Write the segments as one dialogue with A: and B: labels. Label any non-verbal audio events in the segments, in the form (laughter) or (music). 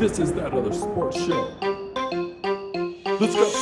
A: This is that other sports show. Let's go.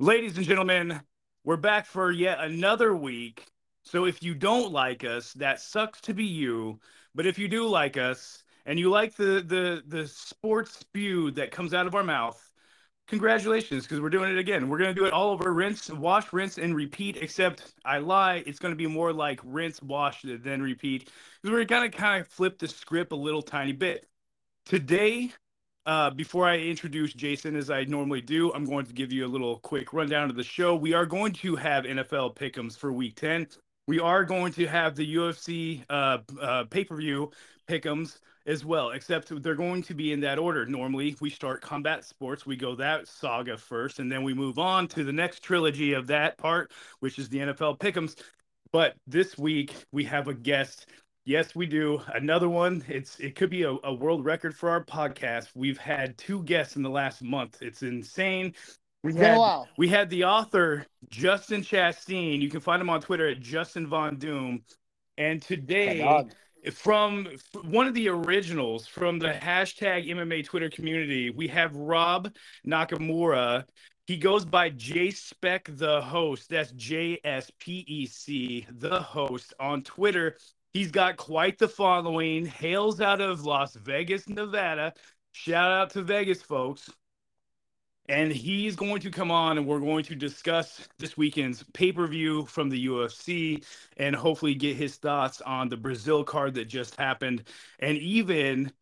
B: Ladies and gentlemen, we're back for yet another week. So if you don't like us, that sucks to be you. But if you do like us and you like the the the sports spew that comes out of our mouth, congratulations because we're doing it again. We're gonna do it all over rinse, wash, rinse, and repeat. Except I lie, it's gonna be more like rinse, wash, then repeat because we're gonna kind of flip the script a little tiny bit. Today uh, before I introduce Jason, as I normally do, I'm going to give you a little quick rundown of the show. We are going to have NFL pick'ems for Week 10. We are going to have the UFC uh, uh, pay per view pickums as well, except they're going to be in that order. Normally, we start combat sports, we go that saga first, and then we move on to the next trilogy of that part, which is the NFL pickums. But this week, we have a guest Yes, we do. Another one. It's it could be a, a, world record for our podcast. We've had two guests in the last month. It's insane. We had we had the author Justin Chastain. You can find him on Twitter at Justin Von Doom. And today, from one of the originals from the hashtag MMA Twitter community, we have Rob Nakamura. He goes by J Spec the host. That's J S P E C the host on Twitter. He's got quite the following, hails out of Las Vegas, Nevada. Shout out to Vegas, folks. And he's going to come on and we're going to discuss this weekend's pay per view from the UFC and hopefully get his thoughts on the Brazil card that just happened and even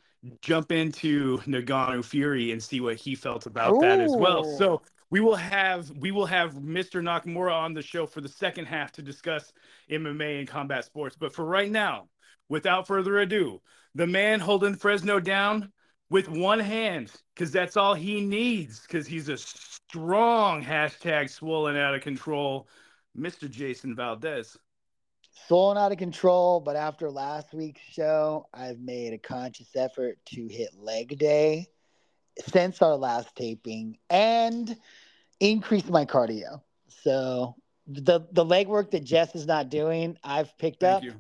B: jump into Ngannou Fury and see what he felt about Ooh. that as well. So we will have we will have Mr. Nakamura on the show for the second half to discuss MMA and combat sports. But for right now, without further ado, the man holding Fresno down with one hand, because that's all he needs, because he's a strong hashtag swollen out of control, Mr. Jason Valdez.
C: Swollen out of control, but after last week's show, I've made a conscious effort to hit leg day since our last taping and increase my cardio. So the the leg work that Jess is not doing, I've picked Thank up. You.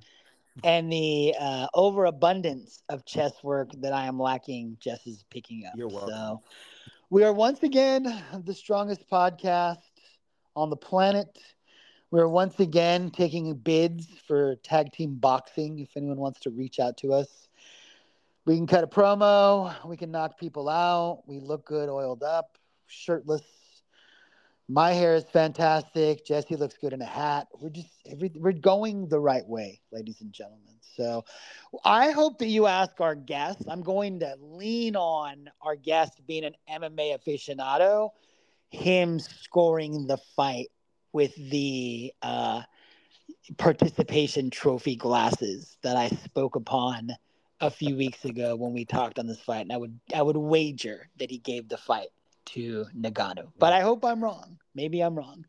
C: And the uh, overabundance of chest work that I am lacking, Jess is picking up.
B: You're welcome. So
C: we are once again the strongest podcast on the planet. We're once again taking bids for tag team boxing. If anyone wants to reach out to us, we can cut a promo. We can knock people out. We look good, oiled up, shirtless. My hair is fantastic. Jesse looks good in a hat. We're just every, we're going the right way, ladies and gentlemen. So, I hope that you ask our guests. I'm going to lean on our guest being an MMA aficionado, him scoring the fight with the uh, participation trophy glasses that I spoke upon a few weeks ago when we talked on this fight, and I would I would wager that he gave the fight to Ngannou. But I hope I'm wrong. Maybe I'm wrong.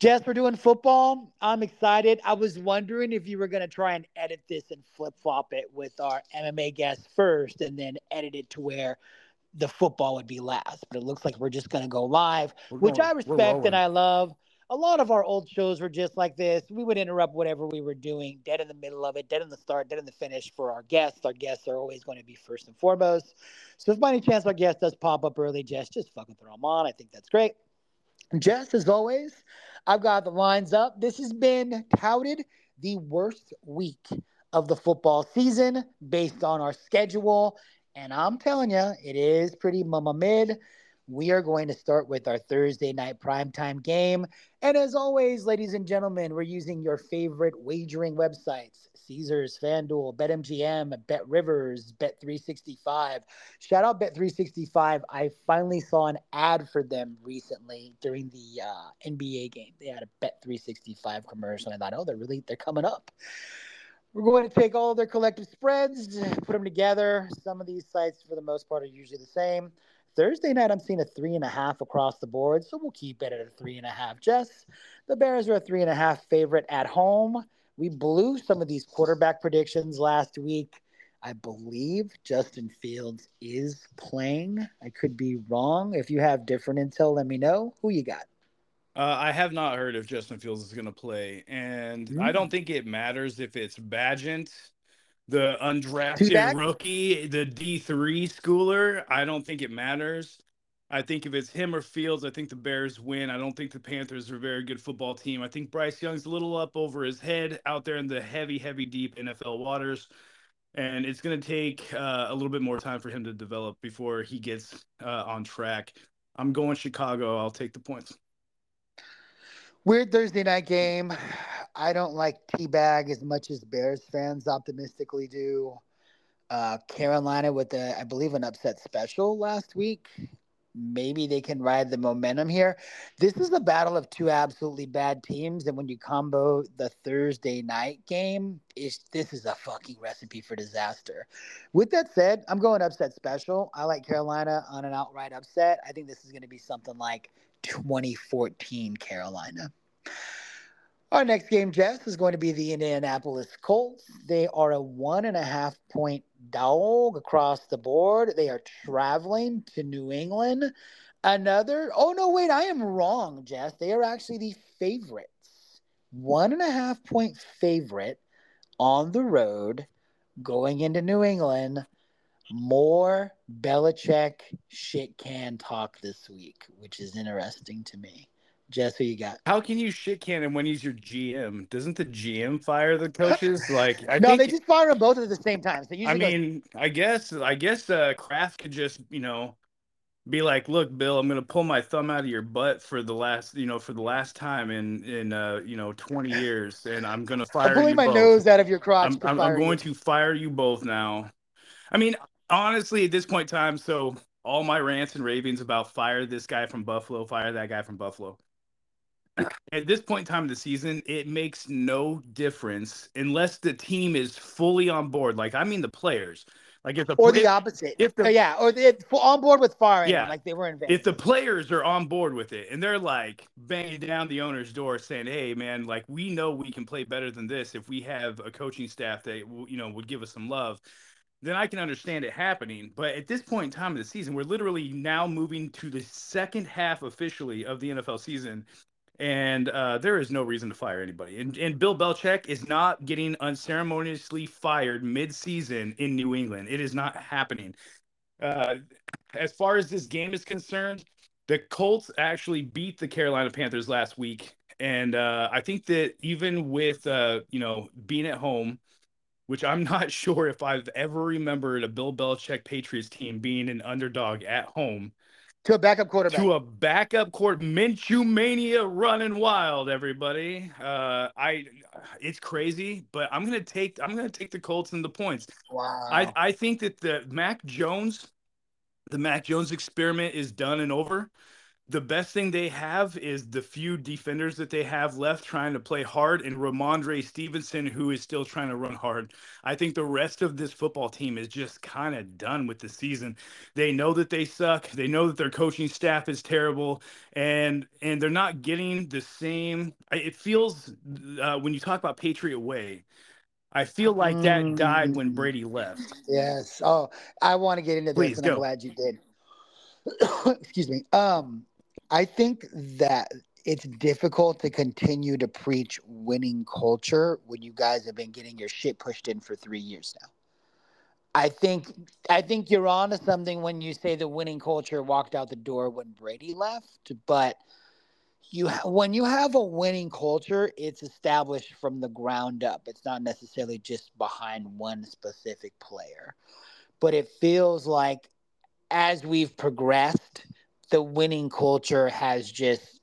C: Jess, we're doing football. I'm excited. I was wondering if you were going to try and edit this and flip flop it with our MMA guest first and then edit it to where the football would be last. But it looks like we're just going to go live, we're which going, I respect and I love a lot of our old shows were just like this. We would interrupt whatever we were doing, dead in the middle of it, dead in the start, dead in the finish for our guests. Our guests are always going to be first and foremost. So if by any chance our guest does pop up early, Jess, just fucking throw them on. I think that's great. Jess, as always, I've got the lines up. This has been touted the worst week of the football season based on our schedule. And I'm telling you, it is pretty mama mid we are going to start with our Thursday night primetime game. And as always, ladies and gentlemen, we're using your favorite wagering websites Caesars, FanDuel, BetMGM, Bet Rivers, Bet365. Shout out Bet365. I finally saw an ad for them recently during the uh, NBA game. They had a Bet365 commercial, and I thought, oh, they're really they're coming up. We're going to take all their collective spreads, put them together. Some of these sites, for the most part, are usually the same. Thursday night, I'm seeing a three and a half across the board, so we'll keep it at a three and a half. Jess, the Bears are a three and a half favorite at home. we blew some of these quarterback predictions last week. I believe Justin Fields is playing. I could be wrong. If you have different intel, let me know. Who you got?
B: Uh, I have not heard if Justin Fields is going to play, and mm. I don't think it matters if it's Bagent, the undrafted rookie, the D three schooler. I don't think it matters. I think if it's him or Fields, I think the Bears win. I don't think the Panthers are a very good football team. I think Bryce Young's a little up over his head out there in the heavy, heavy, deep NFL waters. And it's going to take uh, a little bit more time for him to develop before he gets uh, on track. I'm going Chicago. I'll take the points.
C: Weird Thursday night game. I don't like teabag as much as Bears fans optimistically do. Uh, Carolina with a, I believe, an upset special last week maybe they can ride the momentum here. This is the battle of two absolutely bad teams, and when you combo the Thursday night game, is this is a fucking recipe for disaster. With that said, I'm going upset special. I like Carolina on an outright upset. I think this is going to be something like 2014 Carolina. Our next game, Jess, is going to be the Indianapolis Colts. They are a one and a half point dog across the board. They are traveling to New England. Another, oh no, wait, I am wrong, Jess. They are actually the favorites. One and a half point favorite on the road going into New England. More Belichick shit can talk this week, which is interesting to me. Jess, who you got?
B: How can you shit can him when he's your GM? Doesn't the GM fire the coaches? (laughs) Like,
C: I no, think, they just fire them both at the same time. So
B: I mean, I guess, I guess, uh, Kraft could just, you know, be like, "Look, Bill, I'm gonna pull my thumb out of your butt for the last, you know, for the last time in in uh, you know, 20 years, and I'm gonna fire. I'm
C: pulling my
B: both.
C: nose out of your crotch.
B: I'm, I'm, I'm going to fire you both now. I mean, honestly, at this point in time, so all my rants and ravings about fire this guy from Buffalo, fire that guy from Buffalo (clears throat) at this point in time of the season, it makes no difference unless the team is fully on board. Like I mean, the players. Like if the
C: or the opposite, if the, oh, yeah, or the on board with firing, yeah, like they were in.
B: If the players are on board with it and they're like banging down the owner's door saying, "Hey, man, like we know we can play better than this if we have a coaching staff that you know would give us some love," then I can understand it happening. But at this point in time of the season, we're literally now moving to the second half officially of the NFL season, and uh, there is no reason to fire anybody. And, and Bill Belichick is not getting unceremoniously fired mid-season in New England. It is not happening. Uh, as far as this game is concerned, the Colts actually beat the Carolina Panthers last week, and uh, I think that even with uh, you know being at home, which I'm (laughs) not sure if I've ever remembered a Bill Belichick Patriots team being an underdog at home
C: to a backup quarterback.
B: To a backup court Minshew mania running wild, everybody. Uh, I, it's crazy, but I'm gonna take I'm gonna take the Colts and the points.
C: Wow.
B: I I think that the Mac Jones, the Mac Jones experiment is done and over the best thing they have is the few defenders that they have left trying to play hard and Rhamondre Stevenson, who is still trying to run hard. I think the rest of this football team is just kind of done with the season. They know that they suck. They know that their coaching staff is terrible, and and they're not getting the same. It feels uh, when you talk about Patriot Way. I feel like that died when mm. Brady left.
C: Yes. Oh, I want to get into this, Please, and go. I'm glad you did. (coughs) Excuse me. Um, I think that it's difficult to continue to preach winning culture when you guys have been getting your shit pushed in for three years now. I think I think you're on to something when you say the winning culture walked out the door when Brady left, but you when you have a winning culture, it's established from the ground up. It's not necessarily just behind one specific player. But it feels like as we've progressed, the winning culture has just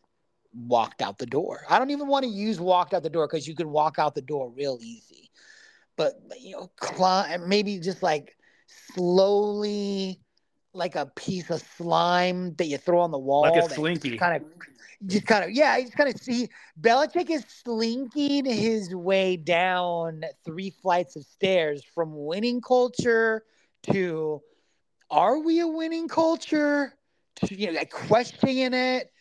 C: walked out the door. I don't even want to use walked out the door because you can walk out the door real easy. But you know, climb maybe just like slowly like a piece of slime that you throw on the wall.
B: Like a slinky.
C: Kind of just kind of yeah, just kind of see Belichick is slinking his way down three flights of stairs from winning culture to are we a winning culture? You know, like questioning it.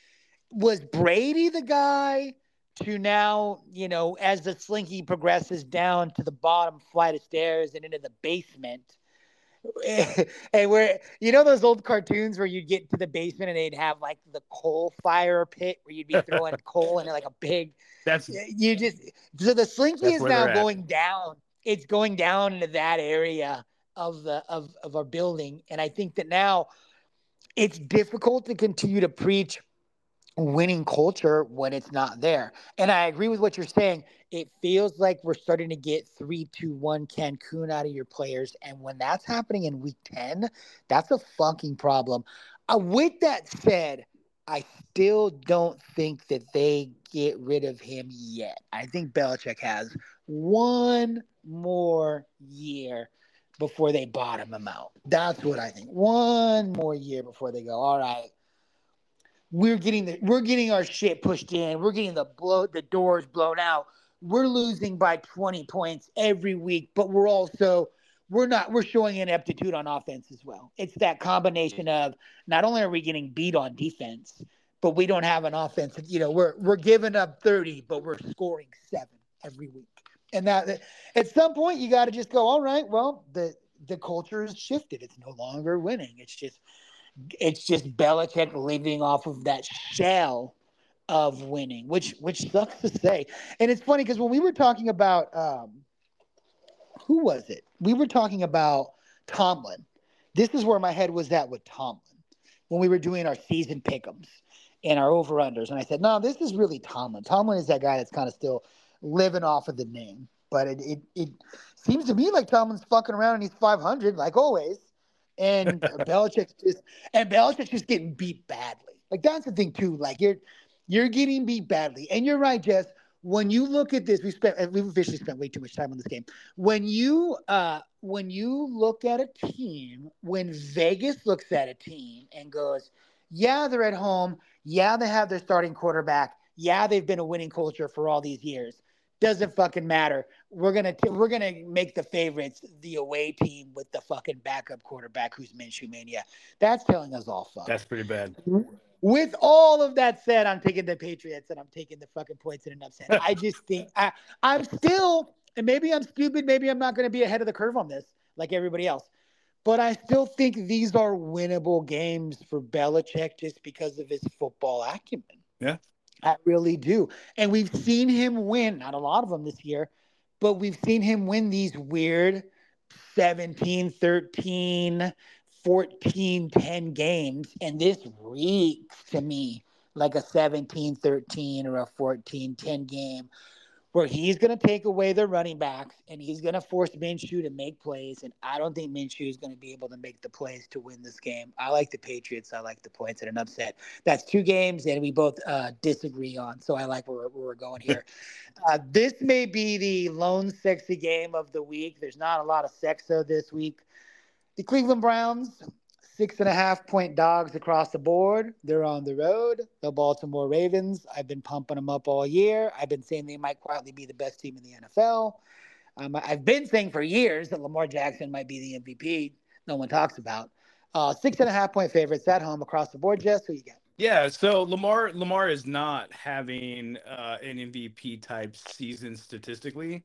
C: Was Brady the guy to now, you know, as the slinky progresses down to the bottom flight of stairs and into the basement. (laughs) and where you know those old cartoons where you'd get to the basement and they'd have like the coal fire pit where you'd be throwing (laughs) coal into like a big
B: That's
C: you just so the slinky is now going down it's going down into that area of the of, of our building and i think that now it's difficult to continue to preach winning culture when it's not there. And i agree with what you're saying. It feels like we're starting to get three two one cancun out of your players. And when that's happening in week 10 that's a fucking problem. Uh, with that said I still don't think that they get rid of him yet. I think Belichick has one more year before they bottom him out. That's what I think. One more year before they go, all right, we're getting the we're getting our shit pushed in. We're getting the blow the doors blown out. We're losing by 20 points every week, but we're also we're not we're showing ineptitude on offense as well. It's that combination of not only are we getting beat on defense, but we don't have an offense. You know, we're we're giving up 30, but we're scoring seven every week. And that at some point you got to just go, all right, well, the the culture has shifted. It's no longer winning. It's just it's just Belichick living off of that shell of winning, which which sucks to say. And it's funny because when we were talking about um, who was it? We were talking about Tomlin. This is where my head was at with Tomlin when we were doing our season pickums and our over unders. And I said, no, this is really Tomlin. Tomlin is that guy that's kind of still living off of the name. But it, it, it seems to me like Tomlin's fucking around and he's 500, like always. And (laughs) Belichick's just and Belichick's just getting beat badly. Like that's the thing too. Like you're you're getting beat badly. And you're right, Jess. When you look at this, we spent we've officially spent way too much time on this game. When you uh when you look at a team, when Vegas looks at a team and goes, Yeah, they're at home, yeah, they have their starting quarterback, yeah, they've been a winning culture for all these years. Doesn't fucking matter. We're gonna t- we're gonna make the favorites the away team with the fucking backup quarterback who's Minshew mania. That's telling us all fuck.
B: that's pretty bad.
C: With all of that said, I'm taking the Patriots and I'm taking the fucking points in an upset. I just think I, I'm still, and maybe I'm stupid, maybe I'm not going to be ahead of the curve on this like everybody else, but I still think these are winnable games for Belichick just because of his football acumen.
B: Yeah.
C: I really do. And we've seen him win, not a lot of them this year, but we've seen him win these weird 17, 13, 14 10 games and this reeks to me like a 17 13 or a 14 10 game where he's going to take away the running backs and he's going to force Minshew to make plays and I don't think Minshew is going to be able to make the plays to win this game. I like the Patriots. I like the points in an upset. That's two games and we both uh, disagree on. So I like where, where we're going here. (laughs) Uh, this may be the lone sexy game of the week. There's not a lot of sexo this week. The Cleveland Browns, six and a half point dogs across the board. They're on the road. The Baltimore Ravens, I've been pumping them up all year. I've been saying they might quietly be the best team in the NFL. Um, I've been saying for years that Lamar Jackson might be the MVP. No one talks about. Uh, six and a half point favorites at home across the board. Jess, who you got?
B: Yeah, so Lamar Lamar is not having uh, an MVP type season statistically,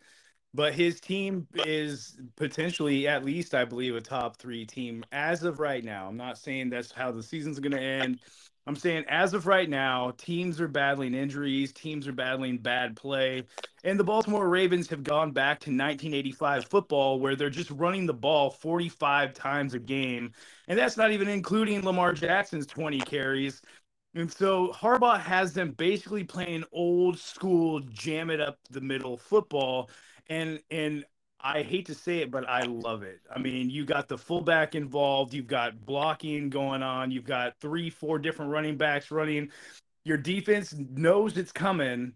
B: but his team is potentially at least I believe a top three team as of right now. I'm not saying that's how the season's going to end. I'm saying as of right now, teams are battling injuries, teams are battling bad play, and the Baltimore Ravens have gone back to 1985 football where they're just running the ball 45 times a game, and that's not even including Lamar Jackson's 20 carries. And so Harbaugh has them basically playing old school, jam it up the middle football. And and I hate to say it, but I love it. I mean, you got the fullback involved, you've got blocking going on, you've got three, four different running backs running. Your defense knows it's coming,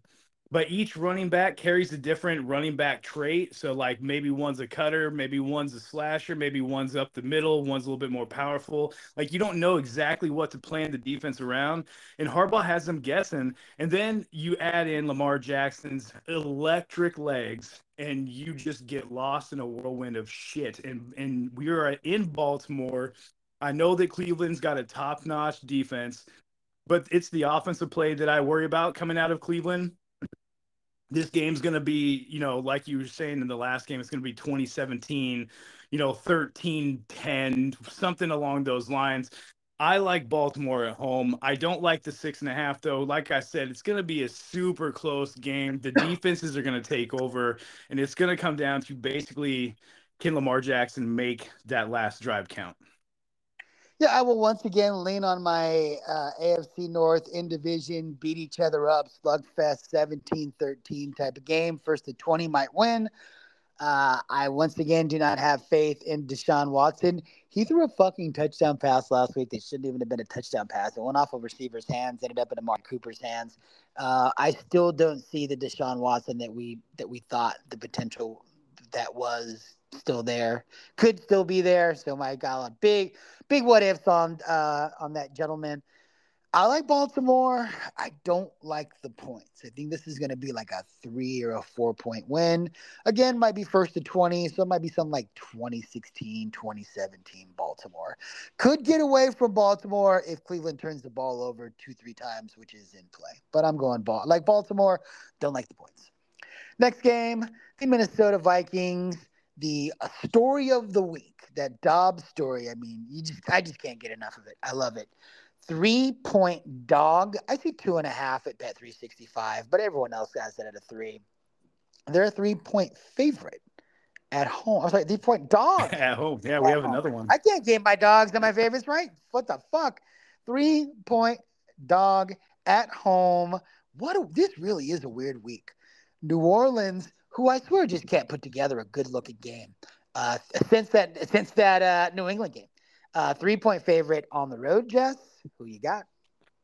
B: but each running back carries a different running back trait. So, like maybe one's a cutter, maybe one's a slasher, maybe one's up the middle, one's a little bit more powerful. Like you don't know exactly what to plan the defense around. And Harbaugh has them guessing. And then you add in Lamar Jackson's electric legs, and you just get lost in a whirlwind of shit. And and we are in Baltimore. I know that Cleveland's got a top-notch defense, but it's the offensive play that I worry about coming out of Cleveland this game's going to be, you know, like you were saying in the last game, it's going to be 2017, you know, 13 10, something along those lines. I like Baltimore at home. I don't like the six and a half, though. Like I said, it's going to be a super close game. The (laughs) defenses are going to take over, and it's going to come down to basically can Lamar Jackson make that last drive count?
C: Yeah, I will once again lean on my uh, AFC North in division, beat each other up, slugfest 17 13 type of game. First to 20 might win. Uh, I once again do not have faith in Deshaun Watson. He threw a fucking touchdown pass last week. They shouldn't even have been a touchdown pass. It went off a receiver's hands, ended up in Amari Cooper's hands. Uh, I still don't see the Deshaun Watson that we that we thought the potential that was still there, could still be there. So my got a big, big what ifs on uh, on that gentleman. I like Baltimore. I don't like the points. I think this is going to be like a three or a four point win. Again, might be first to 20, so it might be something like 2016, 2017 Baltimore. Could get away from Baltimore if Cleveland turns the ball over two, three times, which is in play. But I'm going ball like Baltimore. Don't like the points. Next game, the Minnesota Vikings the story of the week, that Dobbs story. I mean, you just I just can't get enough of it. I love it. Three point dog. I see two and a half at bet three sixty five, but everyone else has it at a three. They're a three point favorite at home. I was like, three point dog
B: at (laughs) home. Yeah, we have home. another one.
C: I can't get my dogs and my favorites right. What the fuck? Three point dog at home. What a, this really is a weird week. New Orleans who I swear just can't put together a good looking game uh, since that since that uh, New England game. Uh, three point favorite on the road, Jess. Who you got?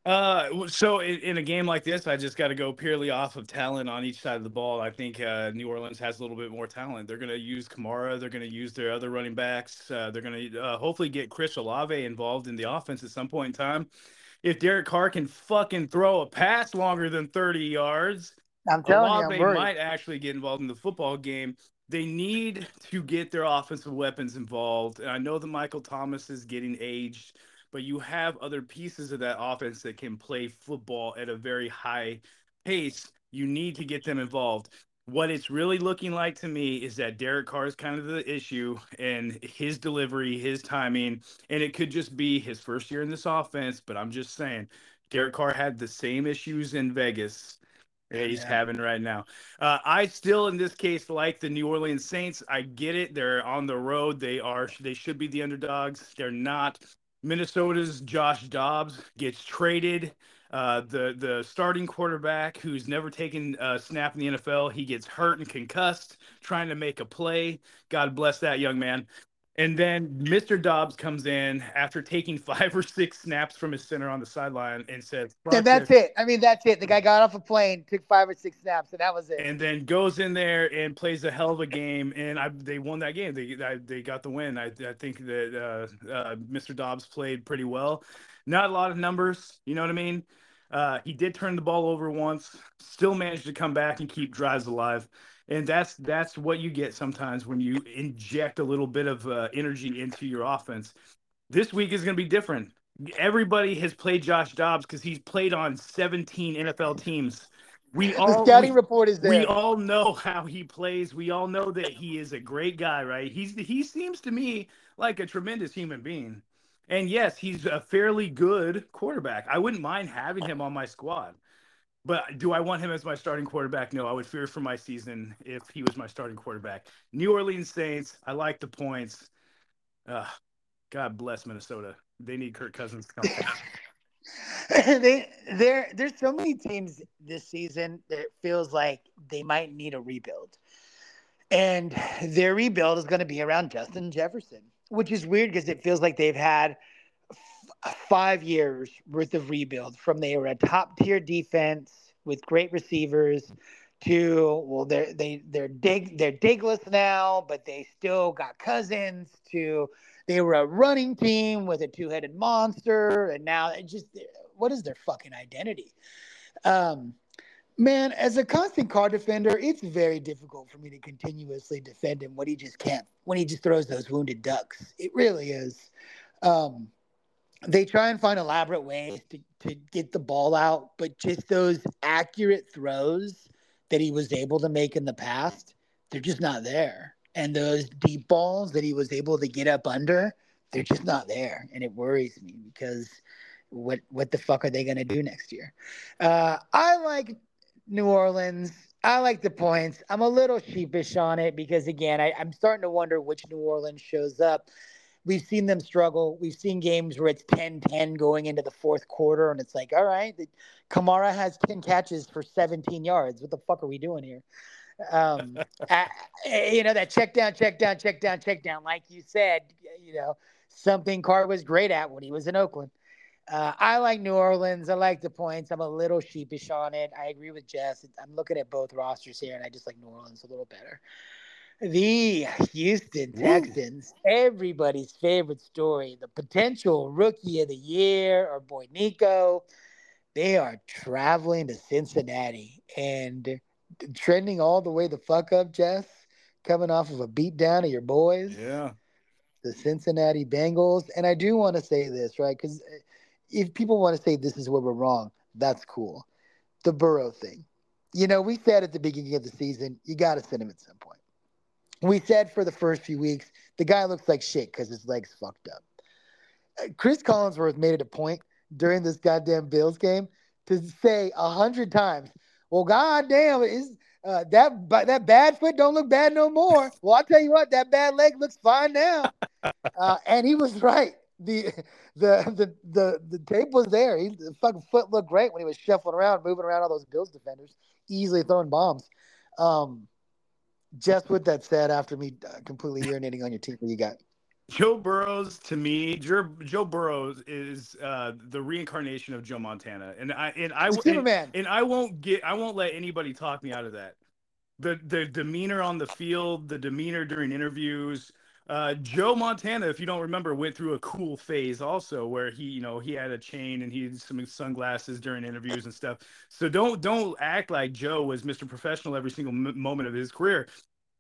B: Uh, so in, in, a game like this, I just got to go purely off of talent on each side of the ball. I think uh, New Orleans has a little bit more talent. They're going to use Kamara. They're going to use their other running backs. Uh, they're going to uh, hopefully get Chris Olave involved in the offense at some point in time. If Derek Carr can fucking throw a pass longer than 30 yards,
C: I'm telling Olave you,
B: I'm might actually get involved in the football game. They need to get their offensive weapons involved. And I know that Michael Thomas is getting aged, but you have other pieces of that offense that can play football at a very high pace. You need to get them involved. What it's really looking like to me is that Derek Carr is kind of the issue and his delivery, his timing, and it could just be his first year in this offense. But I'm just saying, Derek Carr had the same issues in Vegas yeah, he's yeah. having right now. Uh, I still, in this case, like the New Orleans Saints. I get it; they're on the road. They are. They should be the underdogs. They're not. Minnesota's Josh Dobbs gets traded. Uh, the the starting quarterback who's never taken a snap in the NFL, he gets hurt and concussed trying to make a play. God bless that young man. And then Mr. Dobbs comes in after taking (laughs) five or six snaps from his center on the sideline and says,
C: And that's it. I mean, that's it. The guy got off a plane, took five or six snaps, and that was it.
B: And then goes in there and plays a hell of a game. And I, they won that game. They, I, they got the win. I, I think that uh, uh, Mr. Dobbs played pretty well. Not a lot of numbers, you know what I mean? Uh, he did turn the ball over once, still managed to come back and keep drives alive and that's that's what you get sometimes when you inject a little bit of uh, energy into your offense. This week is going to be different. Everybody has played Josh Dobbs because he's played on 17 NFL teams. We all
C: the scouting we, report is there.
B: We all know how he plays. We all know that he is a great guy, right? He's he seems to me like a tremendous human being. And yes, he's a fairly good quarterback. I wouldn't mind having him on my squad. But do I want him as my starting quarterback? No, I would fear for my season if he was my starting quarterback. New Orleans Saints, I like the points. Uh, God bless Minnesota. They need Kirk Cousins to come (laughs)
C: they there there's so many teams this season that it feels like they might need a rebuild. And their rebuild is going to be around Justin Jefferson, which is weird because it feels like they've had five years worth of rebuild from they were a top tier defense with great receivers to well they're they they're dig they're digless now but they still got cousins to they were a running team with a two-headed monster and now it just what is their fucking identity? Um man as a constant Carr defender it's very difficult for me to continuously defend him when he just can't when he just throws those wounded ducks. It really is. Um they try and find elaborate ways to, to get the ball out, but just those accurate throws that he was able to make in the past, they're just not there. And those deep balls that he was able to get up under, they're just not there. And it worries me because what what the fuck are they to do next year? Uh, I like New Orleans. I like the points. I'm a little sheepish on it because again, I, I'm starting to wonder which New Orleans shows up. We've seen them struggle. We've seen games where it's 10-10 going into the fourth quarter, and it's like, all right, the, Kamara has 10 catches for 17 yards. What the fuck are we doing here? Um, (laughs) I, you know, that check down, check down, check down, check down. Like you said, you know, something Carr was great at when he was in Oakland. Uh, I like New Orleans. I like the points. I'm a little sheepish on it. I agree with Jess. I'm looking at both rosters here, and I just like New Orleans a little better. The Houston Texans, Woo. everybody's favorite story, the potential rookie of the year, or boy Nico. They are traveling to Cincinnati and trending all the way the fuck up, Jess, coming off of a beatdown of your boys.
B: Yeah.
C: The Cincinnati Bengals. And I do want to say this, right? Because uh, if people want to say this is where we're wrong, that's cool. The Burrow thing. You know, we said at the beginning of the season, you got to send him at some point. We said for the first few weeks, the guy looks like shit because his legs fucked up. Chris Collinsworth made it a point during this goddamn Bills game to say a hundred times, "Well, goddamn, is uh, that that bad foot don't look bad no more." Well, I'll tell you what, that bad leg looks fine now, (laughs) uh, and he was right the the the the the tape was there. He, the fucking foot looked great when he was shuffling around, moving around all those Bills defenders, easily throwing bombs. Um, just with that said, after me uh, completely urinating on your team, what you got?
B: Joe Burrows to me, Joe, Joe Burrows is uh, the reincarnation of Joe Montana, and I and I and, and I won't get I won't let anybody talk me out of that. The the demeanor on the field, the demeanor during interviews, uh, Joe Montana, if you don't remember, went through a cool phase also where he, you know, he had a chain and he had some sunglasses during interviews and stuff. So don't don't act like Joe was Mr. Professional every single m- moment of his career.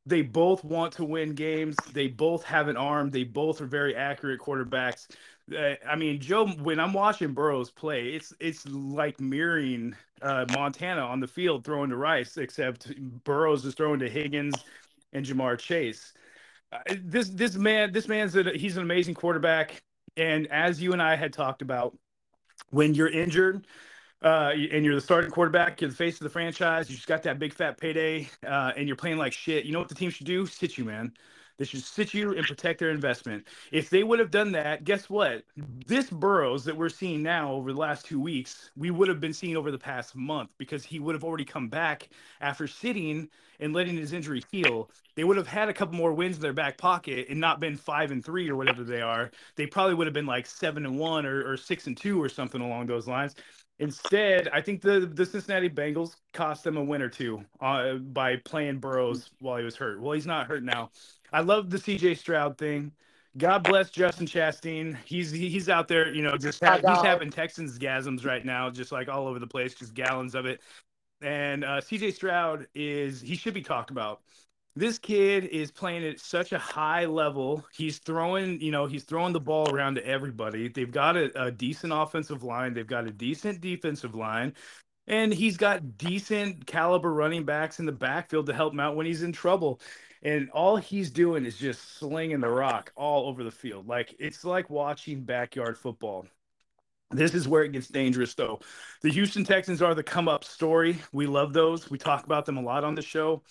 B: They both want to win games. They both have an arm. They both are very accurate quarterbacks. Uh, I mean, Joe. When I'm watching Burrows play, it's it's like mirroring uh, Montana on the field throwing to Rice, except Burrows is throwing to Higgins and Ja'Marr Chase this this man this man's a, he's an amazing quarterback and as you and I had talked about when you're injured uh, and you're the starting quarterback, you're the face of the franchise, you just got that big fat payday, uh, and you're playing like shit. You know what the team should do? Sit you, man. They should sit you and protect their investment. If they would have done that, guess what? This Burrows that we're seeing now over the last two weeks, we would have been seeing over the past month because he would have already come back after sitting and letting his injury heal. They would have had a couple more wins in their back pocket and not been five and three or whatever they are. They probably would have been like seven and one or, or six and two or something along those lines. Instead, I think the the Cincinnati Bengals cost them a win or two uh, by playing Burrows while he was hurt. Well, he's not hurt now. I love the CJ Stroud thing. God bless Justin Chastain. He's he's out there, you know, just ha- he's having Texans gasms right now, just like all over the place, just gallons of it. And uh, CJ Stroud is he should be talked about. This kid is playing at such a high level. He's throwing, you know, he's throwing the ball around to everybody. They've got a, a decent offensive line. They've got a decent defensive line. And he's got decent caliber running backs in the backfield to help him out when he's in trouble and all he's doing is just slinging the rock all over the field. Like it's like watching backyard football. This is where it gets dangerous, though. The Houston Texans are the come up story. We love those. We talk about them a lot on the show.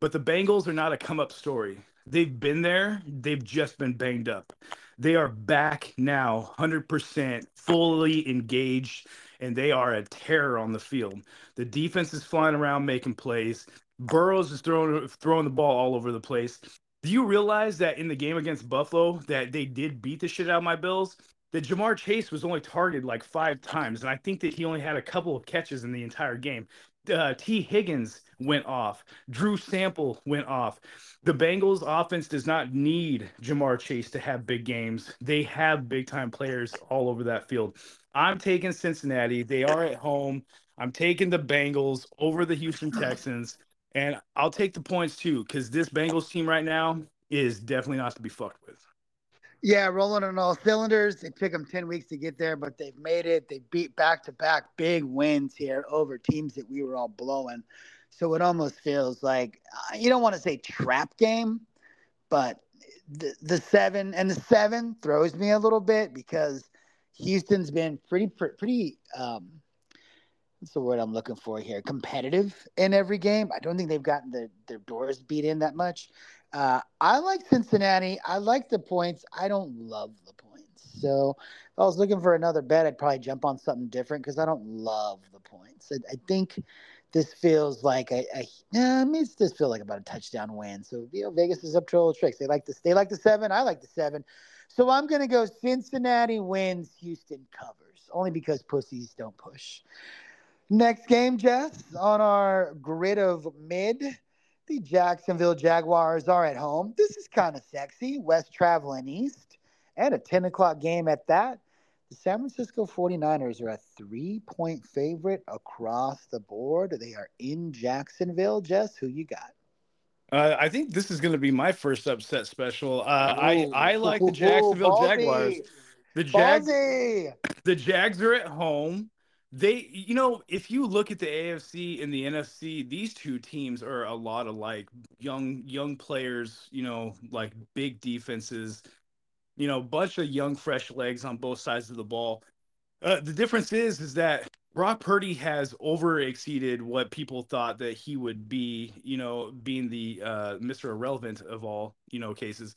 B: But the Bengals are not a come up story. They've been there, they've just been banged up. They are back now, 100% fully engaged, and they are a terror on the field. The defense is flying around making plays. Burrows is throwing throwing the ball all over the place. Do you realize that in the game against Buffalo that they did beat the shit out of my Bills? That Ja'Marr Chase was only targeted like five times, and I think that he only had a couple of catches in the entire game. Uh, Tee Higgins went off. Drew Sample went off. The Bengals offense does not need Ja'Marr Chase to have big games. They have big time players all over that field. I'm taking Cincinnati. They are at home. I'm taking the Bengals over the Houston Texans. And I'll take the points too, because this Bengals team right now is definitely not to be fucked with.
C: Yeah, rolling on all cylinders. It took them 10 weeks to get there, but they've made it. They beat back to back big wins here over teams that we were all blowing. So it almost feels like uh, you don't want to say trap game, but the, the seven and the seven throws me a little bit because Houston's been pretty, pretty, um, what's the word I'm looking for here? Competitive in every game. I don't think they've gotten the, their doors beat in that much. Uh, I like Cincinnati. I like the points. I don't love the points. So if I was looking for another bet, I'd probably jump on something different because I don't love the points. I, I think this feels like a, a yeah, I mean, does feel like about a touchdown win. So you know, Vegas is up to the tricks. They like the they like the seven. I like the seven. So I'm gonna go Cincinnati wins, Houston covers, only because pussies don't push. Next game, Jess, on our grid of mid, the Jacksonville Jaguars are at home. This is kind of sexy. West traveling east, and a 10 o'clock game at that. The San Francisco 49ers are a three point favorite across the board. They are in Jacksonville. Jess, who you got?
B: Uh, I think this is going to be my first upset special. Uh, I I like the Jacksonville
C: Ooh,
B: Jaguars. The Jags (laughs) the Jags are at home. They, you know, if you look at the AFC and the NFC, these two teams are a lot alike. Young, young players, you know, like big defenses, you know, bunch of young, fresh legs on both sides of the ball. Uh, the difference is, is that Brock Purdy has over exceeded what people thought that he would be, you know, being the uh, Mr. Irrelevant of all, you know, cases.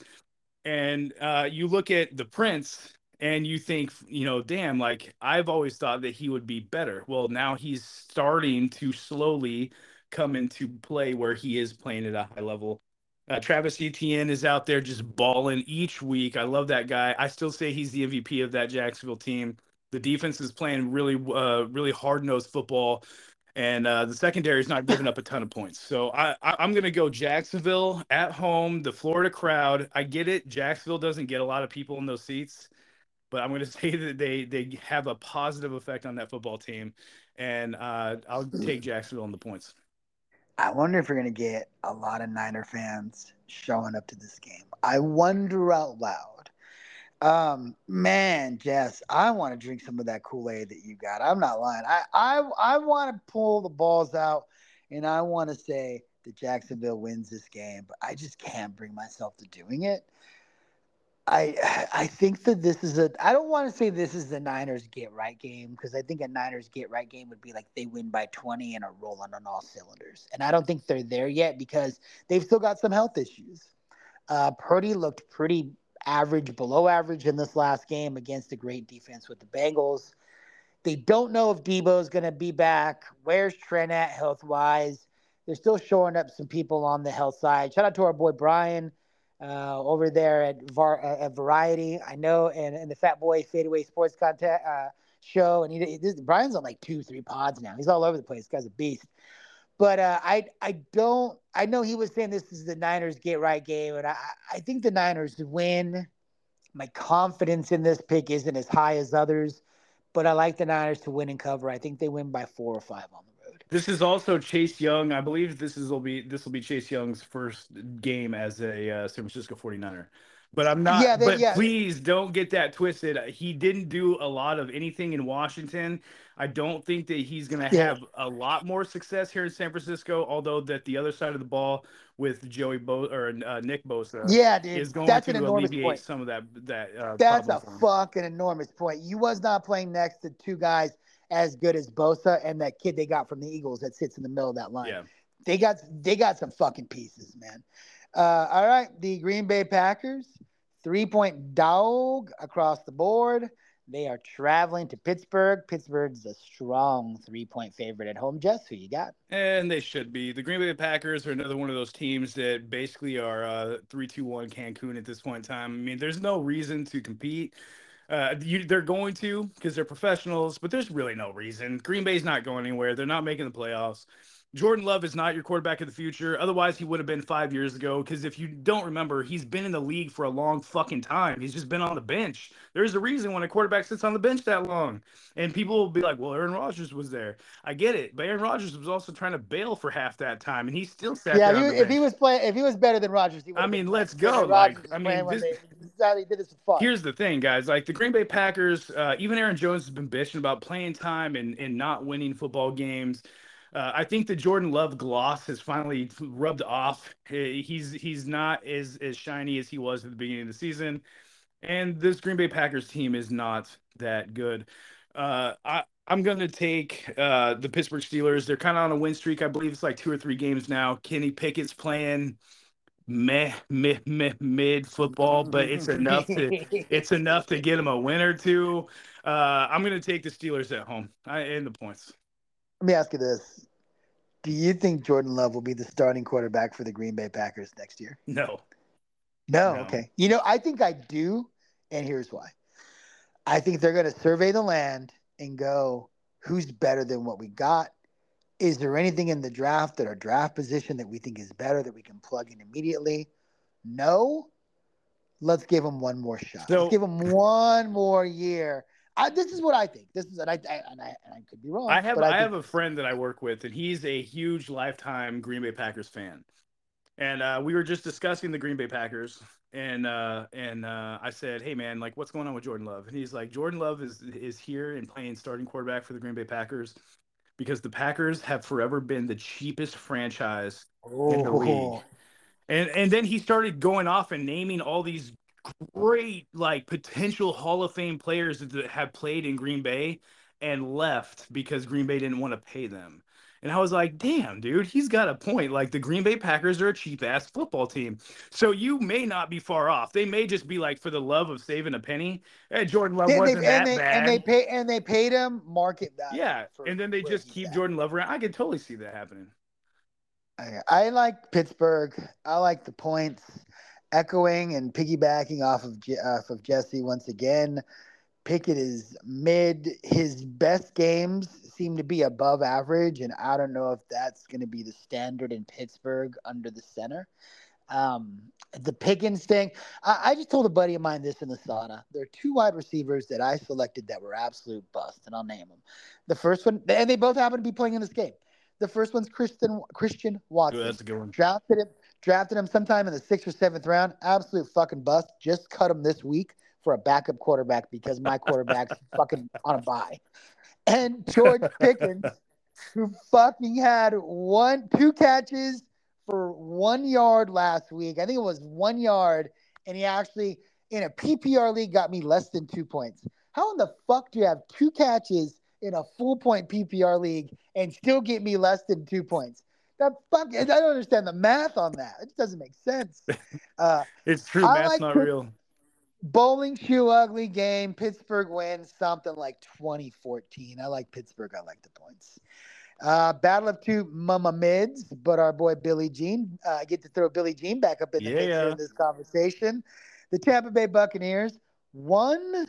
B: And uh, you look at the Prince and you think, you know, damn, like I've always thought that he would be better. Well, now he's starting to slowly come into play where he is playing at a high level. Uh, Travis Etienne is out there just balling each week. I love that guy. I still say he's the MVP of that Jacksonville team. The defense is playing really, uh, really hard nosed football, and uh, the secondary is not giving up a ton of points. So I, I, I'm going to go Jacksonville at home. The Florida crowd. I get it. Jacksonville doesn't get a lot of people in those seats but I'm going (laughs) to say that they they have a positive effect on that football team, and uh, I'll take Jacksonville on the points.
C: I wonder if we're going to get a lot of Niner fans showing up to this game. I wonder out loud. Um, man, Jess, I want to drink some of that Kool Aid that you got. I'm not lying. I I I want to pull the balls out, and I want to say that Jacksonville wins this game, but I just can't bring myself to doing it. I (sighs) I think that this is a I don't want to say this is the Niners get right game because I think a Niners get right game would be like they win by 20 and are rolling on all cylinders. And I don't think they're there yet because they've still got some health issues. Uh, Purdy looked pretty average, below average in this last game against a great defense with the Bengals. They don't know if Deebo is going to be back. Where's Trent at health wise? They're still showing up some people on the health side. Shout out to our boy Brian uh, over there at, Var- uh, at Variety. I know, and, and the Fat Boy Fadeaway Sports Content uh, show. And he, this, Brian's on like two, three pods now. He's all over the place. This guy's a beast. But uh, I I don't I know he was saying this is the Niners get right game, and I I think the Niners win. My confidence in this pick isn't as high as others, but I like the Niners to win and cover. I think they win by four or five on the.
B: This is also Chase Young. I believe this is will be this will be Chase Young's first game as a uh, San Francisco 49er. But I'm not.
C: Yeah, they-
B: but
C: yeah.
B: please don't get that twisted. He didn't do a lot of anything in Washington. I don't think that he's going to
C: Yeah.
B: have a lot more success here in San Francisco. Although that the other side of the ball with Joey Bo or uh, Nick Bosa
C: Yeah, dude,
B: is going
C: that's
B: to
C: an enormous
B: alleviate
C: point.
B: some of that that. Uh,
C: That's a
B: problem for him.
C: fucking enormous point. You was not playing next to two guys as good as Bosa and that kid they got from the Eagles that sits in the middle of that line.
B: Yeah.
C: They got they got some fucking pieces, man. Uh, all right, the Green Bay Packers, three point dog across the board. They are traveling to Pittsburgh. Pittsburgh's a strong three point favorite at home. Jess, who you got?
B: And they should be. The Green Bay Packers are another one of those teams that basically are uh, three, two, one Cancun at this point in time. I mean, there's no reason to compete. Uh, you, they're going to because they're professionals, but there's really no reason. Green Bay's not going anywhere. They're not making the playoffs. Jordan Love is not your quarterback of the future. Otherwise, he would have been five years ago. Because if you don't remember, he's been in the league for a long fucking time. He's just been on the bench. There's a reason when a quarterback sits on the bench that long. And people will be like, well, Aaron Rodgers was there. I get it. But Aaron Rodgers was also trying to bail for half that time. And he still sat
C: yeah,
B: there.
C: he, if he was playing, if he was better than Rodgers, he would.
B: I mean, let's go. Like, I mean, this-
C: they he did this for fun.
B: Here's the thing, guys. Like the Green Bay Packers, uh, even Aaron Jones has been bitching about playing time and, and not winning football games. Uh, I think the Jordan Love gloss has finally rubbed off. He's he's not as as shiny as he was at the beginning of the season, and this Green Bay Packers team is not that good. Uh, I I'm gonna take uh, the Pittsburgh Steelers. They're kind of on a win streak. I believe it's like two or three games now. Kenny Pickett's playing meh meh meh mid football, but it's enough to (laughs) it's enough to get him a win or two. Uh, I'm gonna take the Steelers at home I, and the points.
C: Let me ask you this: Do you think Jordan Love will be the starting quarterback for the Green Bay Packers next year?
B: No.
C: No.
B: No.
C: Okay. You know, I think I do, and here's why. I think they're going to survey the land and go, who's better than what we got? Is there anything in the draft at our draft position that we think is better that we can plug in immediately? No. Let's give him one more shot.
B: So-
C: Let's give him one more year. I, this is what I think. This is, and I, I, and I, and I could be wrong.
B: I have
C: but
B: I,
C: think-
B: have a friend that I work with, and he's a huge lifetime Green Bay Packers fan. And uh, we were just discussing the Green Bay Packers, and uh, and uh, I said, "Hey man, like what's going on with Jordan Love?" And he's like, "Jordan Love is is here and playing starting quarterback for the Green Bay Packers because the Packers have forever been the cheapest franchise in the league."
C: Oh.
B: And and then he started going off and naming all these great like potential Hall of Fame players that have played in Green Bay and left because Green Bay didn't want to pay them. And I was like, damn, dude, he's got a point. Like the Green Bay Packers are a cheap ass football team. So you may not be far off. They may just be like for the love of saving a penny. Hey, Jordan Love
C: And they,
B: wasn't that
C: and, they,
B: bad.
C: and they pay and they paid him market value.
B: yeah. And then they just keep. Jordan Love around. I could totally see that happening.
C: I, I like Pittsburgh. I like the points. Echoing and piggybacking off of off of Jesse once again. Pickett is mid. His best games seem to be above average, and I don't know if that's going to be the standard in Pittsburgh under the center. Um, the Pickens thing, I, I just told a buddy of mine this in the sauna. There are two wide receivers that I selected that were absolute bust, and I'll name them. The first one, and they both happen to be playing in this game. The first one's Christian Christian Watson.
B: Ooh, that's a good one.
C: Drafted him, drafted him sometime in the sixth or seventh round. Absolute fucking bust. Just cut him this week for a backup quarterback because my quarterback's (laughs) fucking on a bye. And George Pickens, who fucking had one, two catches for one yard last week. I think it was one yard, and he actually in a PPR league got me less than two points. How in the fuck do you have two catches in a full point PPR league and still get me less than two points? That fuck, I don't understand the math on that. It just doesn't make sense. (laughs) Uh,
B: It's true.
C: I
B: Matt's
C: like
B: not
C: Pitt-
B: real.
C: bowling shoe ugly game. Pittsburgh wins something like 2014. I like Pittsburgh. I like the points. Uh, battle of two mama mids, but our boy Billy Jean. Uh, I get to throw Billy Jean back up in the
B: Yeah.
C: in this conversation. The Tampa Bay Buccaneers one.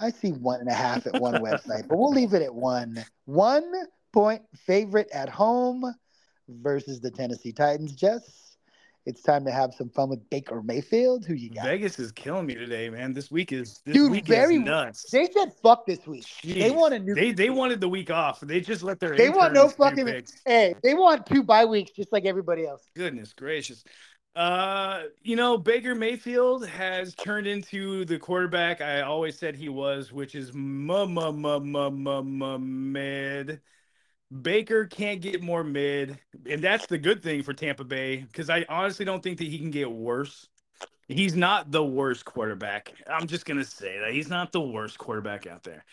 C: I see one and a half at one (laughs) website, but we'll leave it at one. One point favorite at home versus the Tennessee Titans. Jess, it's time to have some fun with Baker Mayfield. Who you got?
B: Vegas is killing me today, man. This week is this
C: Dude,
B: week
C: very-
B: is nuts.
C: They said fuck this week. They want a new.
B: They they wanted the week off. They just let their
C: They want no fucking-
B: picks.
C: Hey, they want two bye weeks just like everybody else.
B: Goodness gracious. Uh, you know, Baker Mayfield has turned into the quarterback I always said he was, which is mu mu mu mu mu mu mid. Baker can't get more mid, and that's the good thing for Tampa Bay because I honestly don't think that he can get worse. He's not the worst quarterback. I'm just gonna say that he's not the worst quarterback out there.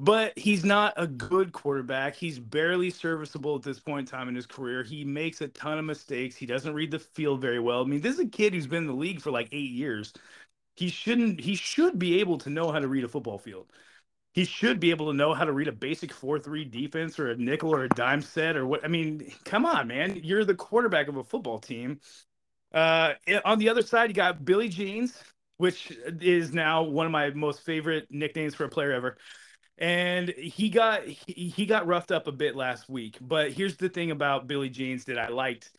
B: But he's not a good quarterback. He's barely serviceable at this point in time in his career. He makes a ton of mistakes. He doesn't read the field very well. I mean, this is a kid who's been in the league for like eight years. He shouldn't. He should be able to know how to read a football field. He should be able to know how to read a basic four-three defense or a nickel or a dime set or what. I mean, come on, man. You're the quarterback of a football team. Uh, on the other side, you got Billy Jeans, which is now one of my most favorite nicknames for a player ever and he got he, he got roughed up a bit last week but here's the thing about billy jeans that i liked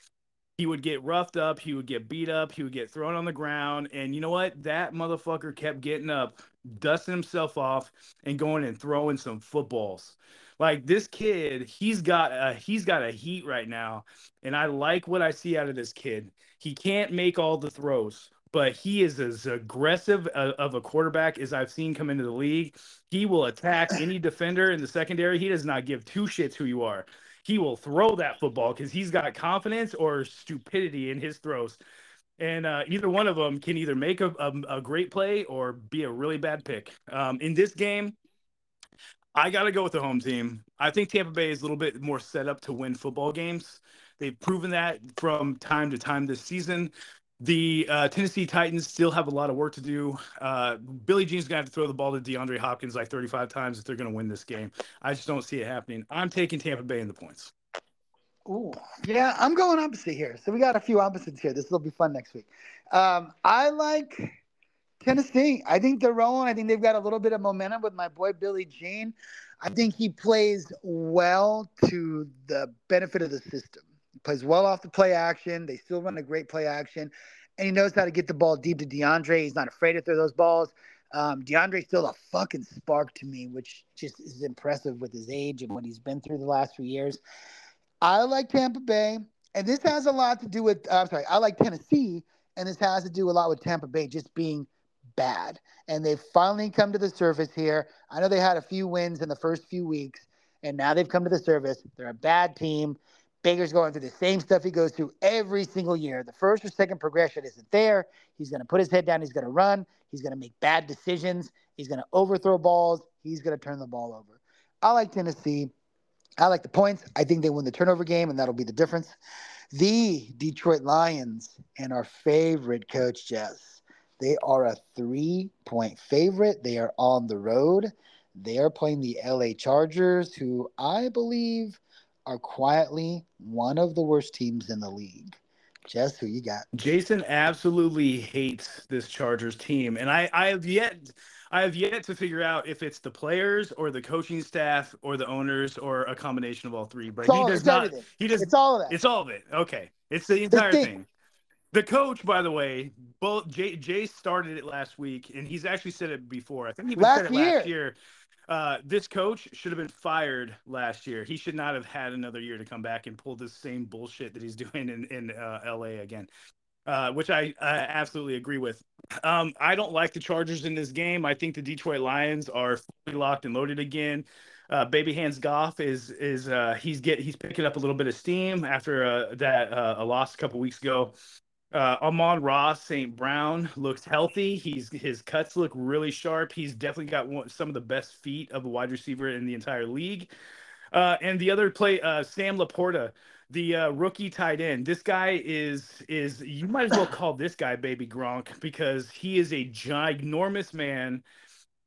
B: he would get roughed up he would get beat up he would get thrown on the ground and you know what that motherfucker kept getting up dusting himself off and going and throwing some footballs like this kid he's got a he's got a heat right now and i like what i see out of this kid he can't make all the throws but he is as aggressive of a quarterback as I've seen come into the league. He will attack any (laughs) defender in the secondary. He does not give two shits who you are. he will throw that football because he's got confidence or stupidity in his throws. And uh, either one of them can either make a, a, a, great play or be a really bad pick. Um, in this game, I got to go with the home team. I think Tampa Bay is a little bit more set up to win football games. They've proven that from time to time this season. The uh, Tennessee Titans still have a lot of work to do. Uh, Billy Jean's gonna have to throw the ball to DeAndre Hopkins like 35 times if they're gonna win this game. I just don't see it happening. I'm taking Tampa Bay in the points.
C: Ooh, yeah, I'm going opposite here. So we got a few opposites here. This will be fun next week. Um, I like Tennessee. I think they're rolling. I think they've got a little bit of momentum with my boy Billy Jean. I think he plays well to the benefit of the system. He plays well off the play action. They still run a great play action. And he knows how to get the ball deep to DeAndre. He's not afraid to throw those balls. Um, DeAndre's still a fucking spark to me, which just is impressive with his age and what he's been through the last few years. I like Tampa Bay, and this has a lot to do with. Uh, I'm sorry, I like Tennessee, and this has to do a lot with Tampa Bay just being bad. And they've finally come to the surface here. I know they had a few wins in the first few weeks, and now they've come to the surface. They're a bad team. Baker's going through the same stuff he goes through every single year. The first or second progression isn't there. He's going to put his head down. He's going to run. He's going to make bad decisions. He's going to overthrow balls. He's going to turn the ball over. I like Tennessee. I like the points. I think they win the turnover game, and that'll be the difference. The Detroit Lions and our favorite coach, Jess. They are a three point favorite. They are on the road. They are playing the LA Chargers, who I believe are quietly one of the worst teams in the league. Jess, who you got?
B: Jason absolutely hates this Chargers team, and I, I have yet, I have yet to figure out if it's the players or the coaching staff or the owners or a combination of all three. But all, he does not. Everything. He does.
C: It's all of that.
B: It's all of it. Okay, it's the entire the thing. thing. The coach, by the way, both Jay, Jay started it last week, and he's actually said it before. I think he last said it year. last year. Uh, this coach should have been fired last year. He should not have had another year to come back and pull this same bullshit that he's (laughs) doing in in uh, LA again. Uh, which I, I, absolutely agree with. Um, I don't like the Chargers in this game. I think the Detroit Lions are fully locked and loaded again. Uh, Baby Hands Goff is is uh, he's get he's picking up a little bit of steam after uh, that uh, a loss a couple weeks ago. Uh, Amon-Ra St. Brown looks healthy. He's his cuts look really sharp. He's definitely got one, some of the best feet of a wide receiver in the entire league. Uh, and the other play, uh, Sam LaPorta, the uh, rookie tight end. This guy is is you might as well (sighs) call this guy Baby Gronk because he is a ginormous man,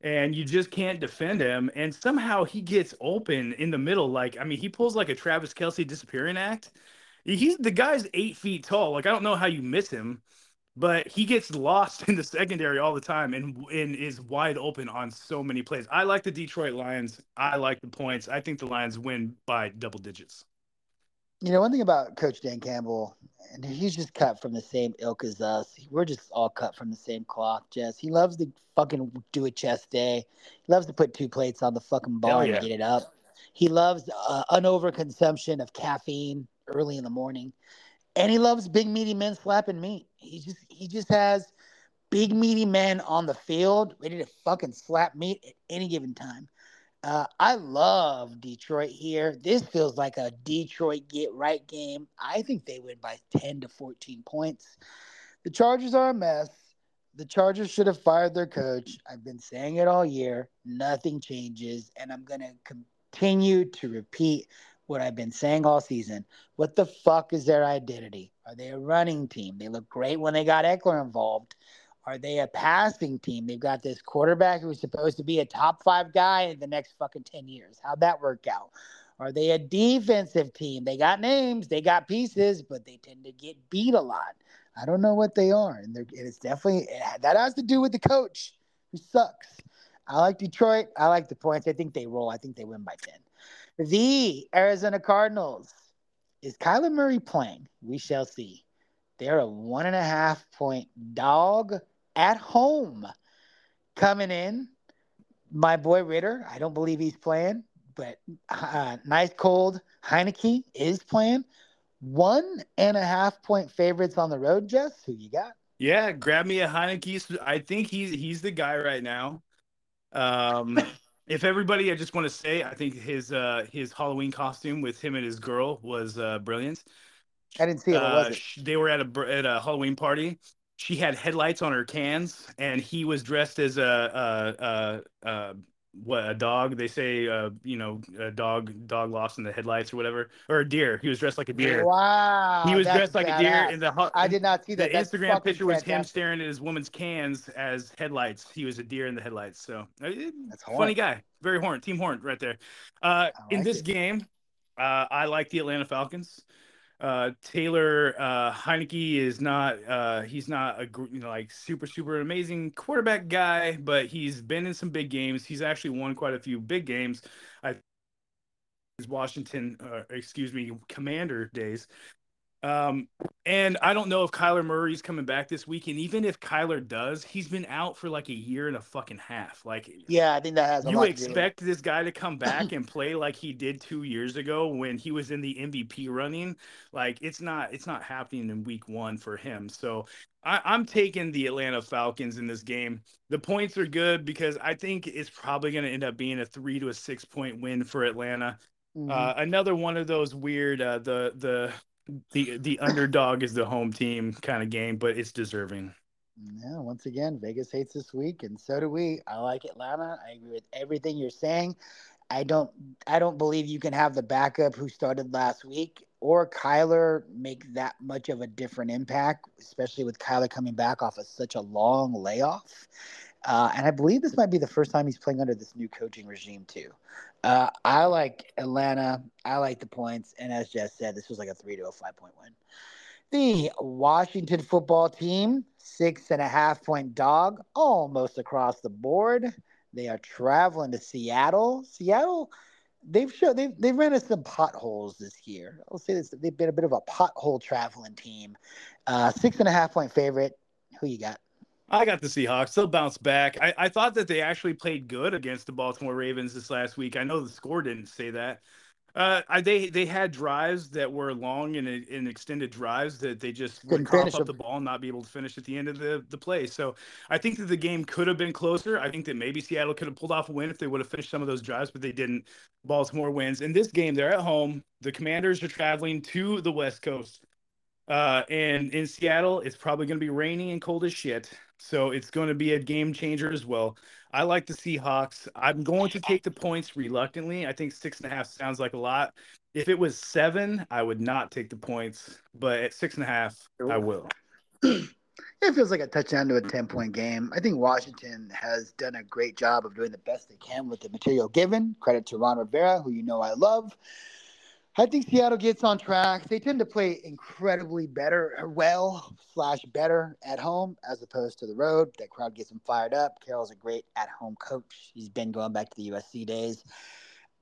B: and you just can't defend him. And somehow he gets open in the middle. Like I mean, he pulls like a Travis Kelce disappearing act He's the guy's eight feet tall. Like I don't know how you miss him, but he gets lost in the secondary all the time and and is wide open on so many plays. I like the Detroit Lions. I like the points. I think the Lions win by double digits.
C: You know, one thing about Coach Dan Campbell, and he's just cut from the same ilk as us. We're just all cut from the same cloth, Jess. He loves to fucking do a chest day. He loves to put two plates on the fucking bar yeah. and get it up. He loves uh, an overconsumption of caffeine early in the morning. And he loves big meaty men slapping meat. He just he just has big meaty men on the field ready to fucking slap meat at any given time. Uh, I love Detroit here. This feels like a Detroit get right game. I think they win by 10 to 14 points. The Chargers are a mess. The Chargers should have fired their coach. I've been saying it all year. Nothing changes. And I'm going to continue to repeat what I've been saying all season. What the fuck is their identity? Are they a running team? They look great when they got Ekeler involved. Are they a passing team? They've got this quarterback who's supposed to be a top five guy in the next fucking 10 years. How'd that work out? Are they a defensive team? They got names, they got pieces, but they tend to get beat a lot. I don't know what they are. And it's definitely, that has to do with the coach who sucks. I like Detroit. I like the points. I think they roll. I think they win by 10 the Arizona Cardinals. Is Kyler Murray playing? We shall see. They're a one and a half point dog at home. Coming in, my boy Ridder, I don't believe he's playing, but uh, nice cold Heinicke is playing. One and a half point favorites on the road, Jess. Who you got?
B: Yeah, grab me a Heinicke. I think he's he's the guy right now. Um, (laughs) if everybody, I just want to say, I think his uh his Halloween costume with him and his girl was uh brilliant.
C: I didn't see it.
B: Uh,
C: it?
B: they were at a at a Halloween party. She had headlights on her cans, and he was dressed as a a, a, a what a dog. They say uh you know a dog dog lost in the headlights or whatever, or a deer. He was dressed like a deer.
C: Wow.
B: he was dressed like a deer in the.
C: I did not see
B: the
C: that. That's
B: Instagram picture was him staring at his woman's cans as headlights. He was a deer in the headlights. So uh,
C: That's
B: funny
C: horny.
B: guy, very horn, team horn right there. Uh,
C: I
B: in this
C: it.
B: game, uh, I like the Atlanta Falcons. Uh, Taylor uh, Heinicke is not uh, he's not a you know like super super amazing quarterback guy, but he's been in some big games. He's actually won quite a few big games. I his Washington, uh, excuse me, Commander days. Um, and I don't know if Kyler Murray's coming back this week. And even if Kyler does, he's been out for like a year and a fucking half. Like,
C: Yeah, I think that has a
B: you
C: lot to do
B: expect this guy to come back (clears throat) and play like he did two years ago when he was in the MVP running. Like, it's not, it's not happening in week one for him. So I, I'm taking the Atlanta Falcons in this game. The points are good because I think it's probably going to end up being a three to a six point win for Atlanta.
C: Mhm.
B: Uh, another one of those weird uh, the the the the underdog is the home team kind of game, but it's deserving.
C: Yeah, once again, Vegas hates this week, and so do we. I like Atlanta. I agree with everything you're saying. I don't I don't believe you can have the backup who started last week or Kyler make that much of a different impact, especially with Kyler coming back off of such a long layoff. Uh, and I believe this might be the first time he's playing under this new coaching regime too. Uh, I like Atlanta. I like the points, and as Jess said, this was like a three to a five point win. The Washington football team, six and a half point dog, almost across the board. They are traveling to Seattle. Seattle, they've shown they've they've ran into some potholes this year. I'll say this: they've been a bit of a pothole traveling team. Uh, six and a half point favorite. Who you got?
B: I got the Seahawks. They'll bounce back. I, I thought that they actually played good against the Baltimore Ravens this last week. I know the score didn't say that. Uh, I, they they had drives that were long and, and extended drives that they just would
C: Couldn't
B: cough up
C: them.
B: the ball and not be able to finish at the end of the, the play. So I think that the game could have been closer. I think that maybe Seattle could have pulled off a win if they would have finished some of those drives, but they didn't. Baltimore wins. In this game, they're at home. The Commanders are traveling to the West Coast. Uh, and in Seattle, it's probably going to be rainy and cold as shit. So it's going to be a game changer as well. I like the Seahawks. I'm going to take the points reluctantly. I think six and a half sounds like a lot. If it was seven, I would not take the points. But at six and a half, I will.
C: It feels like a touchdown to a 10 point game. I think Washington has done a great job of doing the best they can with the material given. Credit to Ron Rivera, who you know I love. I think Seattle gets on track. They tend to play incredibly better, well, slash better at home as opposed to the road. That crowd gets them fired up. Carroll's a great at home coach. He's been going back to the USC days.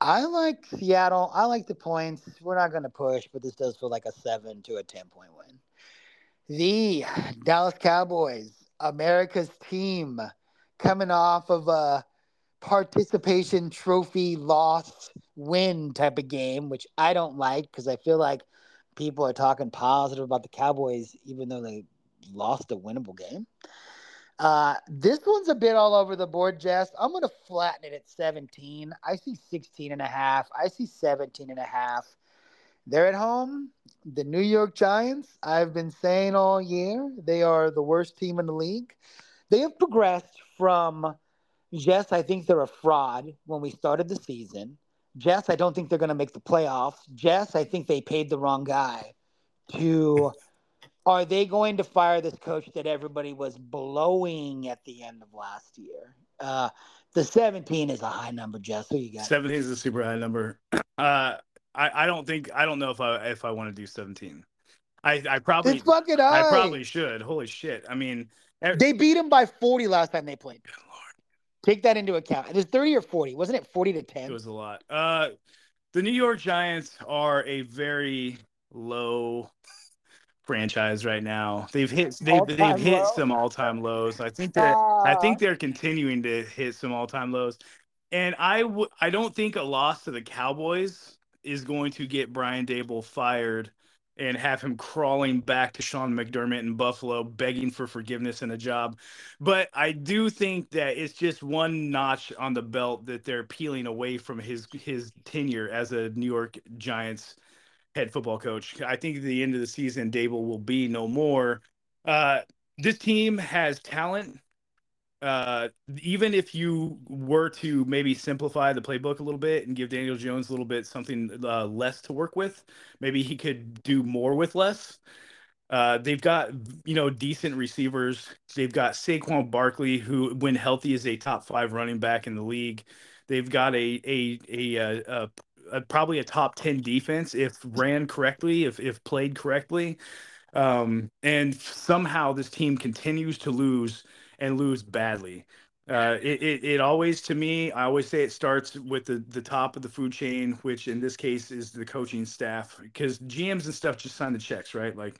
C: I like Seattle. I like the points. We're not going to push, but this does feel like a seven to a 10 point win. The Dallas Cowboys, America's team, coming off of a participation trophy loss win type of game, which I don't like because I feel like people are talking positive about the Cowboys, even though they lost a winnable game. Uh, this one's a bit all over the board, Jess. I'm going to flatten it at 17. I see 16 and a half. I see 17 and a half. They're at home. The New York Giants, I've been saying all year, they are the worst team in the league. They have progressed from Jess, I think they're a fraud when we started the season. Jess, I don't think they're going to make the playoffs. Jess, I think they paid the wrong guy. To are they going to fire this coach that everybody was blowing at the end of last year? Uh, the 17 is a high number, Jess. Who you got?
B: 17 is a super high number. (clears throat) Uh, I, I don't think I don't know if I if I want to do 17. I I probably
C: It's fucking high.
B: I probably should. Holy shit! I mean, e-
C: They beat him by 40 last time they played. Take that into account. It was 30 or 40. Wasn't it 40 to 10?
B: it was a lot. Uh, the New York Giants are a very low franchise right now. They've hit they've
C: All-time
B: they've hit
C: low?
B: some all time lows. I think that I
C: Ah.
B: think they're continuing to hit some all time lows, and I w- I don't think a loss to the Cowboys is going to get Brian Daboll fired and have him crawling back to Sean McDermott in Buffalo, begging for forgiveness and a job. But I do think that it's just one notch on the belt that they're peeling away from his his tenure as a New York Giants head football coach. I think at the end of the season, Daboll will be no more. Uh, this team has talent uh, even if you were to maybe simplify the playbook a little bit and give Daniel Jones a little bit something uh, less to work with, maybe he could do more with less. Uh, they've got you know decent receivers. They've got Saquon Barkley, who when healthy is a top five running back in the league. They've got a a a, a, a, a probably a top ten defense if ran correctly, if if played correctly. Um, and somehow this team continues to lose and lose badly. Uh, it, it, it always, to me, I always say it starts with the, the top of the food chain, which in this case is the coaching staff, because GMs and stuff just sign the checks, right? Like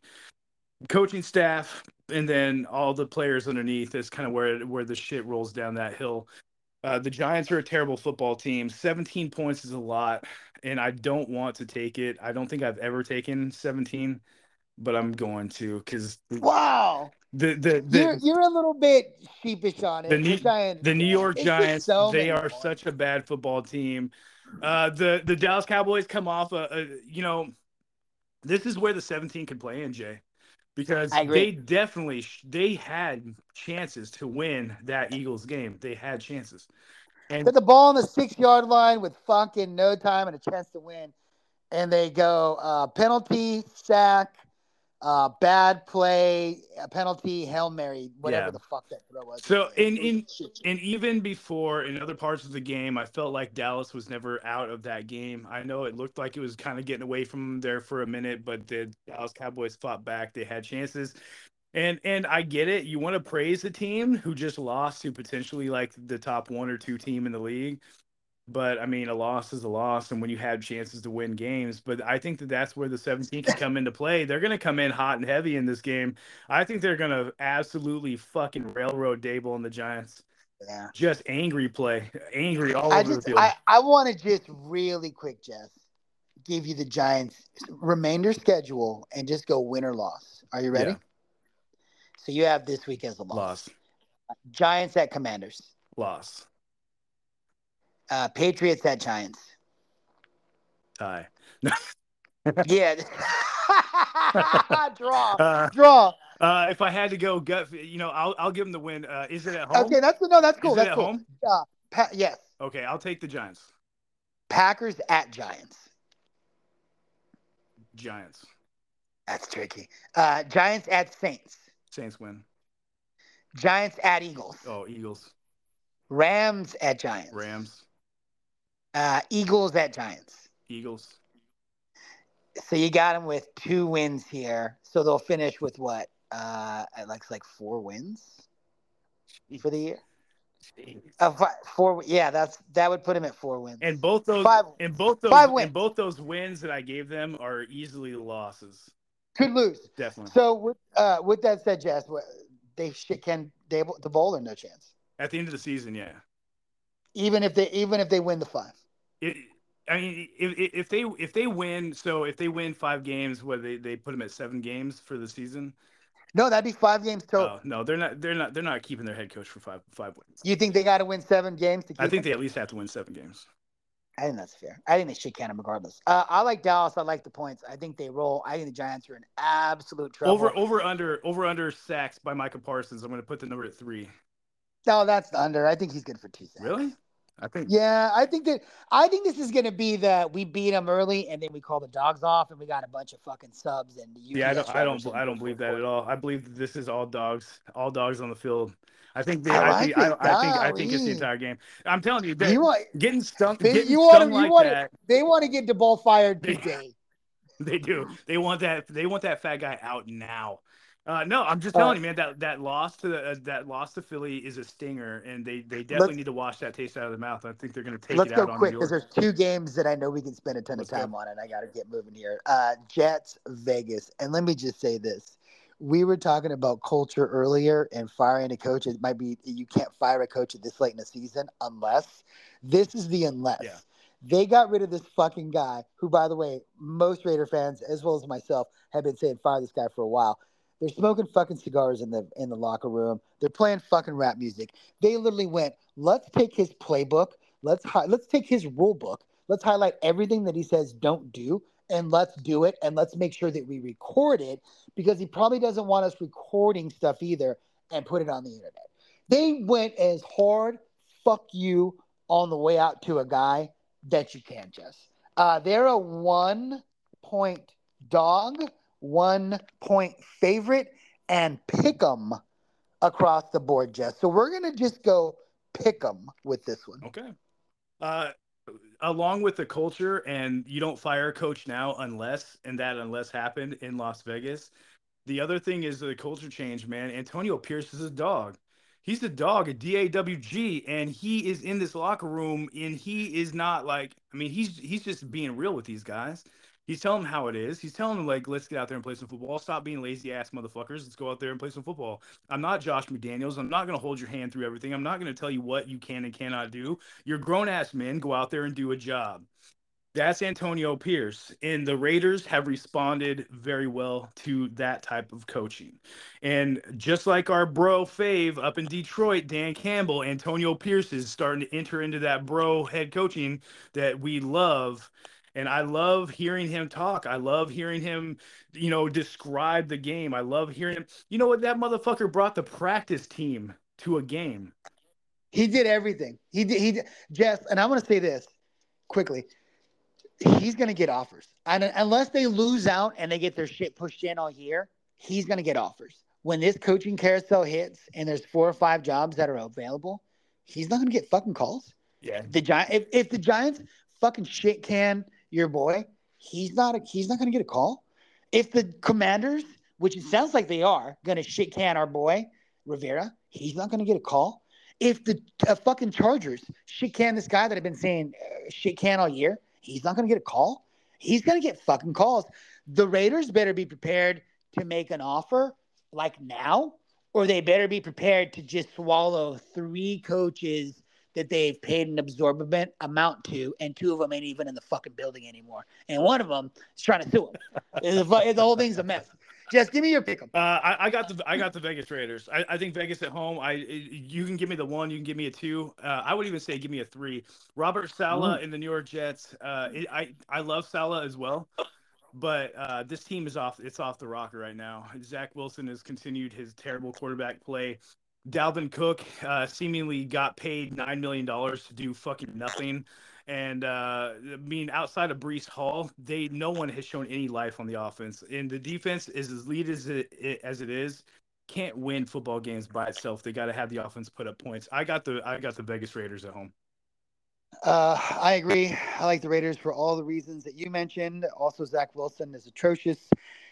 B: coaching staff, and then all the players underneath is kind of where where the shit rolls down that hill. Uh, the Giants are a terrible football team. 17 points is a lot, and I don't want to take it. I don't think I've ever taken 17, but I'm going to because
C: Wow.
B: the the, the
C: You're, you're a little bit sheepish on it.
B: The New- the New York Giants,
C: so
B: they are
C: points.
B: such a bad football team. Uh, the the Dallas Cowboys come off a, a you know, this is where the 17 could play in Jay, because they definitely they had chances to win that Eagles game. They had chances, and
C: Put the ball on the six yard line with fucking no time and a chance to win. And they go uh, penalty, sack, uh, bad play, a penalty, Hail Mary, whatever
B: Yeah.
C: the fuck that throw was.
B: So, in- in- and even before in other parts of the game, I felt like Dallas was never out of that game. I know it looked like it was kind of getting away from them there for a minute, but the Dallas Cowboys fought back. They had chances. And and I get it. You want to praise the team who just lost to potentially like the top one or two team in the league. But I mean, a loss is a loss, and when you have chances to win games, but I think that that's where the 17 can come into play. They're going to come in hot and heavy in this game. I think they're going to absolutely fucking railroad Daboll and the Giants
C: yeah.
B: just angry play, angry all
C: I
B: over
C: just
B: the field.
C: I, I want to just really quick, Jess, give you the Giants remainder schedule and just go win or loss. Are you ready?
B: Yeah.
C: So you have this week as a loss.
B: Loss,
C: Giants at Commanders.
B: loss,
C: Uh, Patriots at Giants.
B: tie. (laughs)
C: Yeah. (laughs) Draw.
B: Uh,
C: Draw.
B: uh, if I had to go gut, you know, I'll I'll give them the win. Uh, is it at home?
C: Okay, that's no, that's cool.
B: Is it
C: That's
B: at
C: cool.
B: home?
C: Uh, pa- yes.
B: Okay, I'll take the Giants.
C: Packers at Giants.
B: Giants.
C: That's tricky. Uh, Giants at Saints.
B: Saints win.
C: Giants at Eagles.
B: Oh, Eagles.
C: Rams at Giants.
B: Rams.
C: Uh, Eagles at Giants.
B: Eagles.
C: So you got them with two wins here. So they'll finish with what? Uh, at like like four wins for the year. Uh, fi- four. Yeah, that's that would put him at four wins.
B: And both those,
C: Five-
B: and both those,
C: five wins.
B: and both those wins that I gave them are easily losses.
C: could lose.
B: Definitely.
C: So with uh, with that said, Jess, they can they the bowl or no chance.
B: At the end of the season, yeah.
C: Even if they even if they win the five.
B: It, I mean, if, if if they if they win, so if they win five games, what they they put them at seven games for the season?
C: No, that'd be five games total.
B: Oh no, they're not. They're not. They're not keeping their head coach for five five wins.
C: You think they got to win seven games to keep
B: I think
C: him?
B: they at least have to win seven games.
C: I think that's fair. I think they should count him regardless. Uh, I like Dallas. I like the points. I think they roll. I think the Giants are in absolute trouble.
B: Over over under over under sacks by Micah Parsons. I'm going to put the number at three.
C: No, that's the under. I think he's good for two sacks.
B: Really? I think.
C: Yeah, I think that I think this is going to be that we beat them early and then we call the dogs off and we got a bunch of fucking subs and the
B: Yeah, I don't. I don't. I don't believe that at all. I believe that this is all dogs. All dogs on the field. I think. They,
C: I
B: I,
C: like
B: think. I,
C: it.
B: I think. I think it's the entire game. I'm telling you,
C: You want
B: getting stung.
C: They-
B: Getting
C: you want
B: stung
C: to- you
B: like
C: want to- they want to get the ball fired
B: They- (laughs)
C: today.
B: They do. They want that. They want that fat guy out now. Uh, no, I'm just
C: Uh,
B: telling you, man. That that loss to the, uh, that loss to Philly is a stinger, and they they definitely need to wash that taste out of their mouth. I think they're going to take
C: Let's
B: it
C: go
B: out
C: quick because there's two games that I know we can spend a ton
B: Let's
C: of
B: go.
C: time on, and I got to get moving here. Uh, Jets, Vegas, and let me just say this: we were talking about culture earlier and firing a coach. It might be you can't fire a coach at this late in the season unless this is the unless.
B: Yeah.
C: They got rid of this fucking guy, who, by the way, most Raider fans, as well as myself, have been saying fire this guy for a while. They're smoking fucking cigars in the in the locker room. They're playing fucking rap music. They literally went, let's take his playbook, let's hi- let's take his rule book, let's highlight everything that he says don't do, and let's do it, and let's make sure that we record it because he probably doesn't want us recording stuff either and put it on the internet. They went as hard fuck you on the way out to a guy that you can, Jess. Uh, they're a one point dog, one point favorite, and pick 'em across the board, Jess. So we're gonna just go pick 'em with this one.
B: Okay. Uh, along with the culture, and you don't fire a coach now unless, and that unless happened in Las Vegas. The other thing is the culture change, man. Antonio Pierce is a dog. He's the dog at DAWG, and he is in this locker room, and he is not like, I mean, he's he's just being real with these guys. He's telling them how it is. He's telling them like, let's get out there and play some football. Stop being lazy ass motherfuckers. Let's go out there and play some football. I'm not Josh McDaniels. I'm not gonna hold your hand through everything. I'm not gonna tell you what you can and cannot do. You're grown ass men. Go out there and do a job. That's Antonio Pierce. And the Raiders have responded very well to that type of coaching. And just like our bro fave up in Detroit, Dan Campbell, Antonio Pierce is starting to enter into that bro head coaching that we love. And I love hearing him talk. I love hearing him, you know, describe the game. I love hearing him. You know what? That motherfucker brought the practice team to a game.
C: He did everything. He did. He did. Jess, and I want to say this quickly. He's going to get offers, and unless they lose out and they get their shit pushed in all year, he's going to get offers. When this coaching carousel hits and there's four or five jobs that are available, he's not going to get fucking calls.
B: Yeah.
C: The giant. If, if the Giants fucking shit can your boy, he's not. A, he's not going to get a call. If the Commanders, which it sounds like they are, going to shit can our boy Rivera, he's not going to get a call if the uh, fucking Chargers shit can this guy that I've been saying uh, shit can all year, he's not going to get a call. He's going to get fucking calls. The Raiders better be prepared to make an offer like now, or they better be prepared to just swallow three coaches that they've paid an absorbent amount to, and two of them ain't even in the fucking building anymore, and one of them is trying to sue them. the, the whole thing's a mess. Just give me your pick.
B: Uh, I, I got the I got the Vegas Raiders. I, I think Vegas at home. I you can give me the one, you can give me a two. Uh, I would even say give me a three. Robert Saleh in the New York Jets. Uh, it, I I love Saleh as well, but uh, this team is off. It's off the rocker right now. Zach Wilson has continued his terrible quarterback play. Dalvin Cook uh, seemingly got paid nine million dollars to do fucking nothing. And uh, I mean, outside of Breece Hall, they no one has shown any life on the offense, and the defense is as lead as it, it as it is. Can't win football games by itself. They got to have the offense put up points. I got the I got the Vegas Raiders at home.
C: Uh, I agree. I like the Raiders for all the reasons that you mentioned. Also, Zach Wilson is atrocious.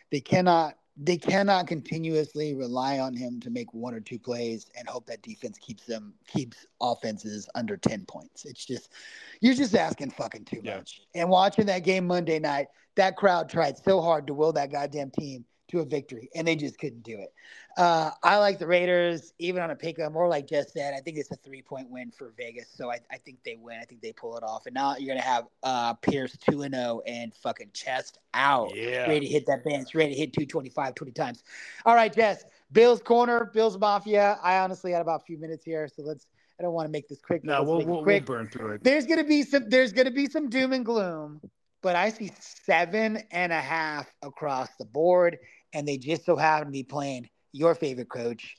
C: They cannot they cannot continuously rely on him to make one or two plays and hope that defense keeps them keeps offenses under 10 points. It's just you're just asking fucking too
B: Yeah.
C: much. And watching that game Monday night, that crowd tried so hard to will that goddamn team to a victory and they just couldn't do it. Uh, I like the Raiders even on a pick More like Jess said, I think it's a three point win for Vegas. So I, I think they win. I think they pull it off. And now you're gonna have uh Pierce 2 and 0 and fucking chest out
B: Yeah.
C: ready to hit that bench, ready to hit 225 20 times. All right, Jess. Bill's corner, Bill's Mafia. I honestly had about a few minutes here, so let's. I don't want to make this quick.
B: No, we'll we'll, we'll burn through it.
C: There's gonna be some. There's gonna be some doom and gloom, but I see seven and a half across the board, and they just so happen to be playing your favorite coach,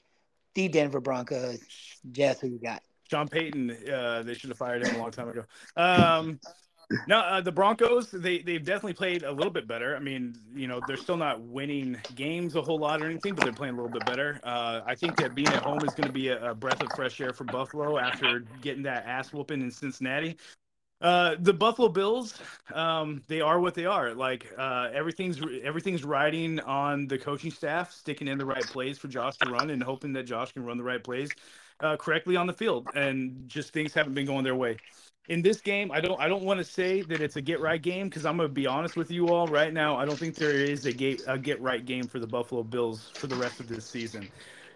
C: the Denver Broncos. Jess, who you got?
B: Sean Payton, uh, they should have fired him a long time ago. Um, no, uh, the Broncos, they they've definitely played a little bit better. I mean, you know, they're still not winning games a whole lot or anything, but they're playing a little bit better. Uh, I think that being at home is going to be a, a breath of fresh air for Buffalo after getting that ass whooping in Cincinnati. Uh, the Buffalo Bills, um, they are what they are. Like uh, everything's everything's riding on the coaching staff sticking in the right plays for Josh to run and hoping that Josh can run the right plays uh, correctly on the field, and just things haven't been going their way. In this game, I don't I don't want to say that it's a get right game because I'm gonna be honest with you all right now. I don't think there is a get a get right game for the Buffalo Bills for the rest of this season.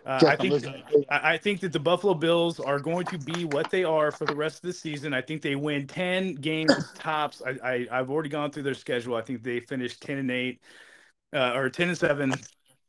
B: Uh, I think
C: listening to you.
B: I think that the Buffalo Bills are going to be what they are for the rest of the season. I think they win ten games (laughs) tops. I, I I've already gone through their schedule. I think they finished ten and eight, uh, or ten and seven.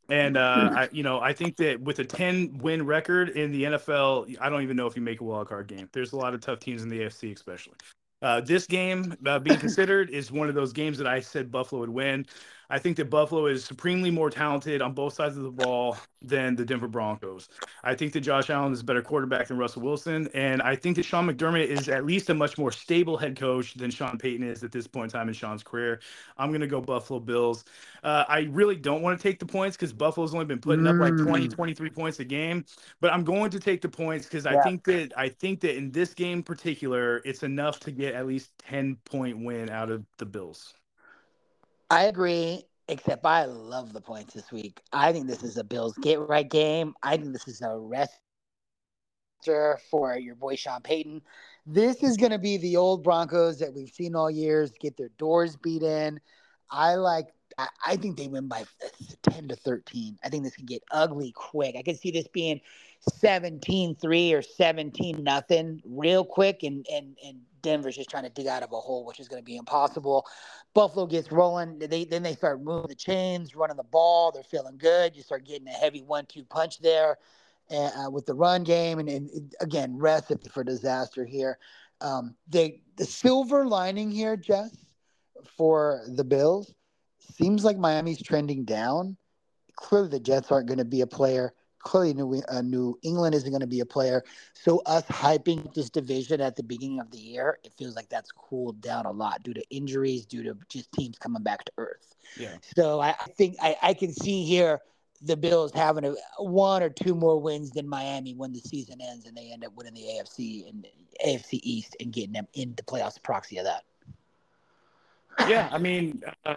B: And uh, I, you know, I think that with a ten win record in the NFL, I don't even know if you make a wild card game. There's a lot of tough teams in the AFC, especially. Uh, this game uh, being considered is one of those games that I said Buffalo would win. I think that Buffalo is supremely more talented on both sides of the ball than the Denver Broncos. I think that Josh Allen is a better quarterback than Russell Wilson, and I think that Sean McDermott is at least a much more stable head coach than Sean Payton is at this point in time in Sean's career. I'm going to go Buffalo Bills. Uh, I really don't want to take the points because Buffalo's only been putting up like 20,
C: Mm.
B: 23 points a game, but I'm going to take the points because I think that I think that in this game in particular, it's enough to get at least 10 point win out of the Bills.
C: I agree, except I love the points this week. I think this is a Bills get right game. I think this is a rest for your boy Sean Payton. This is going to be the old Broncos that we've seen all years get their doors beat in. I like. I, think they win by ten to thirteen. I think this can get ugly quick. I could see this being 17-3 or 17 nothing real quick and and and Denver's just trying to dig out of a hole which is going to be impossible. Buffalo gets rolling. They then they start moving the chains, running the ball. They're feeling good. You start getting a heavy one-two punch there uh, with the run game, and, and again, recipe for disaster here. Um, they the silver lining here, Jess, for the Bills seems like Miami's trending down. Clearly, the Jets aren't going to be a player. Clearly, New, uh, New England isn't going to be a player. So, us hyping this division at the beginning of the year, it feels like that's cooled down a lot due to injuries, due to just teams coming back to earth.
B: Yeah.
C: So, I, I think I, I can see here the Bills having a, one or two more wins than Miami when the season ends and they end up winning the AFC and AFC East and getting them into playoffs proxy of that.
B: Yeah, I mean, uh,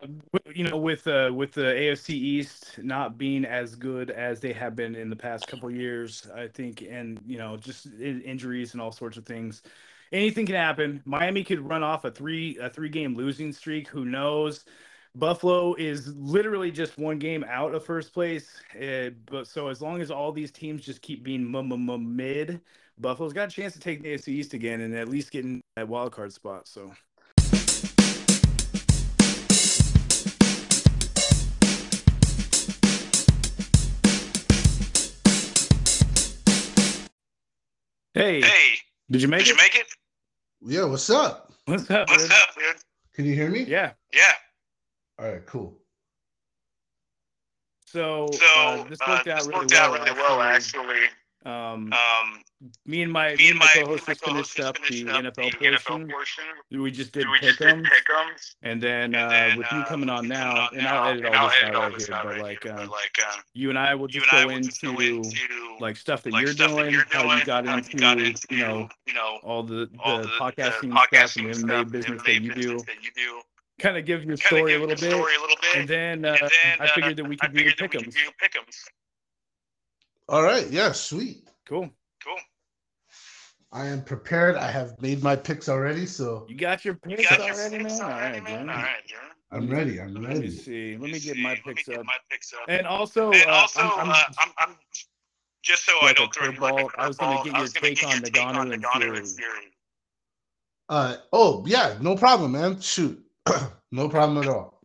B: you know, with uh, with the AFC East not being as good as they have been in the past couple years, I think, and you know, just injuries and all sorts of things, anything can happen. Miami could run off a three a three game losing streak. Who knows? Buffalo is literally just one game out of first place. Uh, but so as long as all these teams just keep being mid, Buffalo's got a chance to take the AFC East again and at least get in that wild card spot. So. Hey,
D: Hey,
B: did you make
D: did
B: it?
D: you make it?
A: Yeah, what's up?
B: What's up?
D: What's
B: dude?
D: up, dude?
A: Can you hear me?
B: Yeah.
D: Yeah.
A: All right, cool.
B: So,
D: So
B: uh, this worked
D: uh,
B: out
D: this
B: really
D: worked
B: well.
D: out really well,
B: actually. Um,
D: Um,
B: me and my
D: me and my,
B: co-host just finished up
D: finished
B: the
D: up
B: NFL
D: the
B: portion.
D: NFL portion.
B: We just did
D: we
B: pick'ems,
D: pick'ems.
B: and then, uh,
D: then,
B: with you
D: uh,
B: coming on
D: you
B: now,
D: coming on
B: and
D: now,
B: I'll edit
D: and
B: all this out right here, but like, uh,
D: like, uh,
B: you and I will just go
D: will just go
B: into
D: into
B: like stuff that
D: like
B: you're
D: stuff that
B: doing,
D: you're
B: how you got
D: how
B: into,
D: you got into,
B: you know,
D: you know,
B: all the,
D: all
B: the,
D: the,
B: podcasting, stuff
D: podcasting
B: and
D: stuff, and
B: business
D: MMA
B: that you do.
D: business that you do.
B: Kind of give your
D: Kind
B: story a little bit,
D: story a little bit,
B: and then, uh,
D: and then
B: I figured that we
D: uh,
B: could
D: I
B: do
D: figured that we could do pick'ems.
A: All right, yeah, sweet.
B: Cool.
D: Cool.
A: I am prepared. I have made my picks already, so
B: You got your
D: You
B: picks
D: got your
B: already,
D: picks
B: man. All
D: already,
B: right,
D: man.
B: man.
D: All right, yeah.
A: I'm ready. I'm
B: Let me
A: ready.
B: see. Let me
D: Let's
B: get
D: see.
B: my
D: Let me
B: picks
D: get
B: up.
D: my picks up.
B: And also,
D: And
B: uh,
D: also,
B: I'm, I'm
D: uh, I'm, I'm just so I
B: like a
D: don't throw you like a
B: curveball. I was gonna
D: curveball,
B: get
D: I
B: your take on
D: your take
B: Ngannou and Fury.
A: Uh oh, yeah, no problem, man. Shoot, (clears throat) no problem at all.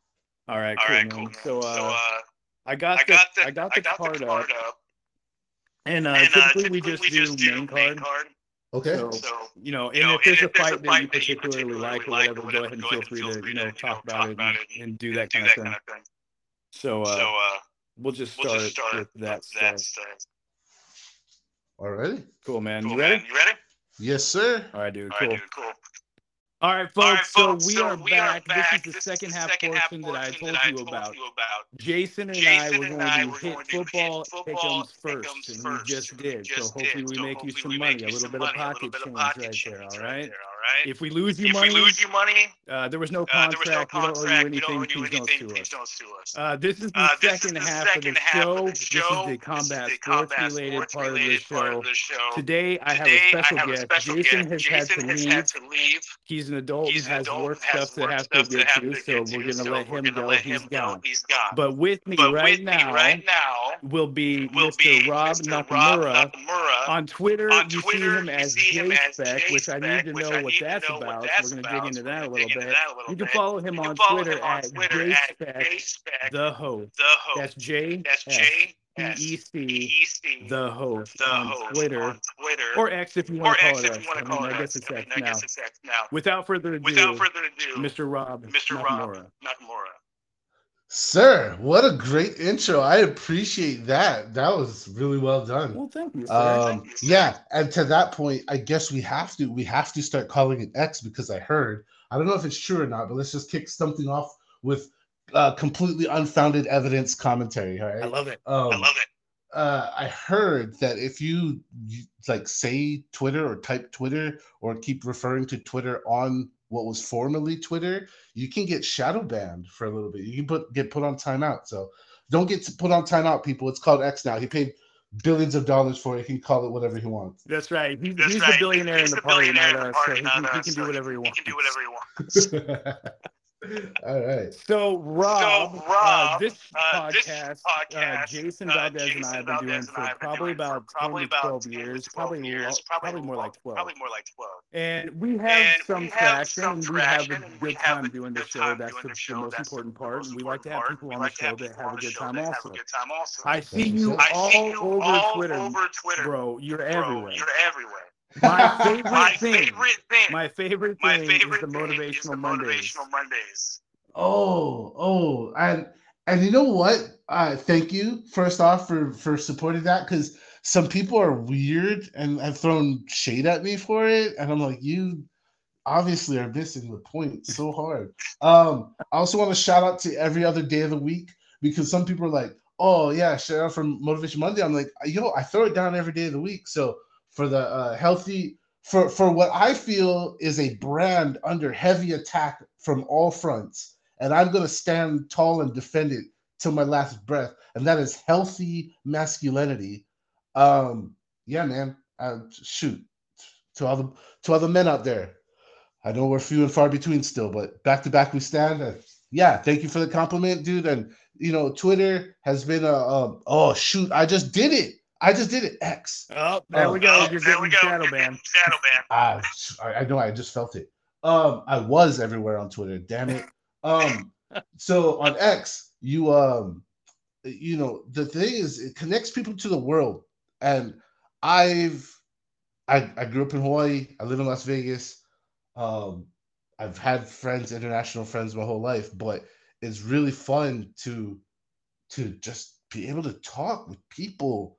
B: all right,
D: All
B: cool,
D: right,
B: man.
D: cool. man.
B: So, uh,
D: so uh,
B: I got
D: I
B: the
D: got the
B: I got the card up,
D: up,
B: and uh,
D: and uh,
B: typically we
D: typically
B: just do main card.
D: card.
A: Okay.
B: So,
D: So,
B: you know, and
D: you know,
B: if there's
D: and
B: a
D: if there's
B: fight
D: a
B: that you
D: fight that you
B: particularly
D: particularly
B: like or
D: like
B: whatever,
D: or
B: go ahead and feel free
D: feel
B: to
D: free
B: you
D: to,
B: know
D: you
B: talk
D: know,
B: about
D: talk
B: it
D: about
B: and,
D: it
B: and do
D: and
B: that
D: do
B: kind of
D: that
B: thing.
D: kind of thing.
B: So, uh,
D: So, uh,
B: we'll just
D: we'll
B: start,
D: just start
B: with that
D: with that
B: stuff.
D: stuff.
A: Alrighty.
B: Cool, man.
D: Cool,
B: you ready?
D: man. You ready?
A: Yes, sir.
B: All right, dude.
D: All
B: Cool.
D: right, dude. Cool.
B: All right, folks.
D: All right, folks.
B: So we
D: so
B: are
D: we
B: back.
D: are back.
B: This is the
D: This
B: second
D: is the
B: half
D: second half
B: portion that I told
D: that I
B: you
D: told
B: about.
D: you about.
B: Jason and I
D: Jason
B: were going
D: I
B: to
D: were
B: hit
D: going to hit
B: football pick'ems first, and we just
D: we
B: did. So hopefully
D: did.
B: we
D: So
B: make you some money. A little bit of
D: money, a little
B: pocket change right there. All
D: right
B: right.
D: there. All right?
B: If we lose you
D: if
B: money,
D: we lose you money,
B: uh, there was no
D: uh, there was no
B: contract.
D: contract.
B: we don't owe
D: don't
B: you
D: owe you
B: anything.
D: anything.
B: Please
D: Please
B: don't
D: don't
B: sue us. Uh, this is the
D: Uh, this is
B: second
D: the
B: half of the
D: half of
B: show. This is
D: show.
B: the
D: This
B: combat
D: is the
B: sports
D: combat sports
B: part of the
D: related part
B: show.
D: of the show.
B: Today, I have
D: Today,
B: a special
D: have a
B: guest.
D: special
B: Jason
D: guest.
B: has
D: Jason
B: had to
D: has
B: leave.
D: had to leave.
B: He's an adult
D: He's an
B: has
D: and has
B: stuff to
D: work stuff
B: to
D: to
B: get
D: have
B: to,
D: to
B: so
D: get to, so
B: let
D: we're
B: him
D: gonna
B: go.
D: let him go. He's gone.
B: But with me right now will be Mr. Rob Nakamura. On Twitter, you see him as
D: as
B: J-Spec, which I need to know
D: I
B: what that's
D: what
B: about.
D: That's
B: we're gonna
D: about.
B: dig into that a little bit.
D: a little
B: You can follow him on
D: follow
B: Twitter
D: him on
B: at
D: Twitter at
B: J-Spec, the host.
D: the host.
B: That's J
D: That's J
B: P
D: S P
B: C,
D: C,
B: the host
D: the
B: on
D: host
B: Twitter
D: on Twitter,
B: or X if you want to call it
D: if
B: X.
D: you want
B: I
D: to
B: mean,
D: call
B: I
D: it
B: guess it's
D: I
B: X
D: mean, I
B: now.
D: guess it's X now.
B: Without further
D: Without
B: ado,
D: further ado,
B: Mr. Rob
D: Mr. Rob
B: Nakamura.
D: Nakamura.
A: Sir, what a great intro. I appreciate that. That was really well done.
B: Well, thank you, sir.
A: Um,
D: Thank you,
A: yeah, and to that point, I guess we have to we have to start calling it X because I heard I don't know if it's true or not, but let's just kick something off with uh, completely unfounded evidence commentary. All right,
B: I love it.
A: Um,
D: I love it.
A: uh, I heard that if you, you like say Twitter or type Twitter or keep referring to Twitter on what was formerly Twitter, you can get shadow banned for a little bit. You can put get put on timeout. So don't get put on timeout, people. It's called X now. He paid billions of dollars for it. He can call it whatever he wants.
B: That's right. He's,
D: That's
B: he's
D: right.
B: the billionaire
D: He's
B: in the
D: the
B: party,
D: billionaire
B: not us. So
D: party,
B: he, he can do whatever he
D: He can do whatever he wants. (laughs) (laughs) (laughs)
A: All right.
B: So Rob, uh,
D: Rob,
B: this
D: uh, this
B: podcast, uh, Jason
D: uh,
B: Valdez and I have been doing
D: Valdez and
B: for
D: I have been
B: probably
D: doing for
B: about
D: probably
B: 10 to
D: about
B: 12
D: 10
B: years,
D: 12
B: probably,
D: years,
B: lo-
D: probably
B: probably more like 12.
D: Probably more like 12.
B: And we have
D: And
B: some
D: we have
B: traction,
D: some
B: we have a
D: traction, and we
B: good
D: have
B: time doing the show. That's the,
D: the
B: the
D: show.
B: most
D: That's the
B: important part. And we like to have people on the show that have a good time also.
D: a good time also.
B: I see
A: you,
B: you.
D: I see
B: all
D: you
B: over Twitter, bro. You're everywhere.
D: You're everywhere. (laughs)
B: My favorite
D: My
B: thing,
D: favorite thing.
B: my favorite
D: my
B: thing
D: favorite
B: is the
D: thing
B: motivational
D: is the
B: Mondays.
D: motivational Mondays.
A: Oh, oh, and and you know what? Uh, thank you first off for for supporting that because some people are weird and have thrown shade at me for it, and I'm like, you obviously are missing the point so (laughs) hard. Um, I also want to shout out to every other day of the week because some people are like, oh yeah, shout out for Motivation Monday. I'm like, yo, I throw it down every day of the week. So for the uh, healthy for for what I feel is a brand under heavy attack from all fronts, and I'm gonna stand tall and defend it till my last breath, and that is healthy masculinity. Um, yeah, man. Uh, shoot, to all the to all the men out there, I know we're few and far between still, but back to back we stand. Uh, yeah, thank you for the compliment, dude. And you know, Twitter has been a um, oh shoot, I just did it. I just did it. X.
B: Oh, there
A: Oh,
B: we go.
D: Oh,
B: You're
D: there
B: getting
D: we go.
B: shadow
D: You're
B: banned.
D: Shadow ban.
A: I, I know. I just felt it. Um, I was everywhere on Twitter. Damn it. Um, so on X, you um, you know, the thing is, it connects people to the world, and I've, I, I grew up in Hawaii. I live in Las Vegas. Um, I've had friends, international friends, my whole life, but it's really fun to, to just be able to talk with people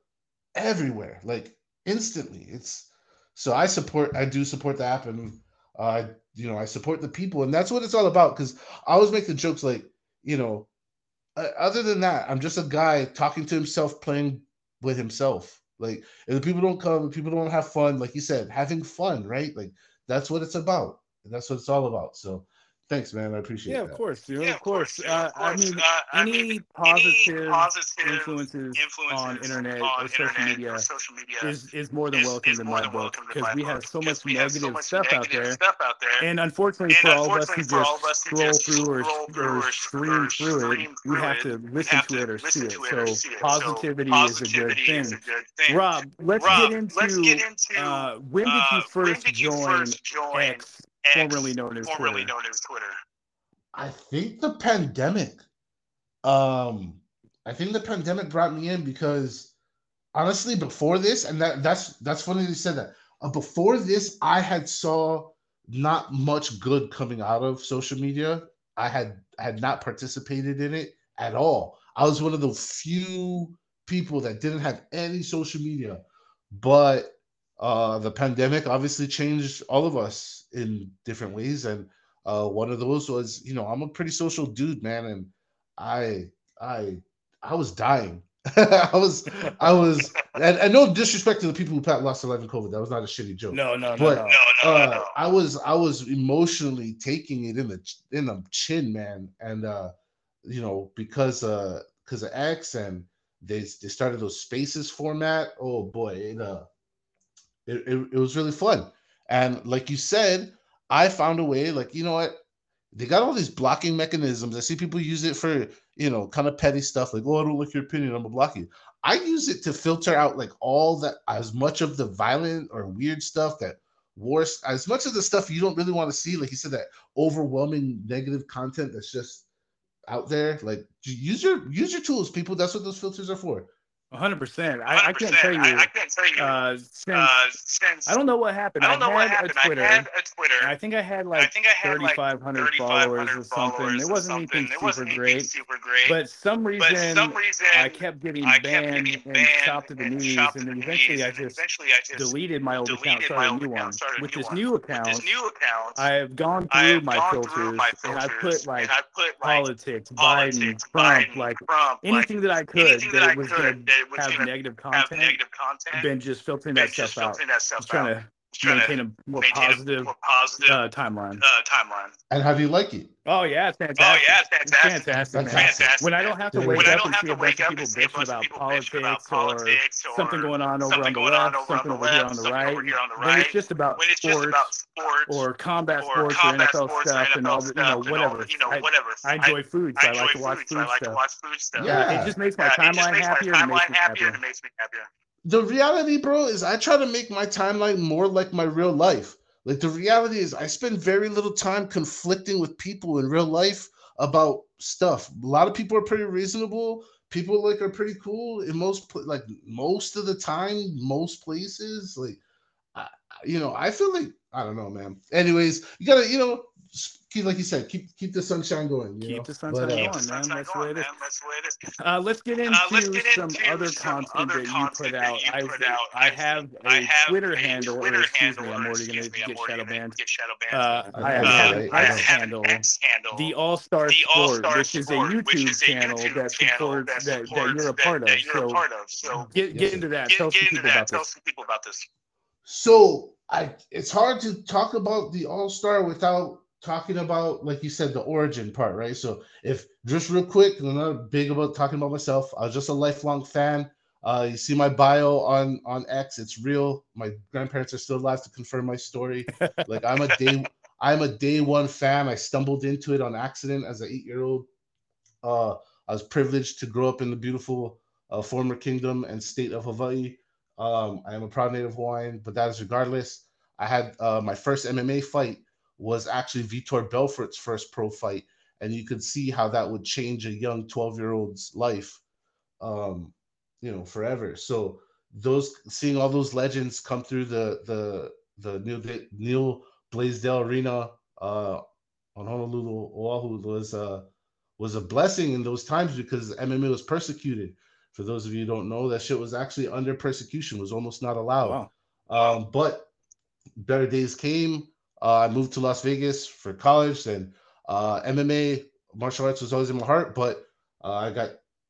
A: everywhere, like instantly. It's so I support, I do support the app, and uh, you know, I support the people, and that's what it's all about. Because I always make the jokes like, you know, uh, other than that, I'm just a guy talking to himself, playing with himself. Like, if the people don't come, people don't have fun, like you said, having fun, right? Like that's what it's about, and that's what it's all about. So, thanks, man. I appreciate
B: Yeah,
A: that.
B: of course, dude.
D: Yeah,
B: of course.
D: yeah,
B: Uh,
D: of
B: I
D: course.
B: mean,
D: Uh, I
B: any
D: mean,
B: positive,
D: any positive
B: influences,
D: influences
B: on internet
D: on
B: or social
D: internet
B: media
D: or social media
B: is is more than
D: is-
B: welcome
D: is
B: in my
D: than
B: book because we have so much
D: we have so
B: negative
D: much
B: stuff out there.
D: stuff out there.
B: And unfortunately,
D: And
B: for all of us who
D: unfortunately for all of us who
B: scroll
D: just
B: through or,
D: scroll through
B: or
D: or
B: stream through it,
D: stream
B: we
D: through
B: have
D: it,
B: to
D: we
B: listen
D: have
B: to it or see
D: listen
B: it.
D: to it or
B: So
D: see it.
B: positivity
D: so
B: is a good
D: positivity
B: thing.
D: is a good thing.
B: Rob, let's get into,
D: let's get into
B: uh, when did you
D: uh,
B: first join
D: first join
B: X,
D: X,
B: formerly known as
D: formerly
B: Twitter?
D: known as Twitter?
A: I think the pandemic. Um, I think the pandemic brought me in because honestly, before this, and that that's that's funny you said that. Uh, before this, I had saw not much good coming out of social media. I had had not participated in it at all. I was one of the few people that didn't have any social media, but uh, the pandemic obviously changed all of us in different ways, and uh, one of those was, you know, I'm a pretty social dude, man, and I, I, I was dying. (laughs) I was, I was, and, and no disrespect to the people who lost their life in COVID. That was not a shitty joke.
B: No, no, no,
A: But-
B: no.
D: No, no,
A: uh,
D: no, no.
A: I was I was emotionally taking it in the in the chin, man, and uh, you know because uh because of X and they they started those spaces format. Oh boy, it uh it, it, it was really fun, and like you said, I found a way. Like you know what, they got all these blocking mechanisms. I see people use it for you know kind of petty stuff like oh I don't like your opinion, I'm gonna block you. I use it to filter out like all that as much of the violent or weird stuff that wars as much of the stuff you don't really want to see like you said that overwhelming negative content that's just out there like use your use your tools people that's what those filters are for
B: 100%. I, I can't tell you.
D: I, I can't tell you.
B: uh, since,
D: uh, since
B: I don't know what happened.
D: I don't know what
B: had
D: happened.
B: a Twitter.
D: I had a Twitter.
B: I think I had
D: I
B: like
D: think I had like
B: 3,500 followers
D: 3,500
B: or something. It wasn't
D: something.
B: anything
D: It
B: super
D: wasn't anything
B: great.
D: super great.
B: But some reason,
D: but some reason
B: I kept getting
D: I
B: banned,
D: kept
B: and
D: banned
B: chopped to the
D: and
B: knees, and then eventually I just
D: eventually I just
B: deleted my old account,
D: deleted
B: started a new
D: account,
B: one.
D: started a
B: With
D: new
B: this
D: one.
B: new
D: With
B: account,
D: this new account,
B: I have gone through my filters, and I put like
D: and I put like
B: politics, Biden, Trump, like anything that I could that, was going to have negative
D: have
B: content.
D: negative content.
B: Been just filtering
D: been
B: that
D: just
B: stuff out.
D: filtering that
B: Just
D: stuff
B: trying to
D: Trying to
B: maintain a more
D: maintain a
B: positive
D: more positive
B: uh, timeline.
D: uh, timeline.
A: and how do you like it
B: Oh yeah, it's fantastic.
D: Oh
B: fantastic.
D: yeah, it's
B: It's
D: fantastic.
B: fantastic, man.
A: Fantastic.
B: When I don't have to wake
A: When
B: up and
D: have
B: see a bunch of people
D: and see a
B: bitching about
D: about
B: politics or
D: or
B: something going on over on the
D: going on
B: left,
D: over on
B: something
D: the
B: over here
D: left,
B: on the right,
D: over here on the
B: when it's just about
D: when it's just
B: sports
D: about sports
B: or combat
D: or
B: sports or NFL
D: sports
B: stuff and all
D: NFL
B: the, you know,
D: and all
B: whatever.
D: the- you know,
B: I,
D: whatever.
B: I enjoy food, so I,
D: I enjoy
B: like to watch
D: food,
B: food
D: so I like to
B: stuff.
D: watch food stuff.
A: Yeah.
B: Yeah, it just makes my
D: Yeah,
B: timeline happier and
D: timeline
B: makes
D: happier
B: happier.
D: and it makes me happier.
A: The reality bro is i try to make my timeline more like my real life. Like the reality is i spend very little time conflicting with people in real life about stuff. A lot of people are pretty reasonable. People like are pretty cool in most like most of the time most places. Like I, you know i feel like i don't know man. Anyways you gotta you know keep like you said keep keep the sunshine going you
B: Keep
A: know?
B: the sunshine
A: But, uh,
B: going,
D: the
B: man.
D: sunshine
B: That's the way
D: going,
B: it is.
D: man. That's the way it is.
B: Uh, let's get into
D: Uh, let's get
B: some
D: into
B: other
D: some
B: content
D: other
B: that you
D: content
B: put
D: that
B: out.
D: you
B: I,
D: put out.
B: I
D: I've-
B: have a
D: I have
B: Twitter
D: a
B: handle,
D: Twitter
B: or excuse
D: handle,
B: me, I'm already
D: excuse
B: going to
D: me, I'm
B: get
D: already
B: shadow
D: gonna
B: banned.
D: Get shadow banned.
B: Uh,
A: I
B: I
A: have
B: have
A: an
B: an
A: X
D: I
B: X
D: have
B: handle,
D: handle.
B: the All Star
D: the
B: Sport, which is a
D: Sport, which
B: YouTube
D: is a
B: channel
D: YouTube
B: that
D: channel
B: supports
D: that,
B: that, that
D: supports
B: you're a
D: that-
B: part of.
D: you're
B: So
D: a part of. So
B: get get into that. Tell
D: get
B: some
D: into
B: people
D: that.
B: about
D: Tell
B: this.
D: some people about this.
A: So I it's hard to talk about the All Star without talking about, like you said, the origin part, right? So if just real quick, I'm not big about talking about myself. I was just a lifelong fan. Uh, you see my bio on on X; it's real. My grandparents are still alive to confirm my story. (laughs) like I'm a day, I'm a day one fan. I stumbled into it on accident as an eight year old. Uh, I was privileged to grow up in the beautiful uh, former kingdom and state of Hawaii. Um, I am a proud native Hawaiian, but that is regardless. I had uh, my first MMA fight was actually Vitor Belfort's first pro fight, and you could see how that would change a young 12 year old's life, um, you know, forever. So those seeing all those legends come through the the the Neal Neal Blaisdell Arena uh, on Honolulu, Oahu was uh, was a blessing in those times because MMA was persecuted. For those of you who don't know, that shit was actually under persecution, was almost not allowed.
B: Wow.
A: Um, but better days came. Uh, I moved to Las Vegas for college, and uh, MMA martial arts was always in my heart. But uh, I got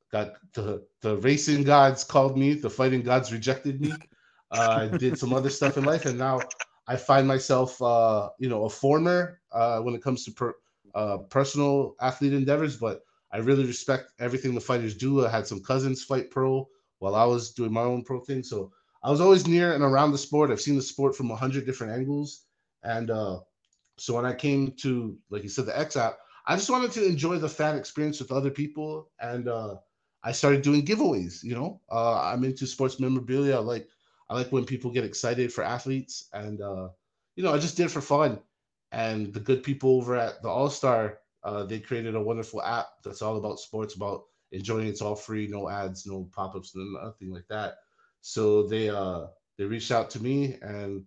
A: got the the racing gods called me, the fighting gods rejected me. (laughs) Uh, I did some other stuff in life, and now I find myself, uh, you know, a former uh, when it comes to per, uh, personal athlete endeavors. But I really respect everything the fighters do. I had some cousins fight pro while I was doing my own pro thing, so I was always near and around the sport. I've seen the sport from a hundred different angles, and uh, so when I came to, like you said, the X app, I just wanted to enjoy the fan experience with other people, and uh, I started doing giveaways. You know, uh, I'm into sports memorabilia. I like I like when people get excited for athletes, and uh, you know, I just did it for fun. And the good people over at the All Star, uh, they created a wonderful app that's all about sports, about enjoying. It's all free, no ads, no pop ups, nothing like that. So they uh they reached out to me, and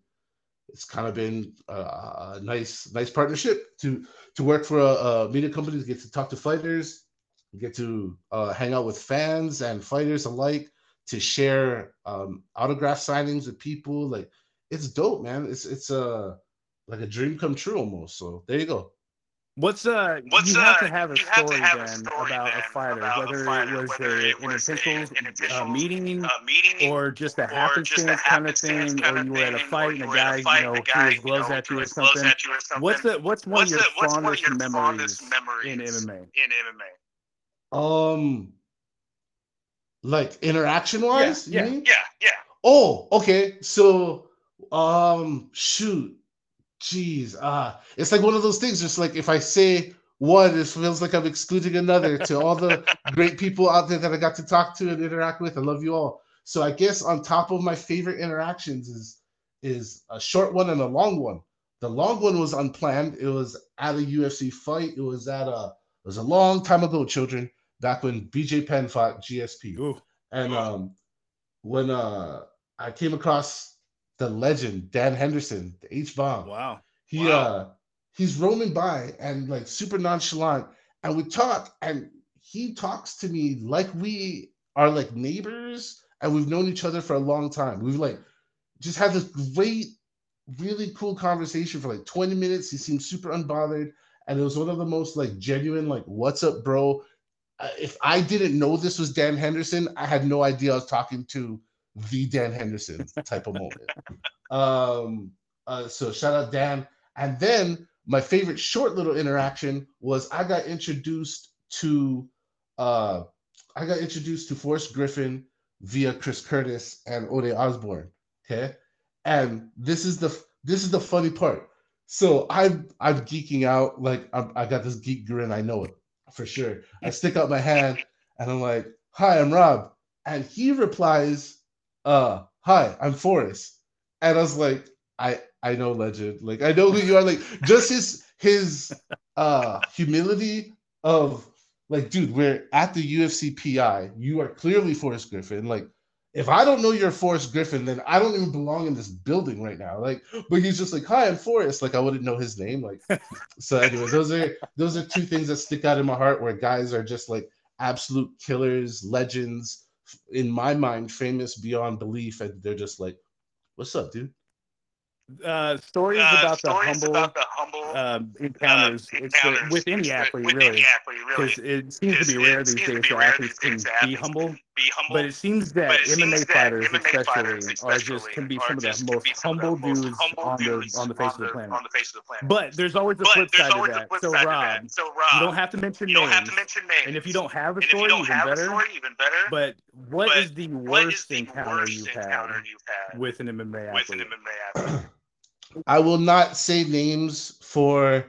A: it's kind of been a, nice nice partnership to to work for a, a media company to get to talk to fighters, get to uh, hang out with fans and fighters alike, to share um, autograph signings with people. Like it's dope, man. It's it's a like a dream come true almost. So there you go.
B: What's uh?
D: What's
B: you have
D: uh,
B: to have a
D: you have to
B: story
D: a
B: then
D: story
B: about
D: then
B: a fighter,
D: about a
B: whether
D: fighter,
B: it was
D: whether
B: a,
D: it
B: an
D: was a-
B: official
D: an official,
B: uh, meeting,
D: uh, meeting
B: or just a
D: or just a
B: happenstance kind of thing,
D: kind
B: or you were at a fight and
D: you
B: a
D: were at a
B: guy,
D: fight
B: you know, threw
D: guy,
B: his
D: you
B: gloves
D: know,
B: at you or
D: gloves
B: something.
D: at you or something.
B: What's the what's one
D: What's
B: of your
D: the- what's
B: fondest
D: your
B: memories
D: fondest memories
B: in MMA?
D: in MMA?
A: Um, like interaction wise,
B: yeah.
A: you mean?
D: Yeah, yeah.
A: Oh, okay. So, um, shoot, jeez, ah, it's like one of those things. Just like if I say one, it feels like I'm excluding another. to all the great people out there that I got to talk to and interact with, I love you all. So I guess on top of my favorite interactions is is a short one and a long one. The long one was unplanned. It was at a UFC fight. It was at a it was a long time ago, children, back when BJ Penn fought GSP.
B: Ooh,
A: And um, when uh, I came across the legend Dan Henderson, the H bomb,
B: wow.
A: he
D: Wow.
A: uh, he's roaming by and like super nonchalant, and we talk, and he talks to me like we are like neighbors, and we've known each other for a long time. We've like just had this great, really cool conversation for like 20 minutes. He seemed super unbothered, and it was one of the most like genuine, like, "What's up, bro?" uh, if I didn't know this was Dan Henderson, I had no idea I was talking to the Dan Henderson type of moment. Um, uh, so shout out Dan. And then my favorite short little interaction was I got introduced to uh, I got introduced to Forrest Griffin via Chris Curtis and Ode Osbourne. Okay, and this is the this is the funny part. So I'm I'm geeking out like I'm, I got this geek grin. I know it for sure. I stick out my hand and I'm like, "Hi, I'm Rob," and he replies, "Uh, hi, I'm Forrest," and I was like, "I I know legend. Like I know who you are. Like just his his uh humility of like, dude, we're at the UFC PI. You are clearly Forrest Griffin. Like." If I don't know you're Forrest Griffin, then I don't even belong in this building right now. Like, but he's just like, "Hi, I'm Forrest." Like, I wouldn't know his name. Like, (laughs) so anyway, those are those are two things that stick out in my heart where guys are just like absolute killers, legends, in my mind, famous beyond belief, and they're just like, "What's up, dude?"
B: Uh, stories
D: Uh,
B: about the humble
D: about the humble
B: uh, encounters,
D: uh,
B: the-
D: encounters
B: with any athlete,
D: with
B: really.
D: any athlete, really.
B: Because it seems to be rare these days
D: be
B: that
D: rare
B: athletes
D: these
B: can
D: days that
B: be humble.
D: Can Be humble.
B: But it seems that
D: But it seems
B: MMA
D: that
B: fighters,
D: MMA
B: especially,
D: fighters
B: are just
D: especially
B: can be
D: are
B: some of the
D: just can
B: most
D: be some of the
B: humble
D: most
B: dudes
D: humble
B: on the
D: dudes
B: on the face of the
D: on
B: planet.
D: on the face of the planet.
B: But there's always the
D: But
B: flip side of that.
D: flip
B: So
D: side to
B: Rob,
D: that. So Rob,
B: you don't have to mention
D: you don't have to
B: names,
D: mention names.
B: and if you don't have a story,
D: don't
B: even
D: have
B: better.
D: a story, even better.
B: But what
D: But
B: is the
D: what is
B: worst
D: the
B: encounter
D: worst
B: you've
D: encounter
B: had
D: you've had
B: with an MMA
D: with an
B: athlete?
D: MMA athlete?
A: I will not say names for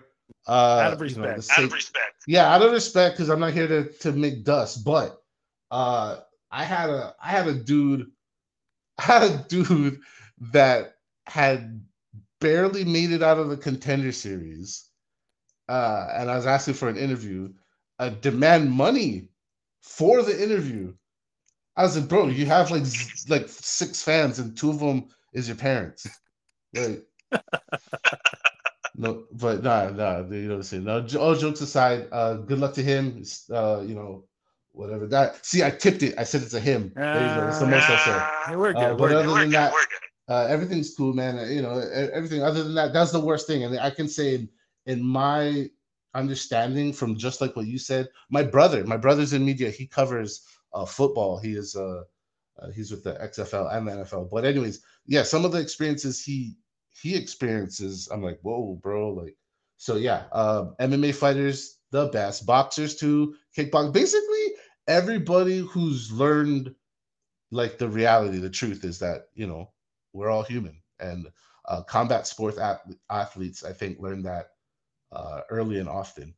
A: uh,
B: Out of
A: you know, the
B: respect.
D: Out of respect.
A: yeah, out of respect, because I'm not here to to make dust. But uh, I had a I had a dude, (laughs) I had a dude that had barely made it out of the contender series, uh, and I was asking for an interview. Uh, demand money for the interview. I was like, bro, you have like like six fans, and two of them is your parents. Like, no, but nah, nah, you know what I'm saying. No, all jokes aside, uh, good luck to him. Uh, you know, whatever that. See, I tipped it. I said it's a him. There you go. That's the most I'll say.
B: We're good.
A: Uh,
B: we're
A: but
B: good.
A: other than that, uh, everything's cool, man. Uh, You know, everything other than that, that's the worst thing. And I can say, in, in my understanding, from just like what you said, my brother, my brother's in media. He covers uh, football. He is uh, uh, he's with the XFL and the NFL. But anyways, yeah, some of the experiences he he experiences, I'm like, whoa, bro, like. So yeah, um, MMA fighters the best, boxers too, kickbox. Basically, everybody who's learned like the reality, the truth is that you know we're all human, and uh, combat sports athletes, I think, learn that uh, early and often.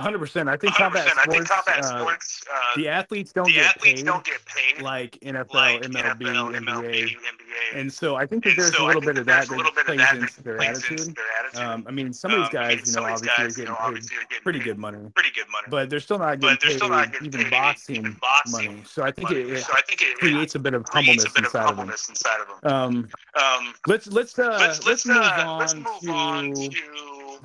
B: 100%. I think
D: 100%.
B: combat
D: I think
B: sports,
D: combat
B: uh,
D: sports, uh,
B: the athletes don't
D: the
B: get
D: athletes
B: paid
D: don't get paid
B: like NFL,
D: like
B: MLB,
D: NFL,
B: NBA.
D: MLB, NBA.
B: And so I think that
D: And
B: there's
D: so
B: a little bit of that that plays
D: that
B: into their
D: plays
B: attitude.
D: into their attitude.
B: Um, I mean, some of these
D: Um, I mean,
B: guys, you know, obviously
D: guys,
B: are
D: you know,
B: getting paid
D: are getting
B: pretty
D: paid
B: good money,
D: pretty good money.
B: but they're still not getting
D: they're still not getting
B: even
D: paid
B: boxing
D: even boxing
B: money. So I think it,
D: So I think it
B: creates a bit of humbleness
D: a bit of
B: inside of them.
D: humbleness inside of them.
B: Um,
D: Um,
B: let's let's uh
D: let's
B: let's,
D: let's
B: move
D: uh,
B: on to.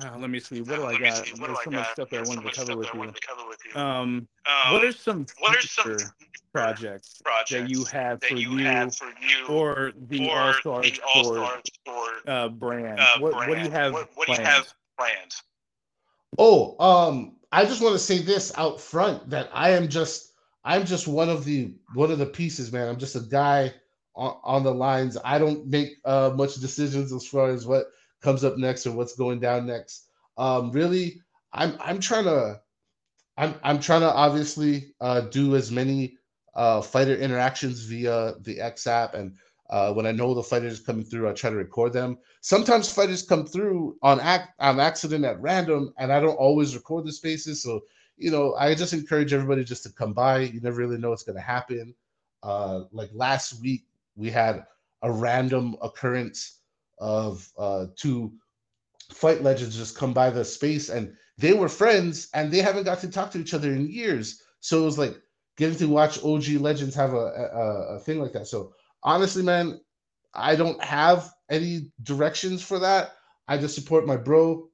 D: On to.
B: uh, let me see. What do
D: uh,
B: I got?
D: see, what do
B: There's
D: I
B: so much
D: got?
B: stuff that I wanted
D: much
B: to cover
D: stuff
B: with
D: that I
B: you.
D: wanted to cover with you.
B: Um,
D: Um,
B: what are some
D: what are some
B: projects
D: projects
B: that you have
D: that
B: for
D: you
B: you
D: have for you
B: or the
D: or
B: All Star
D: the All
B: Sport
D: Star Sport
B: uh, brand?
D: uh,
B: what what do you have
D: What, what do you have planned?
A: Oh, um, I just want to say this out front that I am just I'm just one of the one of the pieces, man. I'm just a guy on, on the lines. I don't make uh, much decisions as far as what comes up next or what's going down next. Um, really, I'm I'm trying to I'm I'm trying to obviously uh, do as many uh, fighter interactions via the X app, and uh, when I know the fighters coming through, I try to record them. Sometimes fighters come through on act on accident at random, and I don't always record the spaces. So you know, I just encourage everybody just to come by. You never really know what's going to happen. Uh, like last week, we had a random occurrence of uh, two fight legends just come by the space and they were friends and they haven't got to talk to each other in years. So it was like getting to watch OG legends have a, a, a thing like that. So honestly, man, I don't have any directions for that. I just support my bro,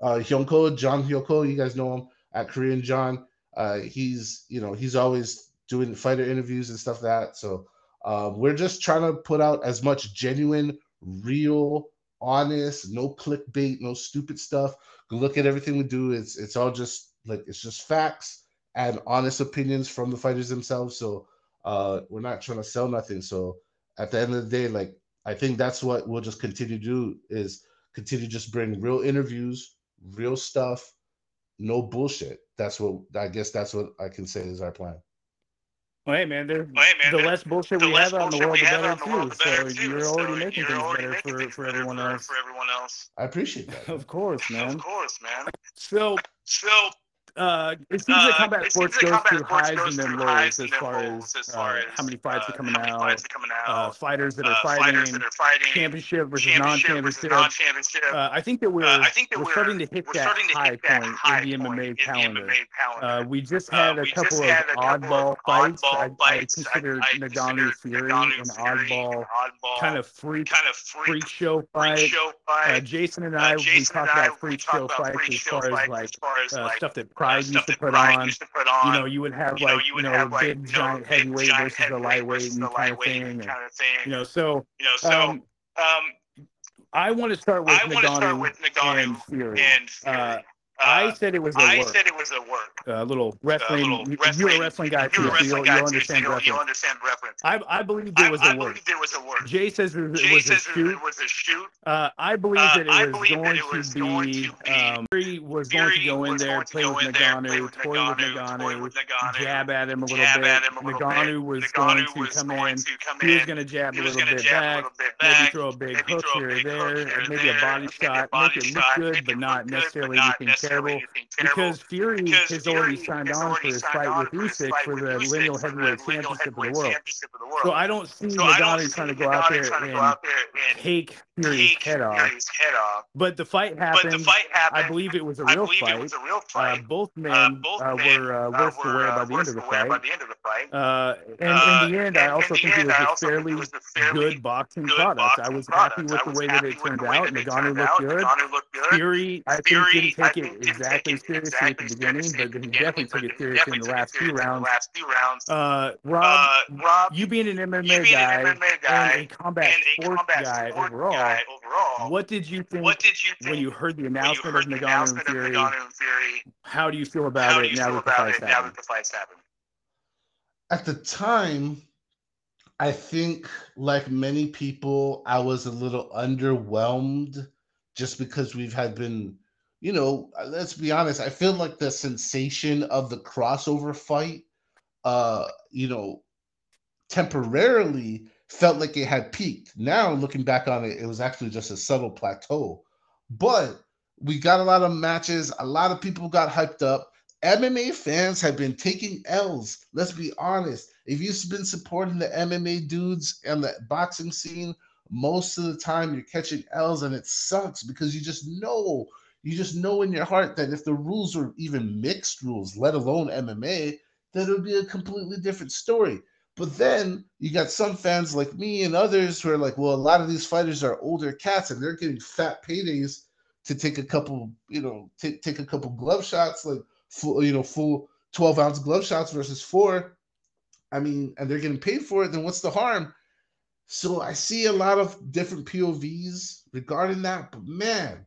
A: uh, Hyunko, John Hyunko. You guys know him at Korean John. Uh, he's, you know, he's always doing fighter interviews and stuff like that. So uh, we're just trying to put out as much genuine, real, honest, no clickbait, no stupid stuff. Look at everything we do. It's it's all just like it's just facts and honest opinions from the fighters themselves. So uh, we're not trying to sell nothing. So at the end of the day, like I think that's what we'll just continue to do is continue to just bring real interviews, real stuff, no bullshit. That's what I guess that's what I can say is our plan.
B: Well, hey man,
D: Well, hey, man,
B: the less bullshit
D: the
B: we
D: less
B: have on the world,
D: we
B: the better
D: on the world, the better
B: too. So
D: too.
B: you're
D: So
B: already making
D: you're
B: things
D: already
B: better
D: making
B: for,
D: things
B: for everyone
D: for-
B: else.
D: For everyone else.
A: I appreciate that.
B: Of course, man.
D: Of course, man.
B: So
D: So
B: uh, it seems
D: uh,
B: that combat sports goes
D: that
B: through
D: sports
B: highs
D: goes
B: and then lows as far as,
D: as
B: uh,
D: far as
B: how many fights
D: uh,
B: are coming
D: how many
B: out,
D: fights are coming
B: uh,
D: out,
B: fighters that are
D: uh,
B: fighting,
D: fighters that are fighting,
B: championship versus
D: championship
B: non-championship.
D: non-championship.
B: Uh, I think that we're
D: Uh, I think that
B: we're
D: we're,
B: starting to hit that
D: starting to
B: high
D: hit that
B: point
D: high
B: in the MMA
D: in
B: calendar.
D: the MMA calendar.
B: Uh, we just
D: Uh,
B: had a couple of oddball fights. I, I consider
D: Ngannou
B: Fury an oddball, kind of freak
D: kind of freak,
B: show fight. Uh. Jason and
D: Uh,
B: I, we talked about freak show fights as far as like
D: as far as
B: uh,
D: like
B: stuff that
D: uh,
B: Pride used to
D: that
B: put
D: Pride
B: on.
D: used to put
B: You know, you would have
D: You know,
B: like
D: you
B: you
D: would
B: know
D: have
B: big
D: you know
B: giant
D: big
B: heavyweight
D: giant
B: versus a lightweight
D: versus
B: and
D: a
B: kind of
D: lightweight
B: thing. And,
D: kind of thing.
B: you know, so
D: You know, so
B: um,
D: um,
B: I want to start with
D: I want to start with Ngannou
B: and Fury.
D: and Fury.
B: Uh, I said it was a
D: I
B: work.
D: said it was a work.
B: a little wrestling.
D: little
B: you-
D: wrestling.
B: You're a wrestling guy too,
D: You're a
B: so
D: wrestling
B: you'll,
D: guy too, so
B: understand
D: you'll, understand reference.
B: I, I believe it was
D: I
B: a work.
D: I believe there was a work.
B: Jay says it was,
D: Jay
B: a
D: says
B: shoot.
D: it was a shoot.
B: Uh, I believe
D: Uh,
B: that it was
D: believe that
B: going
D: it was
B: to
D: going
B: be.
D: to be-
B: Um, Fury was going to go in there, play with
D: Ngannou,
B: toy with
D: Ngannou, toy
B: Ngannou,
D: with Ngannou,
B: jab at him a little bit.
D: at him a little Ngannou
B: was going to come in. He was going to jab a little bit back, maybe throw a big hook here or there, maybe a body shot, make it look good, but not necessarily anything
D: necessarily
B: terrible.
D: terrible.
B: Because Fury
D: Because
B: has
D: Fury
B: already signed
D: has
B: on for
D: already
B: his fight with
D: for his fight
B: for
D: with
B: the
D: Usyk
B: lineal
D: for the
B: heavyweight
D: lineal
B: championship of the
D: heavyweight
B: world.
D: championship of the world.
B: So I don't see
D: So Ngannou
B: trying to go out there
D: trying to go
B: and
D: out there and
B: take Fury's
D: take
B: head off.
D: Fury's head off.
B: But the fight
D: But the
B: happened.
D: fight happened.
B: I believe it was a
D: I
B: real fight.
D: was a real
B: Uh,
D: fight.
B: both men
D: Uh, both
B: uh,
D: men
B: were uh,
D: uh,
B: worse for wear
D: uh,
B: by the end of the
D: by
B: fight.
D: the end of the fight.
B: Uh, and
D: Uh,
B: in the end, I also think it was a fairly
D: was a fairly
B: good boxing
D: good
B: product. I
D: boxing
B: was happy with
D: I
B: the
D: was
B: way that
D: happy
B: it
D: with the
B: turned
D: way
B: out.
D: that it
B: Ngannou
D: turned
B: looked
D: out.
B: good.
D: Ngannou looked good.
B: Fury, I think, didn't take it exactly seriously at the beginning, but he definitely took it seriously in the last few
D: the
B: rounds.
D: last few rounds.
B: Uh, Rob,
D: Uh,
B: you being an MMA guy and a combat sports guy overall,
D: guy overall,
B: what did you think
D: what did you think
B: when you heard the announcement
D: heard
B: of
D: the
B: Ngannou and
D: announcement of
B: Fury?
D: Ngannou and Fury?
B: How do you feel about it now
D: feel
B: that the
D: about it now
B: happened?
D: that the fight's happened?
A: At the time, I think, like many people, I was a little underwhelmed just because we've had been, you know, let's be honest. I feel like the sensation of the crossover fight, uh, you know, temporarily felt like it had peaked. Now, looking back on it, it was actually just a subtle plateau. But we got a lot of matches, a lot of people got hyped up. MMA fans have been taking L's. Let's be honest. If you've been supporting the MMA dudes and the boxing scene, most of the time you're catching L's and it sucks because you just know, you just know in your heart that if the rules were even mixed rules, let alone MMA, that it would be a completely different story. But then you got some fans like me and others who are like, well, a lot of these fighters are older cats and they're getting fat paydays to take a couple, you know, take take a couple glove shots, like full, you know, full 12 ounce glove shots versus four. I mean, and they're getting paid for it, then what's the harm? So I see a lot of different POVs regarding that, but man,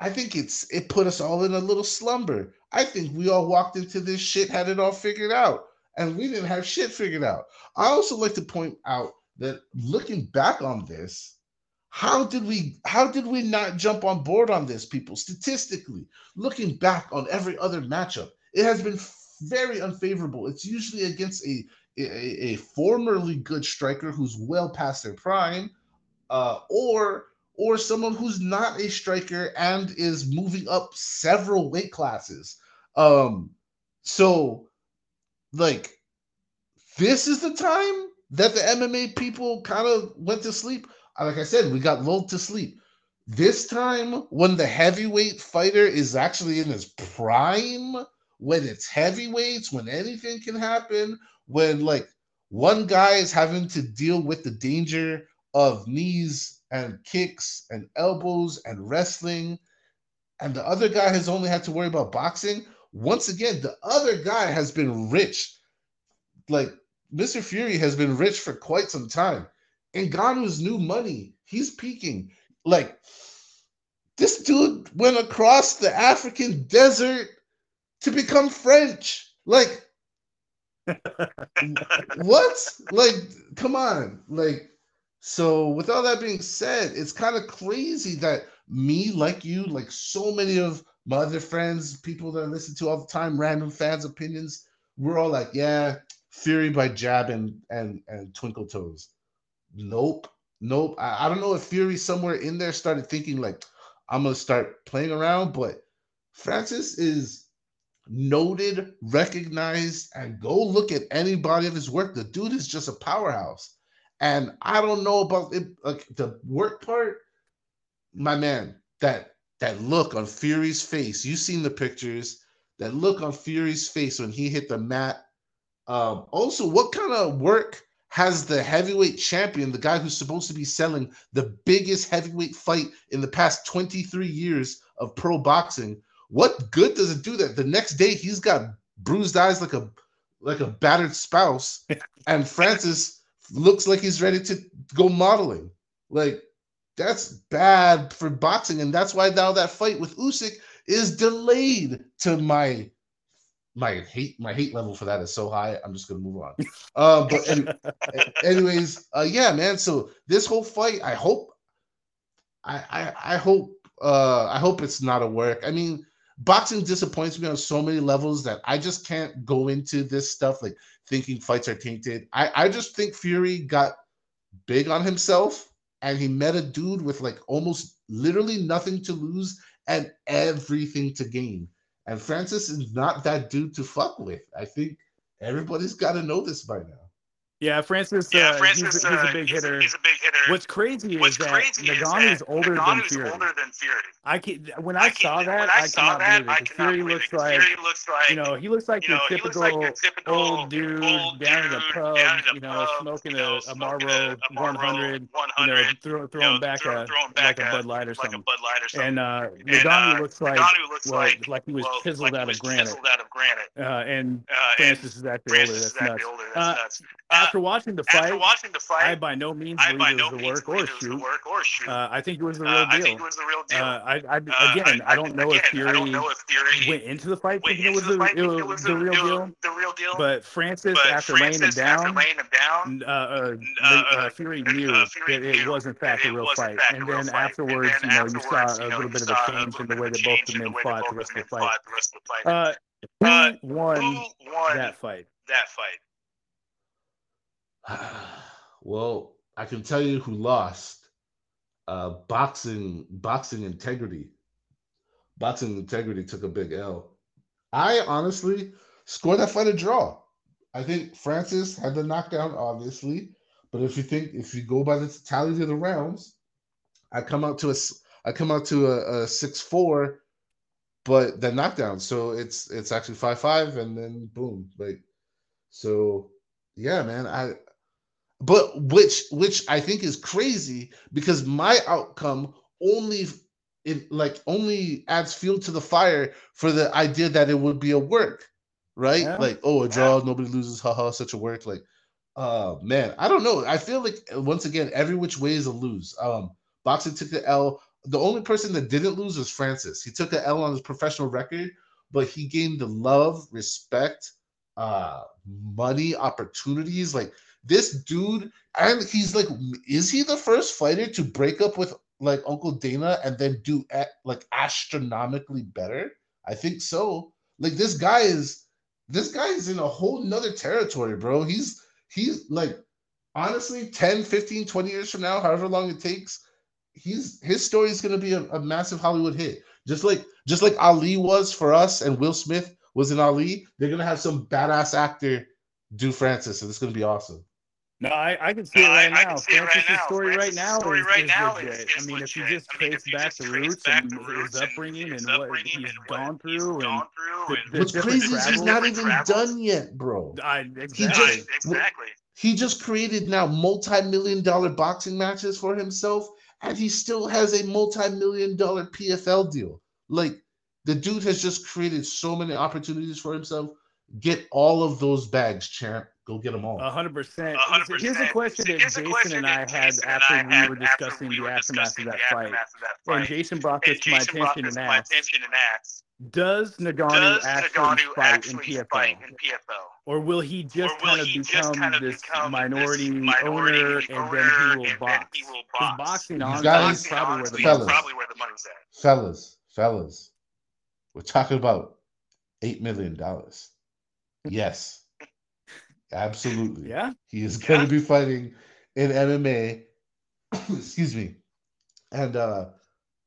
A: I think it's it put us all in a little slumber. I think we all walked into this shit had it all figured out, and we didn't have shit figured out. I also like to point out that looking back on this, how did we how did we not jump on board on this, people? Statistically, looking back on every other matchup, it has been very unfavorable. It's usually against a a, a formerly good striker who's well past their prime, uh, or or someone who's not a striker and is moving up several weight classes. Um, so like this is the time that the MMA people kind of went to sleep. Uh, like I said, we got lulled to sleep. This time, when the heavyweight fighter is actually in his prime, when it's heavyweights, when anything can happen, when like one guy is having to deal with the danger of knees and kicks and elbows and wrestling, and the other guy has only had to worry about boxing. Once again, the other guy has been rich. Like Mr. Fury has been rich for quite some time. Ngannou's new money, he's peaking. Like this dude went across the African desert to become French. Like (laughs) what? Like, come on. Like, so with all that being said, it's kind of crazy that me, like you, like so many of my other friends, people that I listen to all the time, random fans' opinions, we're all like, yeah, Fury by Jab and and and Twinkle Toes. Nope. Nope. I, I don't know if Fury somewhere in there started thinking like, I'm gonna start playing around, but Francis is noted, recognized, and go look at any body of his work. The dude is just a powerhouse. And I don't know about it, like the work part, my man. That that look on Fury's face. You've seen the pictures. That look on Fury's face when he hit the mat. Um, also, what kind of work has the heavyweight champion, the guy who's supposed to be selling the biggest heavyweight fight in the past 23 years of pro boxing, what good does it do that the next day he's got bruised eyes like a like a battered spouse, (laughs) and Francis looks like he's ready to go modeling? Like that's bad for boxing, and that's why now that fight with Usyk is delayed to my my hate my hate level for that is so high. I'm just gonna move on. (laughs) Uh, but any, anyways, uh, yeah, man. So this whole fight, I hope, I I, I hope uh, I hope it's not a work. I mean, boxing disappoints me on so many levels that I just can't go into this stuff like thinking fights are tainted. I, I just think Fury got big on himself and he met a dude with like almost literally nothing to lose and everything to gain. And Francis is not that dude to fuck with. I think everybody's got to know this by now.
B: Yeah, Francis.
D: Yeah,
B: uh,
D: Francis.
B: he's, a- he's
D: uh,
B: a big hitter.
D: He's, a big hitter.
B: What's crazy
D: What's
B: is that
D: crazy is Ngannou's
B: older than Fury.
D: older than Fury.
B: I can, when I,
D: I
B: saw that,
D: when
B: I,
D: I saw
B: cannot
D: that,
B: believe
D: I
B: it.
D: cannot
B: Fury
D: believe
B: looks
D: it.
B: like,
D: Fury looks like
B: you know, he looks like
D: you know, he looks
B: typical,
D: like your typical
B: old dude
D: old
B: down in
D: dude
B: the pub,
D: down in the
B: you know,
D: pub,
B: smoking
D: you know,
B: a,
D: smoking
B: Marlboro
D: a, Marlboro
B: 100, you know, throw,
D: you
B: throwing
D: know,
B: back
D: throw-
B: a
D: throwing
B: like
D: back
B: a Bud Light or
D: like
B: something.
D: Bud Light or something.
B: And uh,
D: And,
B: Ngannou
D: uh,
B: looks like
D: looks
B: well,
D: like
B: like he was
D: well,
B: chiseled out of granite.
D: chiseled out of granite.
B: Uh, and
D: Uh,
B: Francis is actually older. That's nuts.
D: actually older.
B: Uh,
D: nuts.
B: After watching the fight,
D: the
B: I by no means believe it was
D: means
B: work or
D: believe
B: a
D: it was a
B: shoot.
D: work or shoot.
B: Uh, I think it was the real
D: Uh, I
B: deal.
D: think it was the real deal.
B: Uh, I, I
D: Uh,
B: again, I, don't know if Fury
D: I don't know if Fury
B: went into the fight thinking it was
D: the
B: the,
D: fight
B: it was
D: it was
B: the real deal.
D: The real deal.
B: But Francis,
D: But
B: after laying him
D: Francis, after
B: down,
D: laying him down,
B: uh, uh,
D: uh,
B: uh, Fury
D: uh,
B: knew
D: Fury
B: that it
D: knew
B: was in fact a real fight. And then afterwards, you know, you saw a little bit of a change in the way that both the men fought the rest of the fight.
D: fought the rest of the fight.
B: Uh,
D: Uh,
B: Who won that fight?
D: that fight?
A: well, I can tell you who lost. Uh, boxing, boxing integrity. Boxing integrity took a big L. I honestly scored that fight a draw. I think Francis had the knockdown, obviously, but if you think if you go by the tally of the rounds, I come out to a I come out to a, a six four, but the knockdown. So it's it's actually five five, and then boom, like so. Yeah, man. I but which which I think is crazy because my outcome only it like only adds fuel to the fire for the idea that it would be a work, right?
B: Yeah.
A: Like, oh, a draw, nobody loses, haha, such a work. Like, uh man, I don't know. I feel like once again, every which way is a lose. Um, boxing took the L. the only person that didn't lose was Francis. He took an L on his professional record, but he gained the love, respect, uh, money, opportunities. Like this dude, and he's like, is he the first fighter to break up with like Uncle Dana and then do like astronomically better? I think so. Like this guy is this guy is in a whole nother territory, bro. He's he's like honestly 10, 15, 20 years from now, however long it takes, he's his story is gonna be a, a massive Hollywood hit. Just like just like Ali was for us and Will Smith was in Ali, they're gonna have some badass actor do Francis, and it's gonna be awesome.
B: No, I, I can see
D: No,
B: it right
D: I
B: now.
D: can see it right
B: Francis' story right now
D: story
B: is,
D: right
B: is
D: now
B: legit.
D: is-
B: I
D: is
B: mean, if you just
D: I mean,
B: trace
D: if
B: back
D: just
B: the roots
D: back
B: and
D: the roots
B: his
D: and
B: upbringing
D: his
B: and what
D: upbringing
B: he's
D: and what
B: gone
D: he's
B: through and
D: through and
A: What's crazy is he's not even
D: travels.
A: done yet, bro.
B: I
D: Right,
B: exactly.
A: just-
D: exactly.
A: He just created now multi-million dollar boxing matches for himself, and he still has a multi-million dollar PFL deal. Like the dude has just created so many opportunities for himself. Get all of those bags, champ. Go get them all.
B: Hundred percent.
D: A hundred
B: Here's a question that
D: Here's a
B: Jason
D: question
B: and I
D: that
B: had
D: Jason and
B: after we were discussing
D: we
B: the
D: were
B: aftermath of
D: discussing
B: that
D: the
B: fight.
D: aftermath of that
B: And
D: fight.
B: Jason brought
D: And
B: this to my
D: Jason brought
B: attention
D: this
B: and
D: to my
B: asked,
D: attention and asked,
B: does Ngannou
D: does
B: actually
D: Ngannou
B: fight in
D: actually
B: PFL?
D: fight in PFL?
B: Or will he just
D: will
B: kind of
D: he just
B: become
D: kind of
B: this
D: become
B: minority,
D: minority
B: owner,
D: owner,
B: and then he will
D: and
B: box?
D: then he will
B: Because
D: box?
B: boxing,
A: You
B: honestly,
A: guys-
B: is probably where the
D: honestly,
A: fellas.
D: probably where the money's at.
A: fellas, fellas, we're talking about eight million dollars. Yes, absolutely.
B: Yeah,
A: He is going
D: Yeah.
A: to be fighting in MMA. (coughs) Excuse me. And uh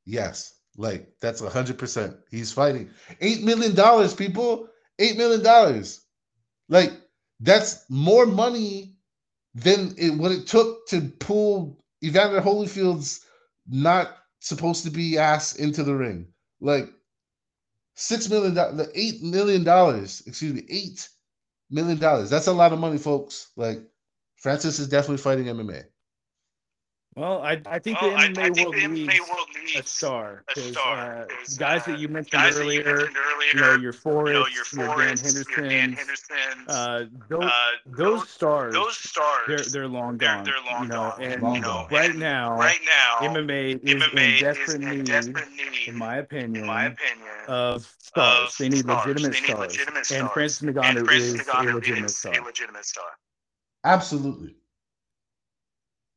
A: yes, like that's a hundred percent. He's fighting eight million dollars, people. Eight million dollars. Like that's more money than it what it took to pull Evander Holyfield's not supposed to be ass into the ring. Like six million dollars, the eight million dollars, excuse me, eight million dollars. That's a lot of money, folks. Like Francis is definitely fighting MMA.
B: Well, I, I think
D: Well,
B: the
D: I, I
B: MMA
D: think
B: world
D: the
B: needs
D: MMA world
B: a star.
D: a
B: 'cause,
D: star.
B: uh,
D: 'cause,
B: guys
D: uh,
B: that you mentioned
D: guys that you
B: earlier,
D: mentioned earlier,
B: you know, your
D: you
B: Forrest,
D: know, your
B: your Dan
D: Forrest, your Dan
B: Hendersons,
D: Hendersons,
B: uh, those,
D: uh,
B: those stars,
D: those stars,
B: they're they're long
D: they're,
B: gone.
D: they're long
B: you know,
D: gone.
B: and
A: Long
D: you know,
A: gone.
B: right
D: and
B: now,
D: right now,
B: MMA is
D: MMA
B: in desperate
D: is in
B: need,
D: desperate need,
B: in my opinion,
D: in my opinion,
B: of stars.
D: of
B: they need
D: stars.
B: legitimate
D: They need
B: stars.
D: legitimate
B: And
D: stars.
B: Francis
D: and
B: Ngannou
D: Francis
B: is
D: Ngannou
B: legitimate
D: is a legitimate star.
A: Absolutely.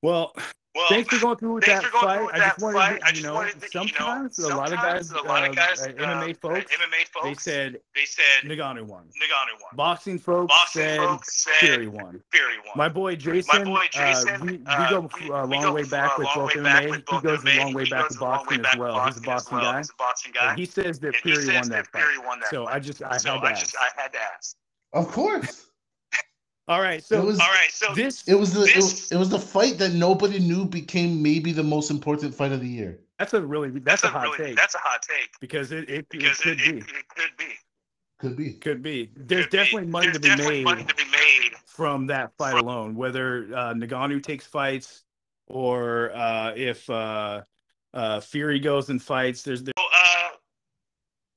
B: Well,
D: Well,
B: thanks for going through with that fight.
D: with
B: I
D: that
B: just wanted
D: fight.
B: to, you know,
D: wanted to, you know,
B: sometimes a lot of guys,
D: a lot of
B: uh,
D: guys,
B: uh,
D: uh,
B: MMA folks,
D: MMA folks,
B: they said
D: they said
B: Ngannou won.
D: Ngannou won.
B: Boxing folks
D: Boxing
B: said
D: folks said
B: Fury won.
D: Fury won.
B: My boy Jason,
D: My boy Jason,
B: uh, we, we
D: uh,
B: go
D: we-
B: a
D: we
B: long
D: go
B: way back with
D: long
B: both
D: way back
B: MMA. He goes a long way back
D: goes
B: with
D: a long way
B: boxing as well. He's a
D: boxing as
B: boxing
D: well.
B: guy.
D: He's a boxing guy.
B: He says that
D: And
B: Fury won
D: that
B: that fight.
D: Won that
B: So. I just I
D: so
B: had
D: I just I had to ask.
A: Of course. (laughs)
B: All right, so
A: It was-
D: All right, so
B: this
A: It was the it
D: This-
A: was, it was the fight that nobody knew became maybe the most important fight of the year.
B: that's a really that's, a hot
D: really
B: take
D: that's a hot take
B: because it, it, it could
D: it,
B: be
D: it, it could be
A: Could be.
B: could be. There's
D: Could be.
B: definitely money
D: There's
B: to be
D: definitely
B: made
D: money to be made
B: from that fight
D: From-
B: alone. Whether uh, Ngannou takes fights or uh, if uh, uh, Fury goes and fights. There's, there's
D: So,